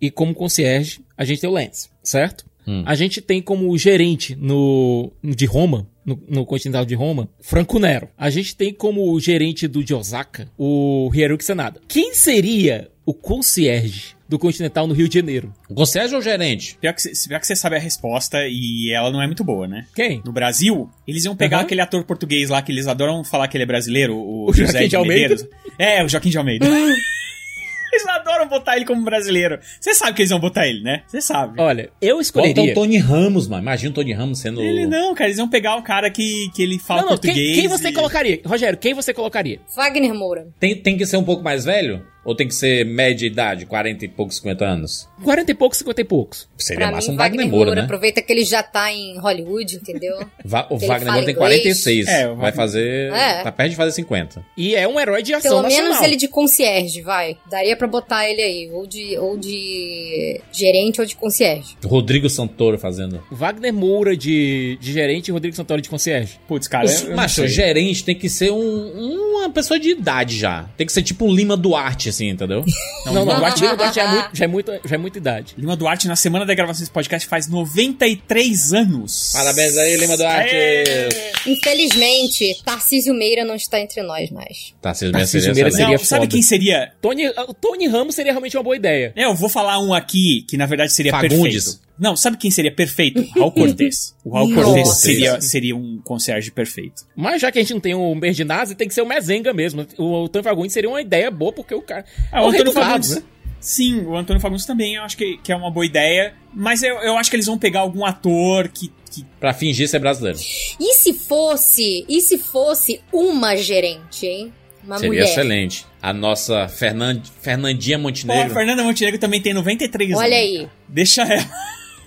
e como concierge a gente tem o Lance, certo? Hum. A gente tem como gerente no de Roma, no, no continental de Roma, Franco Nero. A gente tem como gerente do de Osaka o Hiroki Sanada. Quem seria o concierge do continental no Rio de Janeiro? O concierge ou o gerente? Pior que, cê- pior que você sabe a resposta e ela não é muito boa, né? Quem? No Brasil, eles iam pegar Aham. aquele ator português lá que eles adoram falar que ele é brasileiro, o, O José Joaquim de Almeida? Medeiros. É, o Joaquim de Almeida. eles adoram botar ele como brasileiro. Você sabe que eles vão botar ele, né? Você sabe. Olha, eu Bota escolheria... o Tony Ramos, mano. Imagina o Tony Ramos sendo... Ele não, cara, eles vão pegar o cara que, que ele fala Não, não, quem, português. quem você e- colocaria? Rogério, quem você colocaria? Wagner Moura. Tem, tem que ser um pouco mais velho? Ou tem que ser média idade, 40 e poucos, 50 anos? 40 e poucos, 50 e poucos. Seria Pra massa mim, um Wagner Moura, né? aproveita que ele já tá em Hollywood, entendeu? Va- o Wagner Moura tem inglês. 46. É, o vai Wagner- fazer... É. Tá perto de fazer 50. E é um herói de ação Pelo nacional. menos ele de concierge, vai. Daria pra botar ele aí. Ou de, ou de gerente ou de concierge. Rodrigo Santoro fazendo... Wagner Moura de, de gerente e Rodrigo Santoro de concierge. Putz, cara, Os- eu, eu não Macho, gerente tem que ser um- uma pessoa de idade já. Tem que ser tipo um Lima Duarte, assim, entendeu? Não, não, Lima Duarte, Duarte já, é muito, já, é muito, já é muita idade. Lima Duarte, na semana da gravação desse podcast, faz 93 anos. Parabéns aí, Lima Duarte. Aê! Infelizmente, Tarcísio Meira não está entre nós mais. Tarcísio Tarcísio Meira Meira seria Não, seria sabe quem seria? Tony, o Tony Ramos seria realmente uma boa ideia. É, eu vou falar um aqui que na verdade seria Fagundes. perfeito. Não, sabe quem seria perfeito? Raul Cortez. O Raul. Cortez seria, seria um concierge perfeito. Mas já que a gente não tem o Berdinazzi, tem que ser o Mezenga mesmo. O, o Tony Fagundes seria uma ideia boa, porque o cara... Ah, é o Antônio Fagundes. né? Sim, o Antônio Fagundes também eu acho que, que é uma boa ideia. Mas eu, eu acho que eles vão pegar algum ator que. que Pra fingir ser brasileiro. E se fosse, e se fosse uma gerente, hein? Uma Seria mulher. excelente. A nossa Fernand... Fernandinha Pô, a Montenegro. Fernanda Montenegro também tem 93 anos. Olha aí. Deixa ela.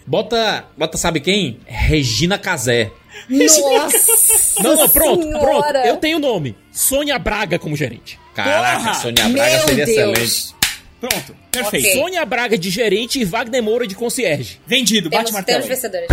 Bota, bota, sabe quem? Regina Casé. Nossa! Não, não, pronto, Senhora. pronto. Eu tenho o nome. Sônia Braga como gerente. Caraca, Porra! Sônia Braga Meu seria Deus. excelente. Pronto, perfeito. Ok. Sônia Braga de gerente e Wagner Moura de concierge. Vendido, bate Temos, martelo. temos vencedores.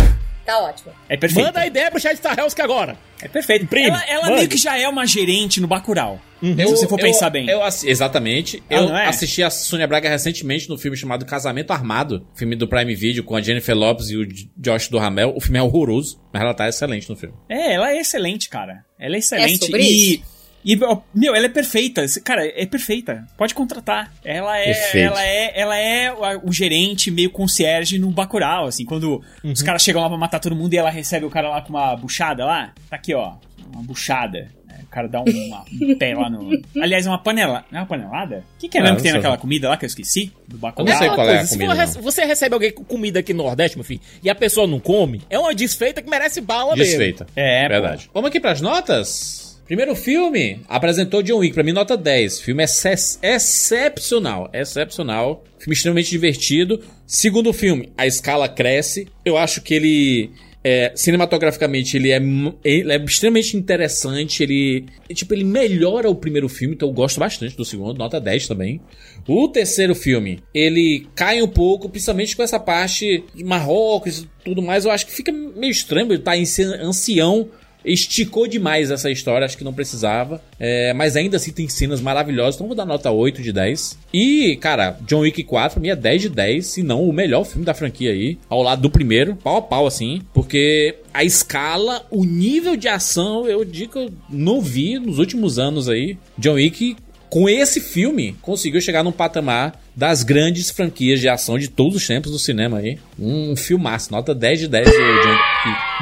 Tá ótimo. É perfeito. Manda a ideia pro chat Starhelsk agora. É perfeito. Imprime, ela ela meio que já é uma gerente no Bacurau. Eu- Se você for eu- pensar bem. eu exatamente. Ah, eu é? assisti a Sônia Braga recentemente no filme chamado Casamento Armado, filme do Prime Video com a Jennifer Lopes e o Josh Duhamel. O filme é horroroso, mas ela tá excelente no filme. É, ela é excelente, cara. Ela é excelente. sobre e, isso? E, meu, ela é perfeita. Cara, é perfeita. Pode contratar. Ela é, Perfeito. ela é, ela é o, o gerente meio concierge no Bacurau, assim, quando os caras chegam lá pra matar todo mundo e ela recebe o cara lá com uma buchada lá. Tá aqui, ó, uma buchada. né? cara dá uma, um pé lá no. Aliás, é uma panela. Não é uma panelada? O que, que é Ah, mesmo que tem sei. naquela comida lá que eu esqueci? Do Eu bacalhau? não sei qual é a se comida, for rece- você recebe alguém com comida aqui no Nordeste, meu filho, e a pessoa não come, é uma desfeita que merece bala mesmo. Desfeita. É, pô. Verdade. Vamos aqui pras notas? Primeiro filme, apresentou John Wick, pra mim nota 10. Filme exce- excepcional, excepcional. Filme extremamente divertido. Segundo filme, a escala cresce. Eu acho que ele, é, cinematograficamente, ele é, ele é extremamente interessante. Ele, tipo, ele melhora o primeiro filme, então eu gosto bastante do segundo, nota 10 também. O terceiro filme, ele cai um pouco, principalmente com essa parte de Marrocos e tudo mais. Eu acho que fica meio estranho, ele tá ancião. Esticou demais essa história, acho que não precisava. É, mas ainda assim tem cenas maravilhosas, então vou dar nota 8 de 10. E, cara, John Wick 4 pra mim é 10 de 10, se não o melhor filme da franquia aí, ao lado do primeiro, pau a pau assim, porque a escala, o nível de ação, eu digo que eu não vi nos últimos anos aí. John Wick com esse filme, conseguiu chegar num patamar das grandes franquias de ação de todos os tempos do cinema aí. Um filmaço, nota 10 de 10 do John,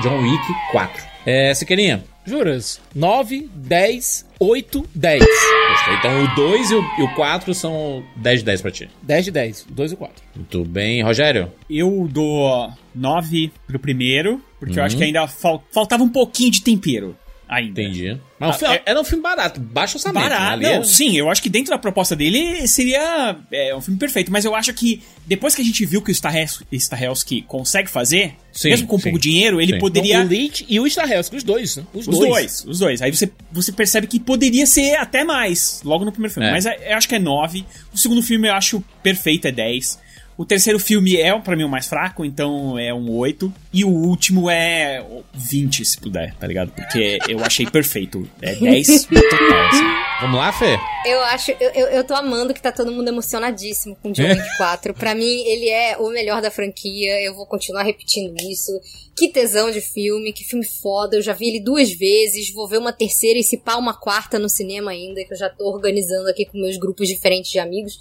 John Wick 4. É, Siqueirinha, Juras? 9, 10, 8, 10. gostei. Então o 2 e o, e o 4 são 10 de 10 pra ti. 10 de 10, 2 e 4. Muito bem. Rogério? Eu dou 9 pro primeiro, porque eu Uhum. acho que ainda fal- faltava um pouquinho de tempero. Ainda. Entendi. Mas o Ah, filme- é- era um filme barato, baixo orçamento. né? Barato. Ali Não, era- sim, eu acho que dentro da proposta dele seria é, um filme perfeito. Mas eu acho que depois que a gente viu que o Stahelski consegue fazer, Sim, mesmo com sim. pouco dinheiro, ele Sim. poderia. O Leach e o Stahelski, os dois, né? Os, Os dois. os dois. Aí você, você percebe que poderia ser até mais, logo no primeiro filme. É. Mas é- eu acho que é 9. O segundo filme eu acho perfeito, é 10. O terceiro filme é, pra mim, o mais fraco, então é um 8. E o último é 20, se puder, tá ligado? Porque eu achei perfeito. É 10 total, assim. Vamos lá, Fê? Eu acho, eu, eu, eu tô amando que tá todo mundo emocionadíssimo com John Wick 4. Pra mim, ele é o melhor da franquia. Eu vou continuar repetindo isso. Que tesão de filme, que filme foda. Eu já vi ele duas vezes. Vou ver uma terceira e se pá uma quarta no cinema ainda, que eu já tô organizando aqui com meus grupos diferentes de amigos.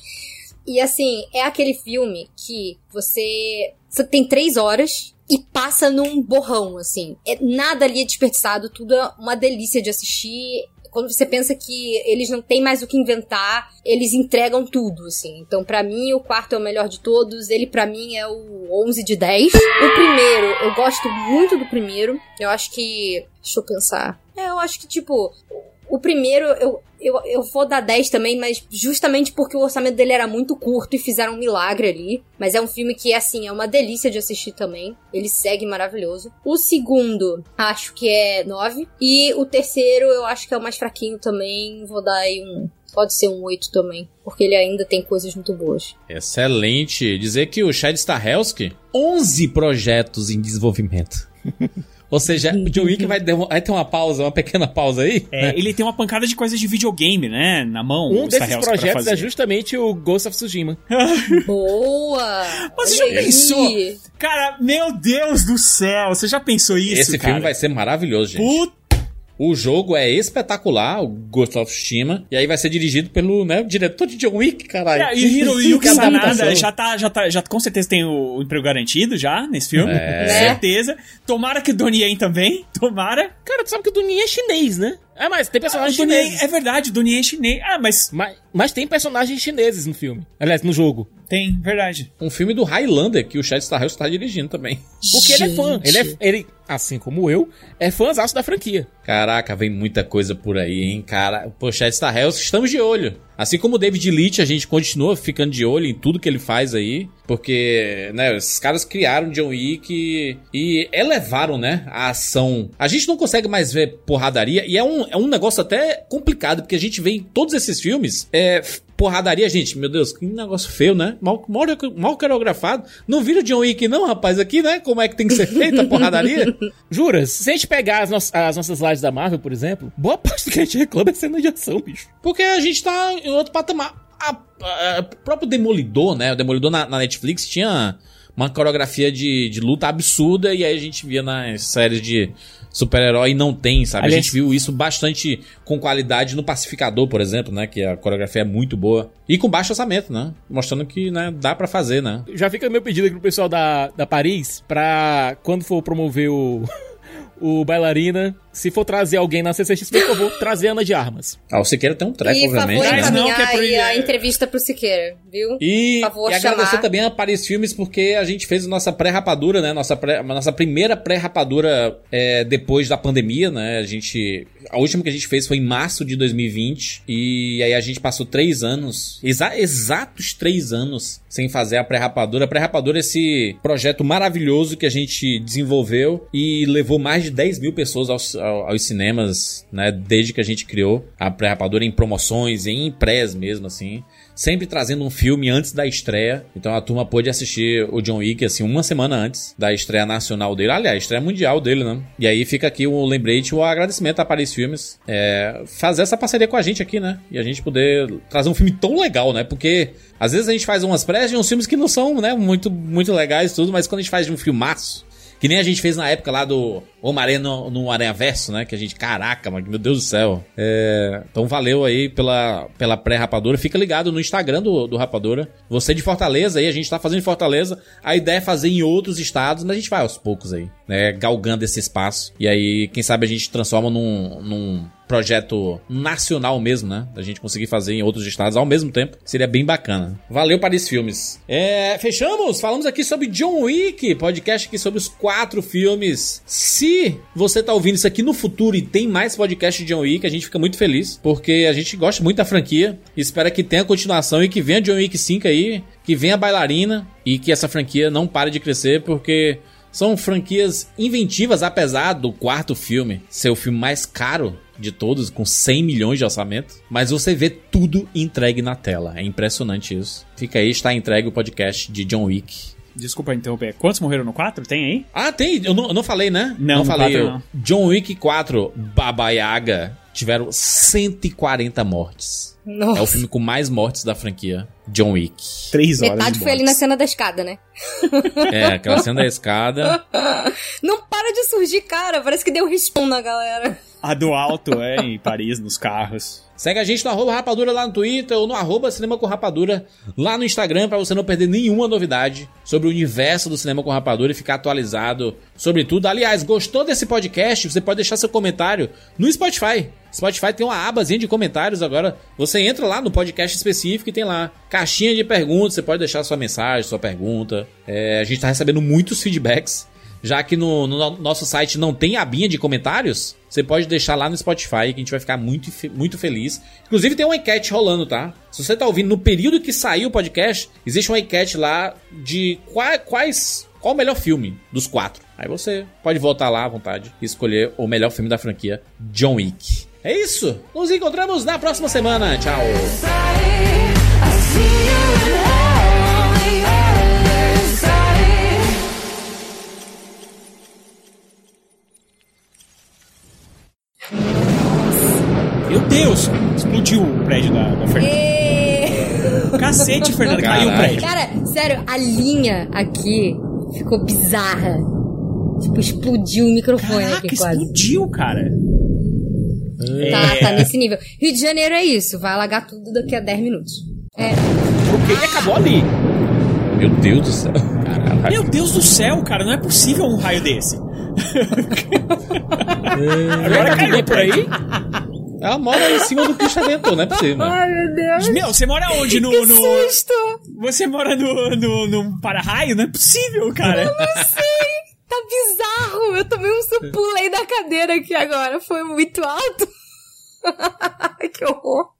E assim, é aquele filme que você. Você tem três horas e passa num borrão, assim. É, nada ali é desperdiçado, tudo é uma delícia de assistir. Quando você pensa que eles não têm mais o que inventar, eles entregam tudo, assim. Então, pra mim, o quarto é o melhor de todos. Ele, pra mim, é o 11 de 10. O primeiro, eu gosto muito do primeiro. Eu acho que. Deixa eu pensar. É, eu acho que, tipo, o primeiro, eu, eu, eu vou dar 10 também, mas justamente porque o orçamento dele era muito curto e fizeram um milagre ali. Mas é um filme que, assim, é uma delícia de assistir também. Ele segue maravilhoso. O segundo, acho que é 9. E o terceiro, eu acho que é o mais fraquinho também. Vou dar aí um. Pode ser um 8 também. Porque ele ainda tem coisas muito boas. Excelente. Dizer que o Chad Stahelski, 11 projetos em desenvolvimento. Ou seja, o John Wick vai, vai ter uma pausa, uma pequena pausa aí. É, ele tem uma pancada de coisas de videogame, né? Na mão. Um desses Stahelski pra projetos é justamente o Ghost of Tsushima. Boa! Mas você já aí. pensou? Cara, meu Deus do céu, você já pensou isso, Esse cara? filme vai ser maravilhoso, gente. Puta O jogo é espetacular, o Ghost of Tsushima, e aí vai ser dirigido pelo né, diretor de John Wick, caralho. É, e Hiroyuki. Sanada já tá, já tá, já com certeza tem o, o emprego garantido já nesse filme, É. com certeza. Tomara que o Donnie Yen também, tomara. Cara, tu sabe que o Dunin é chinês, né? É, mas tem Ah, personagens Yen, chineses. é verdade, o Donnie Yen é chinês. Ah, mas Mas, mas tem personagens chineses no filme. Aliás, no jogo. tem, verdade. Um filme do Highlander, que o Chad Stahelski tá dirigindo também. Porque ele é fã. Ele, é, ele, assim como eu, é fãzaço da franquia. Caraca, vem muita coisa por aí, hein, cara. Pô, Chad Stahelski, estamos de olho. Assim como o David Leitch, a gente continua ficando de olho em tudo que ele faz aí. Porque, né, esses caras criaram John Wick e, elevaram, né, a ação. A gente não consegue mais ver porradaria e é um, é um negócio até complicado, porque a gente vê em todos esses filmes, é, porradaria, gente, meu Deus, que negócio feio, né? Mal, mal, mal coreografado. Não vira John Wick não, rapaz, aqui, né? Como é que tem que ser feita a porradaria? Juras, se a gente pegar as, nossas- as nossas lives da Marvel, por exemplo, boa parte do que a gente reclama é cena de ação, bicho. Porque a gente tá em outro patamar. O próprio Demolidor, né? O Demolidor na, na Netflix tinha uma coreografia de, de luta absurda e aí a gente via nas séries de super-herói não tem, sabe? Aliás- A gente viu isso bastante com qualidade no Pacificador, por exemplo, né? Que a coreografia é muito boa. E com baixo orçamento, né? Mostrando que né, dá pra fazer, né? Já fica meu pedido aqui pro pessoal da, da Paris pra quando for promover o, o bailarina Se for trazer alguém na CCXP, eu vou trazer Ana de Armas. Ah, o Siqueira tem um treco, E obviamente. favor né? encaminhar que é por- aí a entrevista pro Siqueira, viu? E, favor, e agradecer chamar. também a Paris Filmes, porque a gente fez a nossa pré-rapadura, né? Nossa, pré, a nossa primeira pré-rapadura é, depois da pandemia, né? A gente. A última que a gente fez foi em março de 2020. E aí a gente passou três anos, exa- exatos três anos, sem fazer a pré-rapadura. A pré-rapadura é esse projeto maravilhoso que a gente desenvolveu e levou mais de 10 mil pessoas ao- aos cinemas, né? Desde que a gente criou a pré-rapadura em promoções, em prés mesmo, assim sempre trazendo um filme antes da estreia. Então a turma pôde assistir o John Wick assim uma semana antes da estreia nacional dele, aliás, estreia mundial dele, né? E aí fica aqui o lembrete, o agradecimento a Paris Filmes é, fazer essa parceria com a gente aqui, né? E a gente poder trazer um filme tão legal, né? Porque às vezes a gente faz umas prés de uns filmes que não são, né, muito muito legais tudo, mas quando a gente faz de um filmaço que nem a gente fez na época lá do Homem-Aranha no, no Aranha Verso, né? Que a gente, caraca, mano, meu Deus do céu. É, então valeu aí pela, pela pré-rapadura. Fica ligado no Instagram do, do Rapadura. Você de Fortaleza aí, a gente tá fazendo em Fortaleza. A ideia é fazer em outros estados, mas a gente vai aos poucos aí, né? Galgando esse espaço. E aí, quem sabe a gente transforma num, num projeto nacional mesmo, né? Da gente conseguir fazer em outros estados ao mesmo tempo. Seria bem bacana. Valeu, Paris Filmes. É, fechamos? Falamos aqui sobre John Wick, podcast aqui sobre os quatro filmes. Se você tá ouvindo isso aqui no futuro e tem mais podcast de John Wick, a gente fica muito feliz, porque a gente gosta muito da franquia. Espera que tenha continuação e que venha John Wick 5 aí, que venha a bailarina e que essa franquia não pare de crescer, porque são franquias inventivas, apesar do quarto filme ser o filme mais caro de todos, com 100 milhões de orçamento. Mas você vê tudo entregue na tela. É impressionante isso. Fica aí, está entregue o podcast de John Wick. Desculpa interromper. Quantos morreram no 4? Tem aí? Ah, tem. Eu não, eu não falei, né? Não, no falei. quatro eu. não. John Wick 4, Baba Yaga, tiveram 140 mortes. Nossa. É o filme com mais mortes da franquia. John Wick. Três Metade foi ali na cena da escada, né? É, aquela cena da escada. Não para de surgir, cara. Parece que deu respawn na galera. A do alto, é, em Paris, nos carros. Segue a gente no arroba rapadura lá no Twitter ou no arroba cinema com rapadura lá no Instagram pra você não perder nenhuma novidade sobre o universo do cinema com rapadura e ficar atualizado sobre tudo. Aliás, gostou desse podcast? Você pode deixar seu comentário no Spotify. Spotify tem uma abazinha de comentários agora. Você entra lá no podcast específico e tem lá caixinha de perguntas. Você pode deixar sua mensagem, sua pergunta. É, a gente tá recebendo muitos feedbacks. Já que no, no nosso site não tem abinha de comentários, você pode deixar lá no Spotify que a gente vai ficar muito, muito feliz. Inclusive tem uma enquete rolando, tá? Se você tá ouvindo no período que saiu o podcast, existe uma enquete lá de qua- quais. Qual o melhor filme dos quatro? Aí você pode voltar lá à vontade e escolher o melhor filme da franquia, John Wick. É isso! Nos encontramos na próxima semana. Tchau! Meu Deus! Explodiu o prédio da, da Fernanda. Cacete, Fernanda, caiu o prédio. Cara, sério, a linha aqui ficou bizarra. Tipo, explodiu o microfone Caraca, aqui quase. explodiu, cara. Tá, É. tá nesse nível. Rio de Janeiro é isso, vai alagar tudo daqui a 10 minutos. É. Porque ele acabou ali. Meu Deus do céu. Caralho. Meu Deus do céu, cara, não é possível um raio desse. Agora caiu por aí. Ela mora em cima do Cristo Redentor, não é possível. Ai, meu Deus. Meu, você mora onde? No, que no... susto! Você mora no, no, num para-raio? Não é possível, cara. Não sei! Tá bizarro! Eu tomei um su- pulei da cadeira aqui agora. Foi muito alto. que horror.